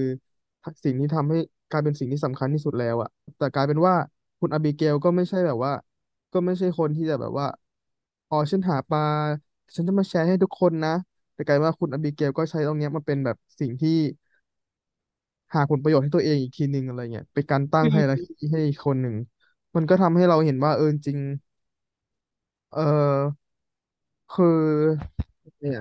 สิ่งที่ทำให้กลายเป็นสิ่งที่สำคัญที่สุดแล้วอะแต่กลายเป็นว่าคุณอาบิเกลก็ไม่ใช่แบบว่า ก็ไม่ใช่คนที่จะแบบว่าอ๋อฉันหาปลาฉันจะมาแชร์ให้ทุกคนนะ แต่กลายว่าคุณอบิเกลก็ใช้ตรงเนี้ยมาเป็นแบบสิ่งที่หาผลประโยชน์ให้ตัวเองอีกทีหนึ่งอะไรเงี้ยเป็นการตั้อืงไฮรัมกีให้อีกคนหนึ่ง มันก็ทำให้เราเห็นว่าเออจริง เออ คือเนี่ย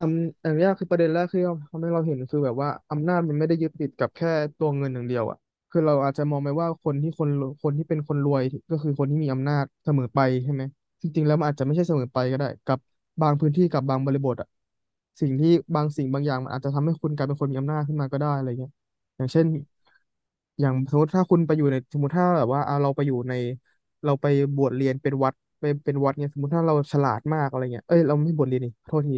อำอันเนี้ยคือประเด็นแรกที่ทำให้เราเห็นคือแบบว่าอำนาจมันไม่ได้ยึดติดกับแค่ตัวเงินอย่างเดียวอะคือเราอาจจะมองไปว่าคนที่คนคนที่เป็นคนรวยก็คือคนที่มีอำนาจเสมอไปใช่ไหมจริงๆแล้วมันอาจจะไม่ใช่เสมอไปก็ได้ กับบางพื้นที่กับบางบริบทอะสิ่งที่บางสิ่งบางอย่างมันอาจจะทำให้คุณกลายเป็นคนมีอำนาจขึ้นมาก็ได้อะไรเงี้ยอย่างเช่น อย่างสมมติถ้าคุณไปอยู่ในสมมติถ้าแบบว่าอะเราไปอยู่ใน เราไปบวชเรียนเป็นวัด ไปเป็นวัดเนี่ยสมมติถ้าเราฉลาดมากอะไรเงี้ยเอ้ยเราไม่บวชเรียนนี่โทษที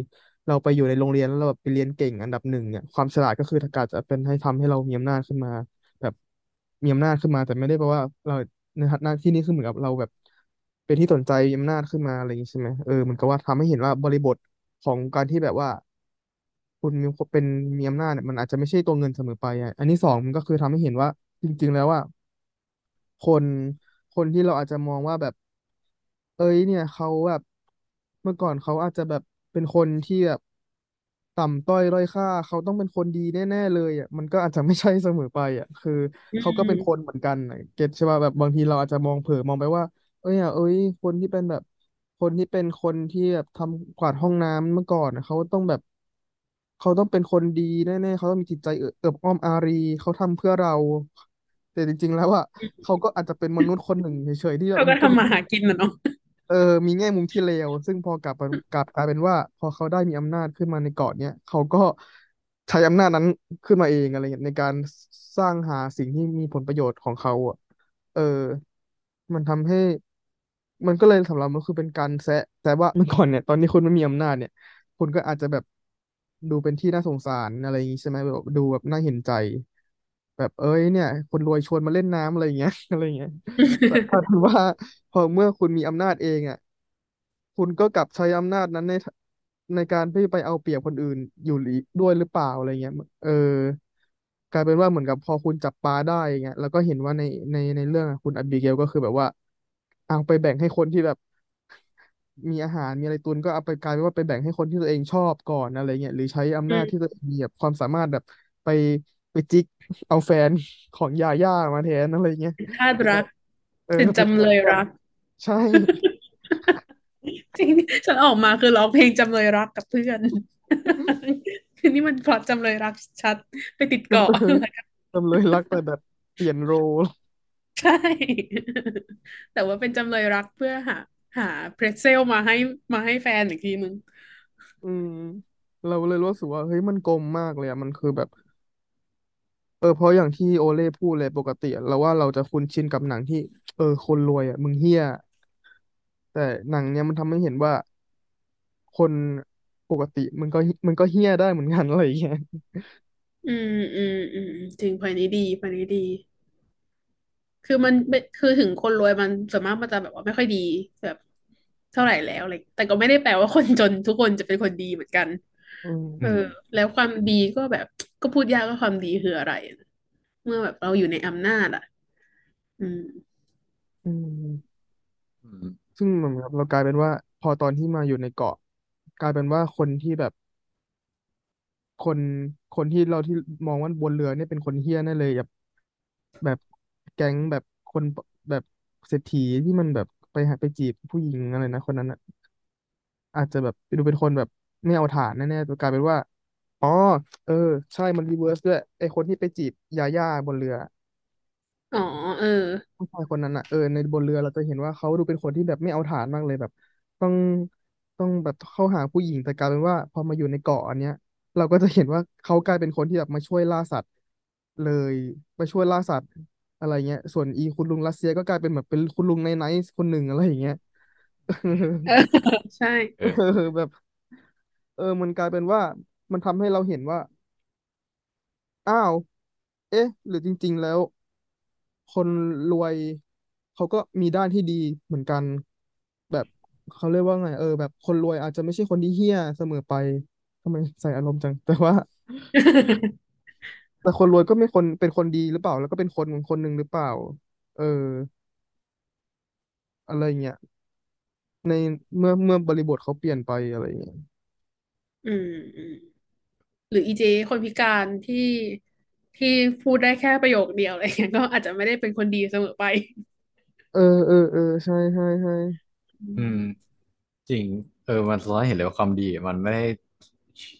เราไปอยู่ในโรงเรียนแล้วเราแบบไปเรียนเก่งอันดับหนึ่งเนี่ยความฉลาดก็คือถ้าการจะเป็นให้ทำให้เรามีอำนาจขึ้นมา แบบมีอำนาจขึ้นมา แต่ไม่ได้แปลว่า เราในหน้าที่นี้คือเหมือนกับเราแบบ เป็นที่สนใจมีอำนาจขึ้นมาอะไรอย่างงี้ใช่ไหมเออมันก็ว่าทำให้เห็นว่าบริบทของการที่แบบว่า คุณมีเป็นมีอำนาจเนี่ยมันอาจจะไม่ใช่ตัวเงินเสมอไปอะอันที่สองมันก็คือทำให้เห็นว่า จริง ๆ แล้วว่า คนคนที่เราอาจจะมองว่าแบบ ยเนี่ยเขาแบบเมื่อก่อนเขาอาจจะแบบเป็นคนที่แบบต่ำต้อยด้อยค่าเขาต้องเป็นคนดีแน่ๆเลยอะมันก็อาจจะไม่ใช่เสมอไปอะคืออืเขาก็เป็นคนเหมือนกันอะเก็ตใช่ป่ะแบบบางทีเราอาจจะมองเผลอมองไปว่า เอ้ยอะเอ้ย คนที่เป็นแบบ คนที่เป็นคนที่แบบทำกวาดห้องน้ำเมื่อก่อนน่ะเขาต้องแบบ เขาต้องเป็นคนดีแน่ๆเขาต้องมีจิตใจเอิบเอิบอ้อมอารีเขาทำเพื่อเรา แต่จริงๆแล้วอะเขาก็อาจจะเป็นมนุษย์คนหนึ่งเฉยๆที่แบบเขาก็มีพฤติกรรมทำมาหากินนะเนาะ เออ มีแง่มุมที่เลว ซึ่งพอกลับมากลับกลายเป็นว่า พอเขาได้มีอำนาจขึ้นมาในเกาะเนี้ยเขาก็ใช้อำนาจนั้นขึ้นมาเองอะไรเงี้ยในการสร้างหาสิ่งที่มีผลประโยชน์ของเขาอะ เออ มันทำให้ มันก็เลยสำหรับมันคือเป็นการแซะแต่ว่าเมื่อก่อนเนี่ย ตอนนี้คุณไม่มีอำนาจเนี่ย คุณก็อาจจะแบบดูเป็นที่น่าสงสารอะไรอย่างงี้ใช่ไหมแบบดูแบบน่าเห็นใจ แบบเอ้ยเนี่ย คนรวยชวนมาเล่นน้ำอะไรอย่างเงี้ย อะไรอย่างเงี้ยแต่กลายเป็นว่าพอเมื่อคุณมีอำนาจเองอะคุณก็กลับใช้อำนาจนั้นในในการที่ไปเอาเปรียบคนอื่นอยู่หรือด้วยหรือเปล่าอะไรเงี้ย เออกลายเป็นว่าเหมือนกับพอคุณจับปลาได้อย่างเงี้ยแล้วก็เห็นว่าในในในเรื่องอะคุณอับิเกลก็คือแบบว่า เอาไปแบ่งให้คนที่แบบ มีอาหารมีอะไรตุนก็เอาไปกลายเป็นว่าไปแบ่งให้คนที่ตัวเองชอบก่อนอะไรเงี้ยหรือใช้อำอืนาจที่ตัวเองมีแบบความสามารถแบบไปไปจิก เอาแฟนของยาย่ามาแทนอะไรเงี้ยทาสรักเออเป็นเป็นจำเลยแฟนรัก ใช่ จริงฉันออกมาคือร้องเพลงจำเลยรักกับเพื่อนคือนี่มันพล็อตจำเลยรักชัด ไปติดเกาะเออจำเลยรักแต่แบบเปลี่ยนโรลใช่ แต่ว่าเป็นจำเลยรักเพื่อหา หาเพรสเซลมาให้มาให้แฟนอีกทีนึงอืม เราเลยรู้สึกว่าเฮ้ยมันกลมมากเลยอะมันคือแบบ เออเพราะอย่างที่โอเล่พูดเลยปกติเราว่าเราจะคุ้นชินกับหนังที่ เออ คนรวยอะ มึงเฮี้ย แต่หนังเนี้ยมันทำให้เห็นว่าคนปกติมันก็มันก็เฮี้ยได้เหมือนกันอะไรอย่างเงี้ยอืมอืมอืมจริงพอยนี้ดีพอยนี้ดี คือมันเป็นคือถึงคนรวยมันส่วนมากมันจะแบบว่าไม่ค่อยดีแบบ เท่าไหร่แล้วอะไรแต่ก็ไม่ได้แปลว่าคนจนทุกคนจะเป็นคนดีเหมือนกัน เออ แล้วความดีก็แบบก็พูดยากว่าความดีคืออะไรอะเมื่อแบบเราอยู่ในอำนาจอะ อืม อืมอืมซึ่งเหมือนกับเรากลายเป็นว่า พอตอนที่มาอยู่ในเกาะ กลายเป็นว่าคนที่แบบคนคนที่เราที่มองว่าบนเรือเนี่ยเป็นคนเฮี้ยแน่เลยแบบแบบแก๊งแบบคนแบบเศรษฐีที่มันแบบไปหาไปจีบผู้หญิงอะไรนะคนนั้นอะอาจจะแบบดูเป็นคนแบบ ไม่เอาฐานแน่ๆแต่กลายเป็นว่า อ๋อ เออ ใช่มัน reverse ด้วยไอ้คนที่ไปจีบยาย่าบนเรือ อ๋อ เออ ผู้ชายคนนั้นอะเออในบนเรือเราจะเห็นว่าเขาดูเป็นคนที่แบบไม่เอาฐานมากเลยแบบ ต้องต้องแบบเข้าหาผู้หญิงแต่กลายเป็นว่า พอมาอยู่ในเกาะอันเนี้ย เราก็จะเห็นว่าเขากลายเป็นคนที่แบบมาช่วยล่าสัตว์ เลยมาช่วยล่าสัตว์ อะไรเงี้ย ส่วนอีคุณลุงรัสเซียก็กลายเป็นแบบเป็นคุณลุงในไนท์คนหนึ่งอะไรอย่างเงี้ย เออ ใช่ เอเอออแบบ เออ มันกลายเป็นว่ามันทำให้เราเห็นว่า อ้าว เอ๊ะ หรือจริง ๆ แล้ว คนรวยเขาก็มีด้านที่ดีเหมือนกัน แบบเขาเรียกว่าไง เออ แบบคนรวยอาจจะไม่ใช่คนที่เหี้ยเสมอไปทำไมใส่อารมณ์จัง แต่ว่า แต่คนรวยก็ไม่คนเป็นคนดีหรือเปล่า แล้วก็เป็นคนคนหนึ่งหรือเปล่า เออ อะไรเงี้ยในเมื่อเมื่อบริบทเขาเปลี่ยนไปอะไรเงี้ย อืมอืมหรืออีเจคนพิการที่ที่พูดได้แค่ประโยคเดียวอะไรเงี้ยก็อาจจะไม่ได้เป็นคนดีเสมอไป เออเออเออใช่ใช่ใช่อืม จริง เออ มันสะท้อนให้เห็นเลยว่าความดี มันไม่ได้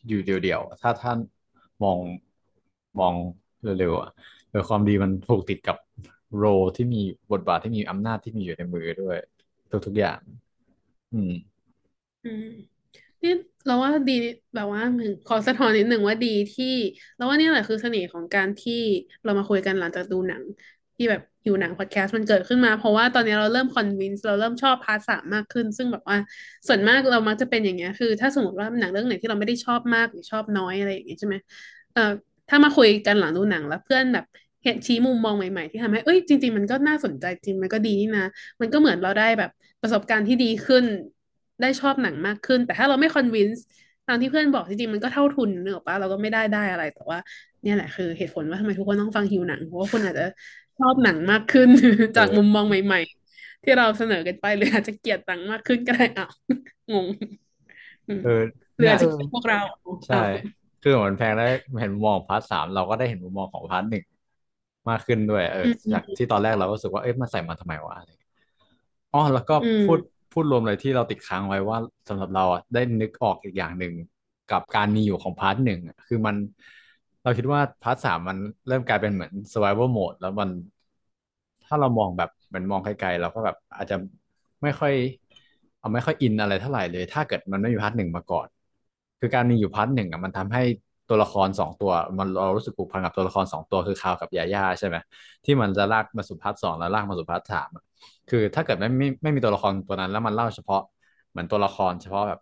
อยู่เดียวๆ ถ้าท่านมองมองเร็วๆอะเออความดีมันผูกติดกับโรที่มีบทบาทที่มีอำนาจที่มีอยู่ในมือด้วยทุกๆอย่าง อืม อืมนี่ เราว่าดีแบบว่าหมือนขอสะท้อนนิดหนึ่งว่าดีที่เราว่านี่แหละคือเสน่ห์ของการที่เรามาคุยกันหลังจากดูหนัง ที่แบบหิวหนังพอดแคสต์มันเกิดขึ้นมา เพราะว่าตอนนี้เราเริ่ม convince เราเริ่มชอบ part สามมากขึ้น ซึ่งแบบว่าส่วนมากเรามักจะเป็นอย่างเงี้ยคือ ถ้าสมมติว่าหนังเรื่องไหนที่เราไม่ได้ชอบมากหรือชอบน้อยอะไรอย่างเงี้ยใช่ไหมเอ่อถ้ามาคุยกันหลังดูหนังแล้วเพื่อนแบบเห็นชี้มุมมองใหม่ๆ ที่ทำให้ เอ้ยจริง ๆ มันก็น่าสนใจจริงมันก็ดีนี่นะ มันก็เหมือนเราได้แบบประสบการณ์ที่ดีขึ้น ได้ชอบหนังมากขึ้น แต่ถ้าเราไม่ convince ตามที่เพื่อนบอกจริงๆมันก็เท่าทุนนึกออกปะเราก็ไม่ได้ได้อะไร แต่ว่า เนี่ยแหละคือเหตุผลว่าทำไมทุกคนต้องฟังหิวหนังเพราะว่าคนอาจจะชอบหนังมากขึ้นเอจากมุมมองใหม่ ๆ ที่เราเสนอกันไปหรืออาจจะเกลียดหนังมากขึ้นก็ได้อ้าวงงอืมเออหรือเนี่ยเอออาจจะเกลียดพวกเราใช่อ้าวคือเหมือนแบบได้เห็นมุมมองของ part สามเราก็ได้เห็นมุมมองของ part หนึ่งมากขึ้นด้วย เอออืมจากที่ตอนแรกเราก็รู้สึกว่าเอ้ยมันใส่มาทำไมวะอะไรอ๋อแล้วก็อืมพูด พูดรวมเลยที่เราติดค้างไว้ว่าสำหรับเราอะได้นึกออกอีกอย่างหนึ่งกับการมีอยู่ของ part หนึ่งอะคือมันเราคิดว่า part สามมันเริ่มกลายเป็นเหมือน survival mode แล้วมัน ถ้าเรามองแบบเหมือนมองไกลๆเราก็แบบอาจจะไม่ค่อย เอาไม่ค่อยอินอะไรเท่าไหร่เลย ถ้าเกิดมันไม่มี part หนึ่งมาก่อน คือการมีอยู่ part หนึ่งอะมันทำให้ตัวละครสองตัว มันเรารู้สึกผูกพันกับตัวละครสองตัวคือคาร์ลกับยาย่าใช่ไหมที่มันจะลากมาสู่ part สองแล้วลากมาสู่ part สามอะ คือถ้าเกิดไม่ไม่ไม่มีตัวละครตัวนั้น แล้วมันเล่าเฉพาะเหมือนตัวละคร เฉพาะแบบ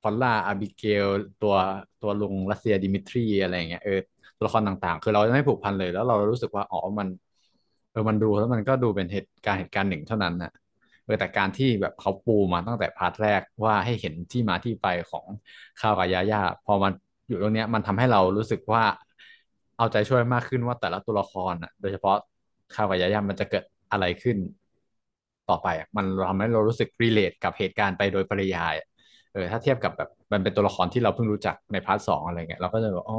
พอลล่าอาบิเกล ตัวตัวลุงรัสเซียดิมิทรีอะไรอย่างเงี้ยเออตัวละครต่างๆ คือเราจะไม่ผูกพันเลย แล้วเรารู้สึกว่าอ๋อมันเออมันดูแล้วมันก็ดูเป็นเหตุการณ์เหตุการณ์หนึ่งเท่านั้นนะเออแต่การที่แบบเขาปูมาตั้งแต่ part แรกว่าให้เห็นที่มาที่ไปของคาร์ลกับยาย่าพอมันอยู่ตรงเนี้ยมันทำให้เรารู้สึกว่า เอาใจช่วยมากขึ้นว่าแต่ละตัวละครอะ โดยเฉพาะคาร์ลกับยาย่ามันจะเกิดอะไรขึ้น ต่อไปอะมันทำให้เรารู้สึก relate กับเหตุการณ์ไปโดยปริยายอะเออถ้าเทียบกับแบบมันเป็นตัวละครที่เราเพิ่งรู้จักใน part สองอะไรเงี้ยเราก็จะแบบอ๋อ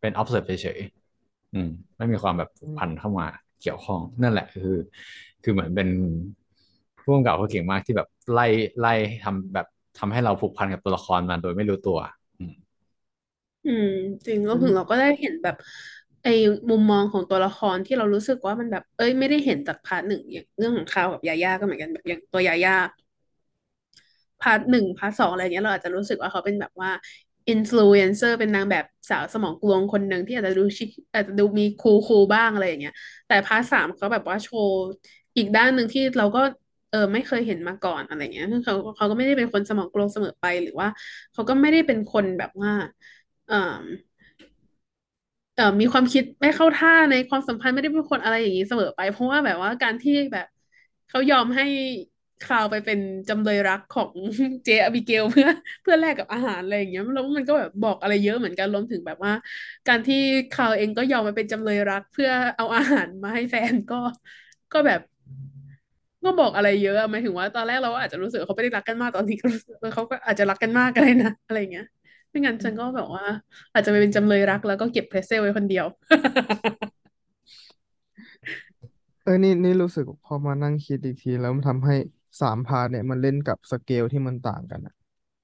เป็น observe เฉยๆอืม ไม่มีความแบบผูกพันเข้ามาเกี่ยวข้อง นั่นแหละคือ คือเหมือนเป็นผู้กำกับเขาเก่งมากที่แบบไล่ไล่ทำแบบทำให้เราผูกพันกับตัวละครมันโดยไม่รู้ตัว อืมอืมจริงรวมอืมถึงเราก็ได้เห็นแบบ ไอ้มุมมองของตัวละครที่เรารู้สึกว่ามันแบบ เอ้ยไม่ได้เห็นจาก part หนึ่งอย่างเรื่องของคาร์ลกับยาย่าก็เหมือนกันแบบอย่างตัวยาย่า part หนึ่ง part สองอะไรเงี้ยเราอาจจะรู้สึกว่าเขาเป็นแบบว่าอินฟลูเอนเซอร์เป็นนางแบบสาวสมองกลวงคนหนึ่งที่อาจจะดูชิคอาจจะดูมี cool cool บ้างอะไรอย่างเงี้ย แต่ part สามเขาแบบว่าโชว์อีกด้านหนึ่งที่เราก็เออไม่เคยเห็นมาก่อนอะไรเงี้ยเขาเขาก็ไม่ได้เป็นคนสมองกลวงเสมอไปหรือว่า เขาก็ไม่ได้เป็นคนแบบว่า เอ่อ เอ่อมีความคิดไม่เข้าท่าในความสัมพันธ์ไม่ได้เป็นคนอะไรอย่างนี้เสมอไป เพราะว่าแบบว่าการที่แบบเขายอมให้คาวไปเป็นจำเลยรักของเจอบิเกลเพื่อเพื่อแลกกับอาหารอะไรอย่างเงี้ยแล้วมันก็แบบบอกอะไรเยอะเหมือนกันรวมถึงแบบว่า การที่คาวเองก็ยอมมาเป็นจำเลยรัก เพื่อเอาอาหารมาให้แฟนก็ก็แบบก็บอกอะไรเยอะหมายถึงว่าตอนแรกเราอาจจะรู้สึกเขาไม่ได้รักกันมากตอนนี้เขาก็อาจจะรักกันมากก็ได้นะอะไรอย่างเงี้ย ไม่งั้นฉันก็แบบว่า อาจจะไปเป็นจำเลยรักแล้วก็เก็บ pretzel ไว้คนเดียว เออนี่นี่รู้สึกพอมานั่งคิดอีกทีแล้วมันทำให้สาม part เนี่ยมันเล่นกับสเกลที่มันต่างกันอะ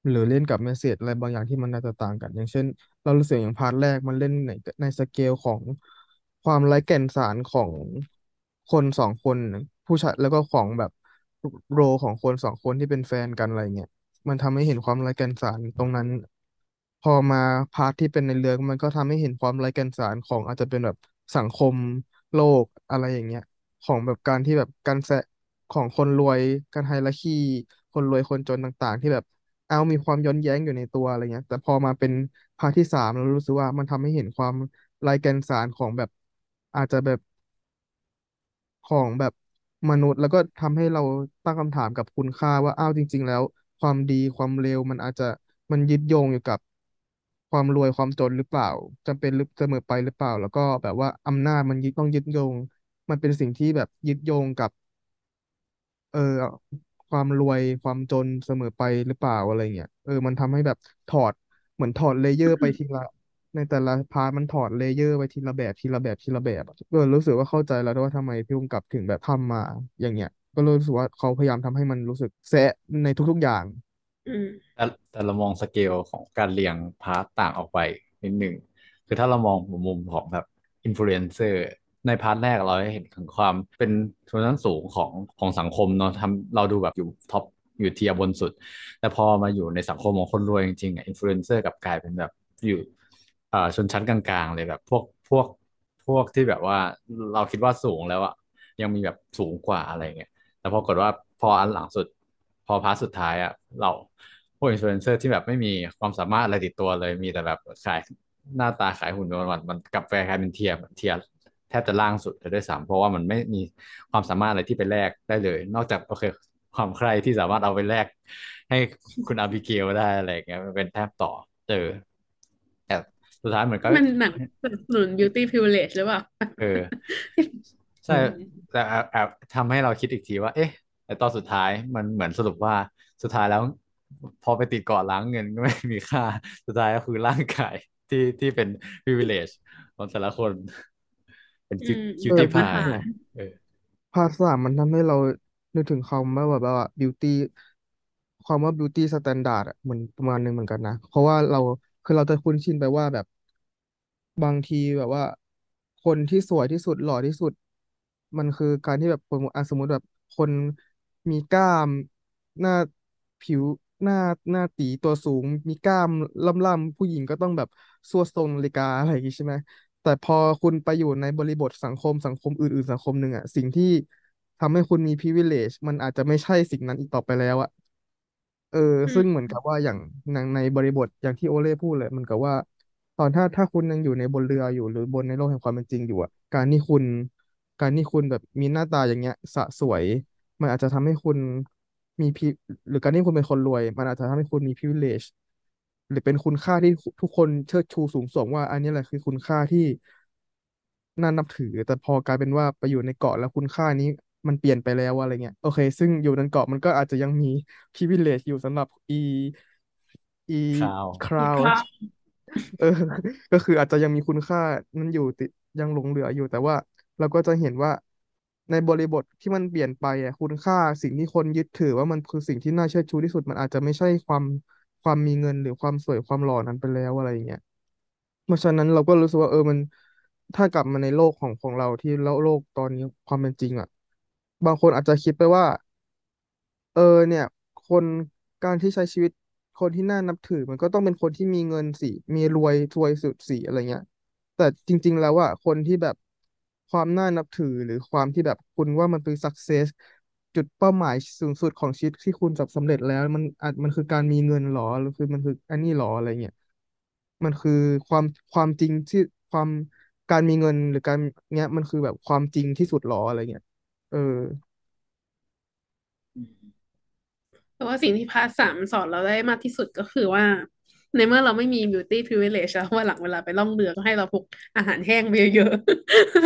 หรือเล่นกับ message อะไรบางอย่างที่มันน่าจะต่างกัน อย่างเช่น เรารู้สึกอย่าง part แรกมันเล่นในในสเกลของความไร้แก่นสารของคนสองคนผู้ชายแล้วก็ของแบบ role ของคนสองคนที่เป็นแฟนกันอะไรเงี้ยมันทำให้เห็นความไร้แก่นสารตรงนั้น พอมา part ที่เป็นในเรือมันก็ทำให้เห็นความไร้แก่นสารของอาจจะเป็นแบบสังคมโลกอะไรอย่างเงี้ย ของแบบการที่แบบการแซะของคนรวยการ hierarchy คนรวยคนจนต่างๆ ที่แบบเอามีความย้อนแย้งอยู่ในตัวอะไรเงี้ย แต่พอมาเป็น part ที่สามเรารู้สึกว่ามันทำให้เห็นความไร้แก่นสารของแบบอาจจะแบบของแบบมนุษย์ แล้วก็ทำให้เราตั้งคำถามกับคุณค่าว่าอ้าวจริง ๆ แล้ว ความดีความเลวมันอาจจะมันยึดโยงอยู่กับ ความรวยความจนหรือเปล่าจำเป็นหรือเสมอไปหรือเปล่า แล้วก็แบบว่าอำนาจมันยึดต้องยึดโยง มันเป็นสิ่งที่แบบยึดโยงกับ เออความรวยความจนเสมอไปหรือเปล่าอะไรเงี้ยเออมันทำให้แบบถอดเหมือนถอด layer ไปทีละ ในแต่ละ part มันถอด layer ไปทีละแบบทีละแบบทีละแบบอะก็รู้สึกว่าเข้าใจแล้วว่าทำไมผู้กำกับถึงแบบทำมาอย่างเงี้ย ก็รู้สึกว่าเขาพยายามทำให้มันรู้สึกแซะในทุก ๆอย่างอืม แต่แต่เรามองสเกลของการเรียง part ต่างออกไปนิดหนึ่ง คือถ้าเรามองมุมของแบบอินฟลูเอนเซอร์ใน part แรกเราเห็นถึงความเป็นชนชั้นสูงของของสังคมเนาะทำเราดูแบบอยู่ topอยู่ tier บนสุด แต่พอมาอยู่ในสังคมของคนรวยจริงๆอะอินฟลูเอนเซอร์กับกลายเป็นแบบอยู่อ่าชนชั้นกลางๆ เลยแบบพวกพวกพวกที่แบบว่าเราคิดว่าสูงแล้วอะยังมีแบบสูงกว่าอะไรเงี้ยแต่ปรากฏว่าพออันหลังสุด พอ part สุดท้ายอะเราพวกอินฟลูเอนเซอร์ที่แบบไม่มีความสามารถอะไรติดตัวเลย มีแต่แบบขายหน้าตาขายหุ่นวันๆมันกลับกลายเป็น tier tier แทบจะล่างสุดเลยด้วยซ้ำเพราะว่ามันไม่มีความสามารถอะไรที่ไปแลกได้เลย นอกจากโอเคความใคร่ที่สามารถเอาไปแลกให้คุณอาบิเกลได้อะไรอย่างเงี้ยมันเป็นแทบต่อเจอแต่สุดท้ายเหมือนก็มันหนังสนับสนุน beauty privilege หรือเปล่าเออ ใช่แต่แอบแอบทำให้เราคิดอีกทีว่า เอ๊ะ ไอตอนสุดท้ายมันเหมือนสรุปว่าสุดท้ายแล้ว พอไปติดเกาะล้างเงินก็ไม่มีค่า สุดท้ายก็คือร่างกายที่ที่เป็น privilege ของแต่ละคน เป็นคิวอืมคิวเออตี้เป็นพาอาหารเออพาร์ทสามมันทำให้เรานึกถึงคำว่าแบบว่า beauty ความว่า beauty standard อะเหมือนประมาณนึงเหมือนกันนะ เพราะว่าเราคือเราจะคุ้นชินไปว่าแบบบางทีแบบว่า คนที่สวยที่สุดหล่อที่สุด มันคือการที่แบบสมมติอะสมมติแบบคน มีกล้ามหน้าผิวหน้าหน้าตีตัวสูง มีกล้ามล่ำๆผู้หญิงก็ต้องแบบสวดทรงนาฬิกาอะไรอย่างงี้ใช่ไหมแต่พอคุณไปอยู่ในบริบทสังคมสังคมอื่น ๆ สังคมหนึ่งอะสิ่งที่ทำให้คุณมี privilege มันอาจจะไม่ใช่สิ่งนั้นอีกต่อไปแล้วอะเออ อืซึ่งเหมือนมกับว่าอย่างในในบริบทอย่างที่โอเล่พูดเลยเหมันกับว่า ตอนถ้าถ้าคุณยังอยู่ในบนเรืออยู่หรือบนในโลกแห่งความเป็นจริงอยู่อะการที่คุณ การที่คุณแบบมีหน้าตาอย่างเงี้ยสะสวย มันอาจจะทำให้คุณมีพีหรือการที่คุณเป็นคนรวย มันอาจจะทำให้คุณมี privilege หรือเป็นคุณค่าที่ทุกคนเชิดชูสูงส่งว่า อันนี้แหละคือคุณค่าที่น่านับถือ แต่พอกลายเป็นว่าไปอยู่ในเกาะแล้วคุณค่านี้มันเปลี่ยนไปแล้วอะไรเงี้ยโอเค ซึ่งอยู่ในเกาะมันก็อาจจะยังมี privilege อยู่สำหรับอีอีคราวคราวครับเออ ก็คืออาจจะยังมีคุณค่านั้นอยู่ติดยังหลงเหลืออยู่แต่ว่า เราก็จะเห็นว่า ในบริบทที่มันเปลี่ยนไปอะคุณค่าสิ่งที่คนยึดถือว่ามันคือสิ่งที่น่าเชื่อชูที่สุดมันอาจจะไม่ใช่ความความมีเงินหรือความสวยความหล่อนั้นไปแล้วอะไรอย่างเงี้ยเพราะฉะนั้นเราก็รู้สึกว่าเออมันถ้ากลับมาในโลกของของเราที่โลกโลกตอนนี้ความเป็นจริงอะ บางคนอาจจะคิดไปว่า เออเนี่ย คนการที่ใช้ชีวิตคนที่น่านับถือ มันก็ต้องเป็นคนที่มีเงินสิมีรวยรวยสุดสิอะไรเงี้ยแต่จริง ๆ แล้วอะคนที่แบบ ความน่านับถือหรือความที่แบบคุณว่ามันเป็น success จุดเป้าหมายสูงสุดของชีวิตที่คุณจับสำเร็จแล้ว มันอาจมันคือการมีเงินหรอหรือคือมันคืออันนี้หรออะไรเงี้ยมันคือความความจริงที่ความการมีเงินหรือการเงี้ยมันคือแบบความจริงที่สุดหรออะไรเงี้ยเออ แต่ว่าสิ่งที่พาร์ทสามสอนเราได้มากที่สุดก็คือว่า ในเมื่อเราไม่มี beauty privilege แล้วว่าหลังเวลาไปล่องเรือก็ให้เราพกอาหารแห้งไปเยอะ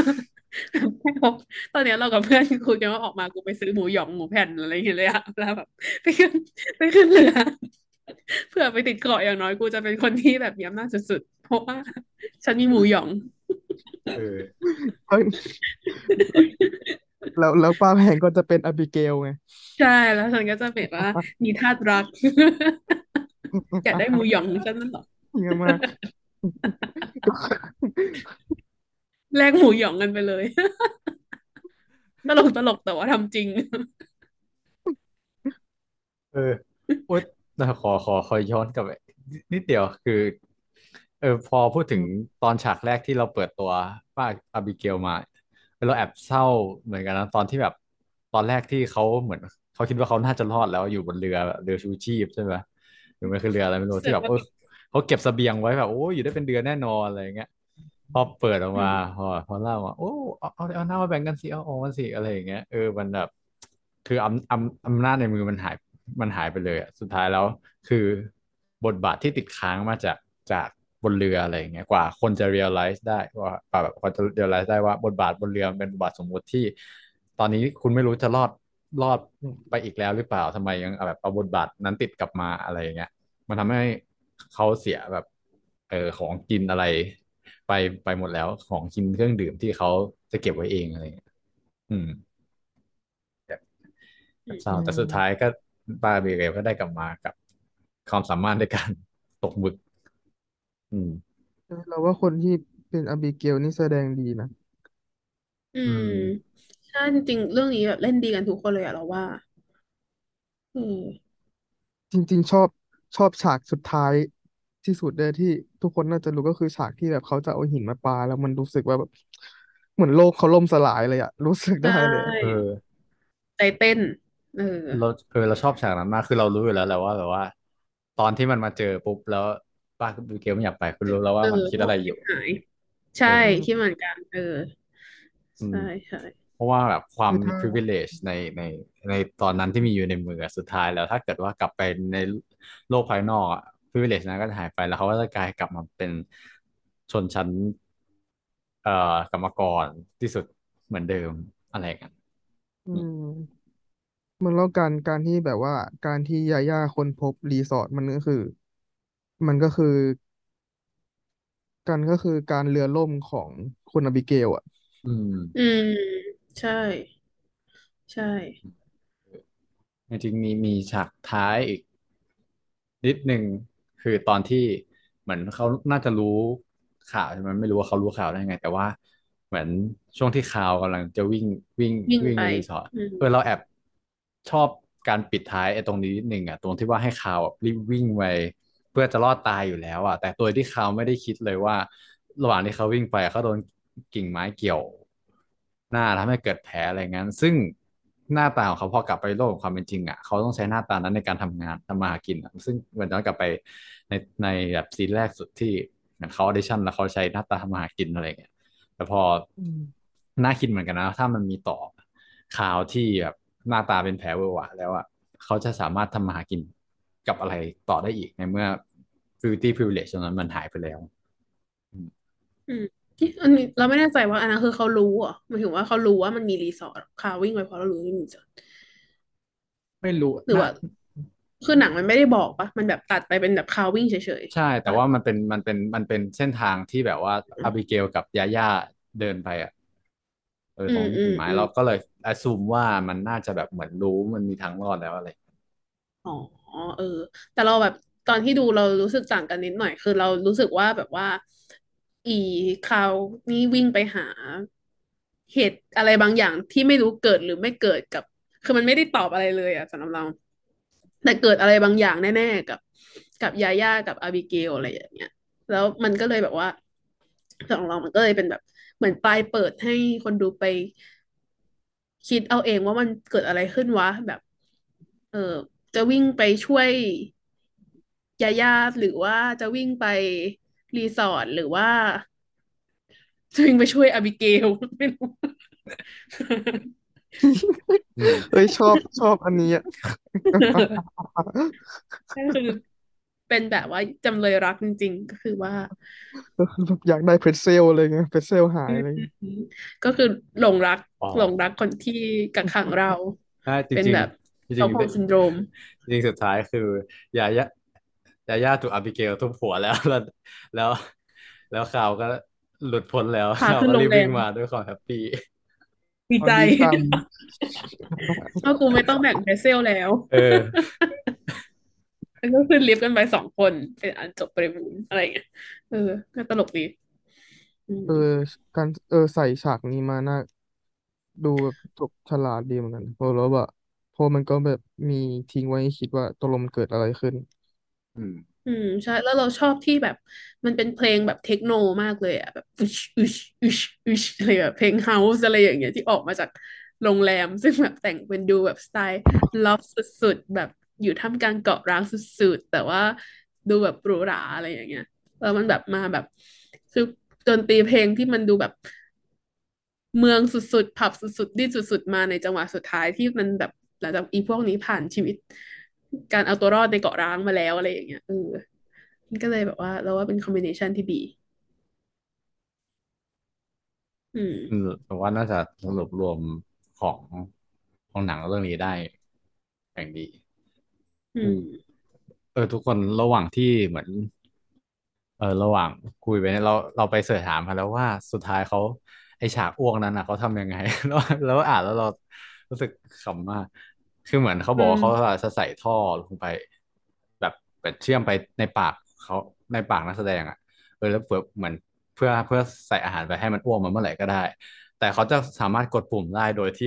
ๆให้เราตอนเนี้ยเรากับเพื่อนคุยกันว่าออกมากูไปซื้อหมูหยองหมูแผ่นอะไรอย่างเงี้ยเลยอะแล้วแบบไปขึ้นไปขึ้นเรือเพื่อไปติดเกาะอย่างน้อยกูจะเป็นคนที่แบบมีอำนาจสุดๆ เพราะว่าฉันมีหมูหยองเออเฮ้ยแล้วแล้วป้าแพงก็จะเป็นอบิเกลไง ใช่แล้วฉันก็จะแบบว่ามีธาตุรัก อยากได้หมูหยองฉันนั่นเหรอเยี่ยมมากแลกหมูหยองกันไปเลย ตลกตลกแต่ว่าทำจริง เออโอ๊ยแต่ขอขอขอย้อนกลับไปนิดเดียวคือ เออพอพูดถึงตอนฉากแรกที่เราเปิดตัวป้าอาบิเกลมา เราแอบเศร้าเหมือนกันนะตอนที่แบบตอนแรกที่เขาเหมือนเขาคิดว่าเขาน่าจะรอดแล้วอยู่บนเรือเรือชูชีพใช่ไหม หรือมันคือเรืออะไรไม่รู้ที่แบบเออเขาเก็บเสบียงไว้แบบโอ้ยอยู่ได้เป็นเดือนแน่นอนอะไรอย่างเงี้ยพอเปิดออกมาพอพอเล่าว่าโอ้เอาเอาเอาหน้ามาแบ่งกันสิเอาออกมาสิอะไรอย่างเงี้ยเออมันแบบคืออำอำอำนาจในมือมันหายมันหายไปเลยอะสุดท้ายแล้วคือบทบาทที่ติดค้างมาจากจากบนเรืออะไรอย่างเงี้ยกว่าคนจะ realize ได้ว่ากว่าแบบคนจะ realize ได้ว่าบทบาทบนเรือมันเป็นบทบาทสมมุติที่ ตอนนี้คุณไม่รู้จะรอด รอดไปอีกแล้วหรือเปล่าทำไมยังแบบเอาบทบาทนั้นติดกลับมาอะไรอย่างเงี้ย มันทำให้เขาเสียแบบ เออของกินอะไร ไปไปหมดแล้วของกินเครื่องดื่มที่เขาจะเก็บไว้เองอะไรอย่างเงี้ยอืมเศร้าแต่สุดท้ายก็บาร์บีเรลก็ได้กลับมากับความสามารถในการตกหมึก อืมเราว่าคนที่เป็นอบิเกลนี่แสดงดีนะ อือืม มใช่จริงๆเรื่องนี้แบบเล่นดีกันทุกคนเลยอะเราว่าอืมจริง ๆ ชอบชอบฉากสุดท้ายที่สุดเลยที่ทุกคนน่าจะรู้ก็คือฉากที่แบบเขาจะเอาหินมาปาแล้วมันรู้สึกว่าแบบเหมือนโลกเขาล่มสลายเลยอะรู้สึกใช่ได้เลย เออใจเต้น เออ เราเออเราชอบฉากนั้นมากคือเรารู้อยู่แล้วแหละว่าแบบว่า ตอนที่มันมาเจอปุ๊บแล้วป้าบิเกลไม่อยากไปคุณรู้แล้วว่าเออมันคิดอะไรอยู่หายใช่เออคิดเหมือนกัน เออ อืมใช่ใช่ เพราะว่าแบบความคือถ้า privilege ในในในตอนนั้นที่มีอยู่ในมืออะสุดท้ายแล้ว ถ้าเกิดว่ากลับไปในโลกภายนอกอะ privilege นั้นก็จะหายไปแล้วเขาก็จะกลายกลับมาเป็นชนชั้น เอ่อกรรมกรที่สุดเหมือนเดิมอะไรกันอืมมันแล้วการการที่แบบว่าการที่ยาย่าค้นพบรีสอร์ทมันก็คือ มันก็คือการก็คือการเรือล่มของคุณอบิเกลอะอืม อืม ใช่ ใช่ จริงๆมีมีฉากท้ายอีก นิดหนึ่งคือตอนที่เหมือนเขาน่าจะรู้ข่าวใช่ไหมไม่รู้ว่าเขารู้ข่าวได้ไง แต่ว่าเหมือนช่วงที่ข่าวกำลังจะวิ่งวิ่งวิ่งวิ่งไป ในรีสอร์ทอืม เออเราแอบชอบการปิดท้ายไอ้ตรงนี้นิดหนึ่งอะตรงที่ว่าให้ข่าวอะรีบวิ่งไปเพื่อจะรอดตายอยู่แล้วอะแต่ตัวที่ข่าวไม่ได้คิดเลยว่า ระหว่างที่เขาวิ่งไปอะเขาโดนกิ่งไม้เกี่ยว หน้าทำให้เกิดแผลอะไรงั้นซึ่งหน้าตาของเขาพอกลับไปโลกของความเป็นจริงอะเขาต้องใช้หน้าตานั้นในการทำงานทำมาหากินอะซึ่งเหมือนย้อนกลับไปในในแบบ scene แรกสุดที่เหมือนเขา audition แล้วเขาใช้หน้าตาทำมาหากินอะไรเงี้ยแต่พออืมน่าคิดเหมือนกันนะ ถ้ามันมีต่อคาร์ลที่แบบหน้าตาเป็นแผลเวอะหวะแล้วอะเขาจะสามารถทำมาหากินกับอะไรต่อได้อีกในเมื่อ beauty privilege ตรงนั้นมันหายไปแล้ว อืมที่ อันนี้เราไม่แน่ใจว่าอันนั้นคือเขารู้เหรอหมายถึงว่าเขารู้ว่ามันมีรีสอร์ทคาร์ลวิ่งไปเพราะเรารู้ว่ามีรีสอร์ทไม่รู้หรือว่า น่คือหนังมันไม่ได้บอกปะมันแบบตัดไปเป็นแบบคาวิ่งเฉยใช่ แต่ว่ามันเป็นมันเป็นมันเป็นเส้นทางที่แบบว่าอาบิเกลกับยาย่าเดินไปอะเอออืตรงมอืกิ่มงไม้อืมเราก็เลยอ s ซูมว่ามันน่าจะแบบเหมือนรู้มันมีทางรอดแล้วอะไรๆอ๋อเออ แต่เราแบบตอนที่ดูเรารู้สึกต่างกันนิดหน่อย คือเรารู้สึกว่าแบบว่า อีคราวนี่วิ่งไปหาเหตุอะไรบางอย่างที่ไม่รู้เกิดหรือไม่เกิดกับ คือมันไม่ได้ตอบอะไรเลยอะสำหรับเรา แต่เกิดอะไรบางอย่างแน่ๆกับ กับยาย่ากับอาบิเกลอะไรอย่างเงี้ย แล้วมันก็เลยแบบว่าสำหรับเรามันก็เลยเป็นแบบ เหมือนปลายเปิดให้คนดูไป คิดเอาเองว่ามันเกิดอะไรขึ้นวะแบบ เออจะวิ่งไปช่วยยาย่าหรือว่าจะวิ่งไป รีสอร์ทหรือว่าจะวิ่งไปช่วยอาบิเกลไม่รู้อืมเอ้ยชอบชอบอันนี้อะก็คือเป็นแบบว่าจำเลยรักจริง ๆ ก็คือว่าแบบอยากได้ pretzel เลยไง pretzel หายอะไรเงี้ยก็คือหลงรักอ๋อหลงรักคนที่กักขังเราใช่จริงๆ เป็นแบบ Stockholm Syndrome จริงๆจริงๆสุดท้ายคือยาย่า ยาย่าถูกอาบิเกลทุบหัวแล้ว แล้วแล้วแล้วคาร์ลก็หลุดพ้นแล้วพาคาร์ลขึ้นก็โรรีบวิ่งมาด้วยความ happy ดีอ๋อใจดีจังว่ากูไม่ต้องแบ่ง pretzel แล้ว เออแล้วก็ขึ้นลิฟต์กันไปสองคน เป็นอันจบประมูลอะไรอย่างเงี้ยเออก็ตลกดีอืมเออการเออใส่ฉากนี้มาน่าดูแบบจบฉลาดดีเหมือนกันเพราะแล้วแบบเพราะมันก็แบบมีทิ้งไว้ให้คิดว่าตกลงมันเกิดอะไรขึ้น อืม อืมใช่ แล้วเราชอบที่แบบ มันเป็นเพลงแบบเทคโนมากเลยอะแบบอุชอุชอุชอุชอะไรแบบเพลงเฮาส์อะไรอย่างเงี้ยที่ออกมาจากโรงแรม ซึ่งแบบแต่งเป็นดูแบบสไตล์ลอฟสุดๆแบบอยู่ท่ามกลางเกาะร้างสุดๆแต่ว่าดูแบบหรูหราอะไรอย่างเงี้ยแล้วมันแบบมาแบบคือดนตรีเพลงที่มันดูแบบเมืองสุดๆผับสุดๆดิ้นสุดๆมาในจังหวะสุดท้ายที่มันแบบหลังจากอีพวกนี้ผ่านชีวิต การเอาตัวรอดในเกาะร้างมาแล้วอะไรอย่างเงี้ยเออมันก็เลยแบบว่า เราว่าเป็นคอมบิเนชันที่ดี อืมอืมผมว่าน่าจะสรุปรวมของของหนังเรื่องนี้ได้อย่างดี อือืม ม เออทุกคนระหว่างที่เหมือน เออระหว่างคุยไปเนี่ยเราเราไปเสิร์ชถามมาแล้วว่าสุดท้ายเขาไอฉากอ้วกนั้นอะเขาทำยังไง แล้วแล้วอ่านแล้วเรารู้สึกขำมาก คือเหมือนเขาบอือกว่ามเขาจะใส่ท่อลงไป แบบแบบเชื่อมไปในปากเขาในปากนักแสดงอะเออแล้วเพื่อเหมือนเพื่อเพื่อใส่อาหารไปให้มันอ้วกมันเมื่อไหร่ก็ได้ แต่เขาจะสามารถกดปุ่มได้โดยที่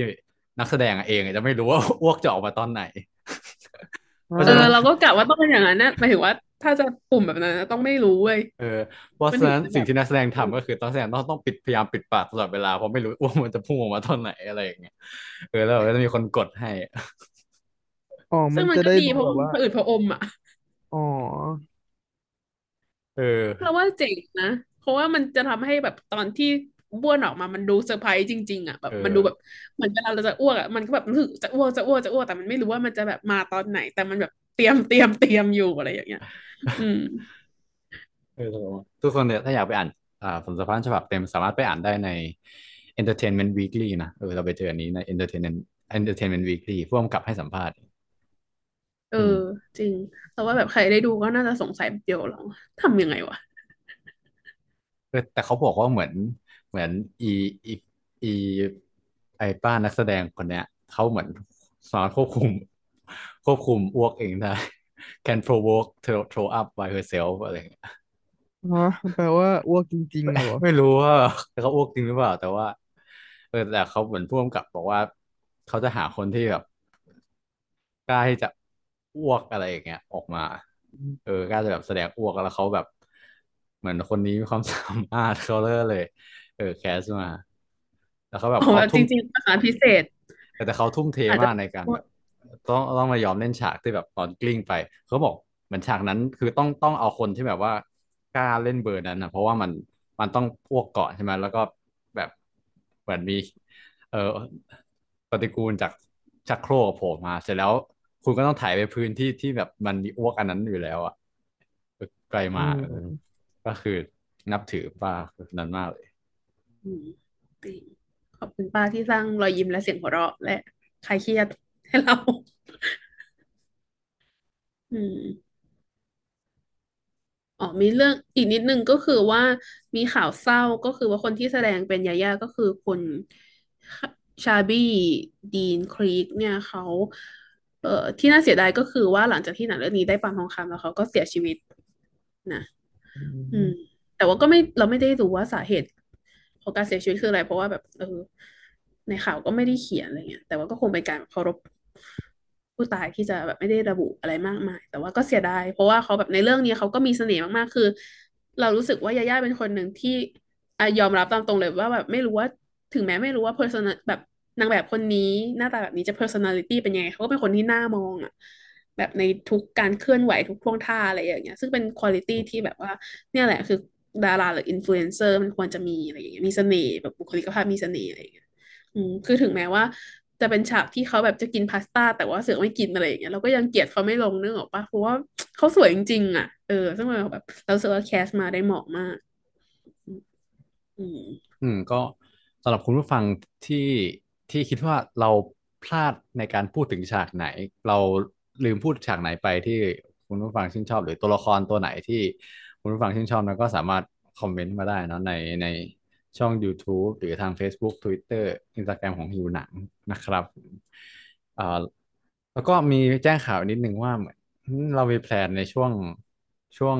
นักแสดงเองจะไม่รู้ว่าอ้วกจะออกมาตอนไหนเพราะเอฉะอนั้นเราก็กะว่าต้องเป็นอย่างนั้นนะหมายถึงว่าถ้าจะปุ่มแบบนั้นนะต้องไม่รู้เว้ยเออเพราะมันฉะถึงนั้นจะแบสิ่งบที่นักแสดงอืมทำก็คือนักแสดงต้องต้องปิดพยายามปิดปากตลอดเวลาเพราะไม่รู้ว่ามันจะพุ่งออกมาตอนไหนอะไรอย่างเงี้ยเออแล้วก็จะมีคนกดให้ อ๋อซึ่มังนมันจะก็ได้ดีดูเพราะแบบมันว่า ผะอืดผะอมอะ อ๋อ เออ เราว่าเจ๋งนะ เพราะว่ามันจะทำให้แบบตอนที่บ้วนออกมา มันดูเซอร์ไพรส์จริง ๆ อะ แบเอบมันดูอแบบเหมือนเวลาเราจะอ้วกอะ มันก็แบบรู้สึกจะอ้วกจะอ้วกจะอ้วกแต่มันไม่รู้ว่ามันจะแบบมาตอนไหน แต่มันแบบเตรียมเตรียมเตรียมอยู่อะไรอย่างเงี้ย อืม เออทุกคนเนี่ยถ้าอยากไปอ่านอ่าผมสัมภาษณ์ฉบับเต็มสามารถไปอ่านได้ใน Entertainment Weekly นะเออเราไปเจออันนี้ใน Entertainment Entertainment Weekly ผู้กำกับให้สัมภาษณ์ เออือมจริง แต่ว่าแบบใครได้ดูก็น่าจะสงสัยแบบเดียวหรอทำยังไงวะ เออแต่เขาบอกว่าเหมือนเหมือนอีอีอีไอป้านักแสดงคนเนี้ยเขาเหมือนสามารถควบคุม ควบคุมอ้วกเองได้ can provoke throw throw up by herself อะไรอย่างเงี้ยฮะแปลว่าอ้วกจริงๆเหรอ ไม่รู้ว่าเขาอ้วกจริงหรือเปล่า แต่ว่า เออแต่เขาเหมือนผู้กำกับบอกว่า เขาจะหาคนที่แบบกล้าที่จะ อ้วกอะไรอย่างเงี้ยออกมา เออกล้าจะแบบแสดงอ้วกแล้วเขาแบบ เหมือนคนนี้มีความสามารถเขาเลยเลยเออแคสมา แล้วเขาแบอ๋บอเขาแบบจทุ่มริงๆภาษาพิเศษ แต่แต่เขาทุ่มเทอาจจะมากในการแบบต้องต้องมายอมเล่นฉากที่แบบตอนกลิ้งไปเขาบอกเหมือนฉากนั้นคือต้องต้องเอาคนที่แบบว่ากล้าเล่นเบอร์นั้นนะเพราะว่ามันมันต้องอ้วกก่อนใช่ไหมแล้วก็แบบเหมือนมี เอ่อปฏิกูลจากชักโครกโผล่มา เสร็จแล้ว คุณก็ต้องถ่ายไปพื้นที่ที่แบบมันมีอ้วกอันนั้นอยู่แล้วอะไกลอืมากเออมก็คือนับถือป้าคนนั้นมากเลยอืมจริงขอบคุณป้าที่สร้างรอยยิ้มและเสียงหัวเราะและคลายเครียดให้เรา อืมอ๋อมีเรื่องอีกนิดนึงก็คือว่ามีข่าวเศร้าก็คือว่าคนที่แสดงเป็นยาย่าก็คือคุณชาบี้ดีนครีกเนี่ยเขา เอ่อที่น่าเสียดายก็คือว่าหลังจากที่หนังเรื่องนี้ได้ปังทองคำแล้วเขาก็เสียชีวิตนะอือืมมแต่แต่ว่าก็ไม่เราไม่ได้รู้ว่าสาเหตุของการเสียชีวิตคืออะไร เพราะว่าแบบเออในข่าวก็ไม่ได้เขียนอะไรเงี้ยแต่ว่าก็คงเป็นการเคารพผู้ตายที่จะแบบไม่ได้ระบุอะไรมากมาย แต่ว่าก็เสียดาย เพราะว่าเขาแบบในเรื่องนี้เขาก็มีเสน่ห์มากๆ คือ เรารู้สึกว่ายาย่าเป็นคนหนึ่งที่อะยอมรับตามตรงเลยว่าแบบไม่รู้ว่าถึงแม้ไม่รู้ว่า personal แบบ นางแบบคนนี้หน้าตาแบบนี้จะ personality เป็นยังไงเขาก็เป็นคนที่น่ามองอะแบบในทุกการเคลื่อนไหวทุกท่วงท่าอะไรอย่างเงี้ย ซึ่งเป็น quality ที่แบบว่า เนี่ยแหละคือดาราหรืออินฟลูเอนเซอร์มันควรจะมีอะไรอย่างเงี้ยมีเสน่ห์แบบบุคลิกภาพมีเสน่ห์อะไรอย่างเงี้ยอืมคือถึงแม้ว่าจะเป็นฉากที่เขาแบบจะกินพาสต้า แต่ว่าเสือกไม่กินอะไรอย่างเงี้ยเราก็ยังเกลียดเขาไม่ลงนึกออกปะเพราะว่าเขาสวยจริงๆอะเออซึ่งแบบเรารู้สึกว่าแคสมาได้เหมาะมาก อืม อืมก็สำหรับคุณผู้ฟังที่ ที่คิดว่าเราพลาดในการพูดถึงฉากไหน เราลืมพูดฉากไหนไปที่คุณผู้ฟังชื่นชอบ หรือตัวละครตัวไหนที่คุณผู้ฟังชื่นชอบนั้นก็สามารถคอมเมนต์มาได้เนะในในช่อง YouTube หรือทาง Facebook Twitter Instagram ของฮิวหนังนะครับอ่าแล้วก็มีแจ้งข่าวนิดนึงว่าเหมือนเรามีแพลนในช่วงช่วง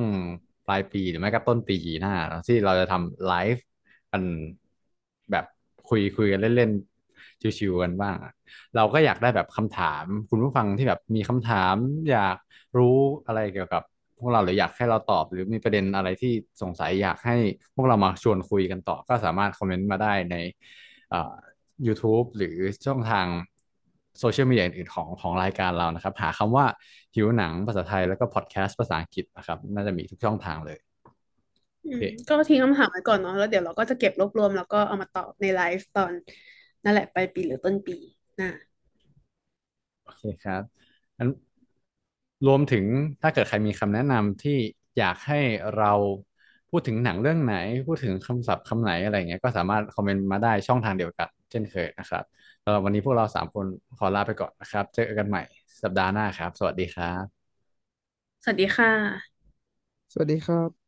ปลายปีหรือไม่ก็ต้นปีหน้าที่เราจะทำไลฟ์กันแบบคุยคุยกันเล่นๆ ชิวๆกันบ้างอะเราก็อยากได้แบบคำถาม คุณผู้ฟังที่แบบมีคำถาม อยากรู้อะไรเกี่ยวกับพวกเราหรืออยากให้เราตอบ หรือมีประเด็นอะไรที่สงสัยอยากให้พวกเรามาชวนคุยกันต่อ ก็สามารถคอมเมนต์มาได้ใน YouTube หรือช่องทางโซเชียลมีเดียอื่นๆของของรายการเรานะครับ หาคำว่าหิวหนังภาษาไทยแล้วก็พอดแคสต์ภาษาอังกฤษนะครับ น่าจะมีทุกช่องทางเลย ก็ทิ้งคำถามไว้ก่อนเนาะแล้วเดี๋ยวเราก็จะเก็บรวบรวมแล้วก็เอามาตอบในไลฟ์ตอน นั่นแหละปลายปีหรือต้นปีหน้าโอเคครับงั้นรวมถึงถ้าเกิดใครมีคำแนะนำที่อยากให้เราพูดถึงหนังเรื่องไหน พูดถึงคำศัพท์คำไหนอะไรเงี้ยก็สามารถคอมเมนต์มาได้ช่องทางเดียวกัน เช่นเคยนะครับสำหรับวันนี้พวกเราสามคนขอลาไปก่อนนะครับ เจอกันใหม่สัปดาห์หน้าครับ สวัสดีครับ สวัสดีค่ะ สวัสดีครับ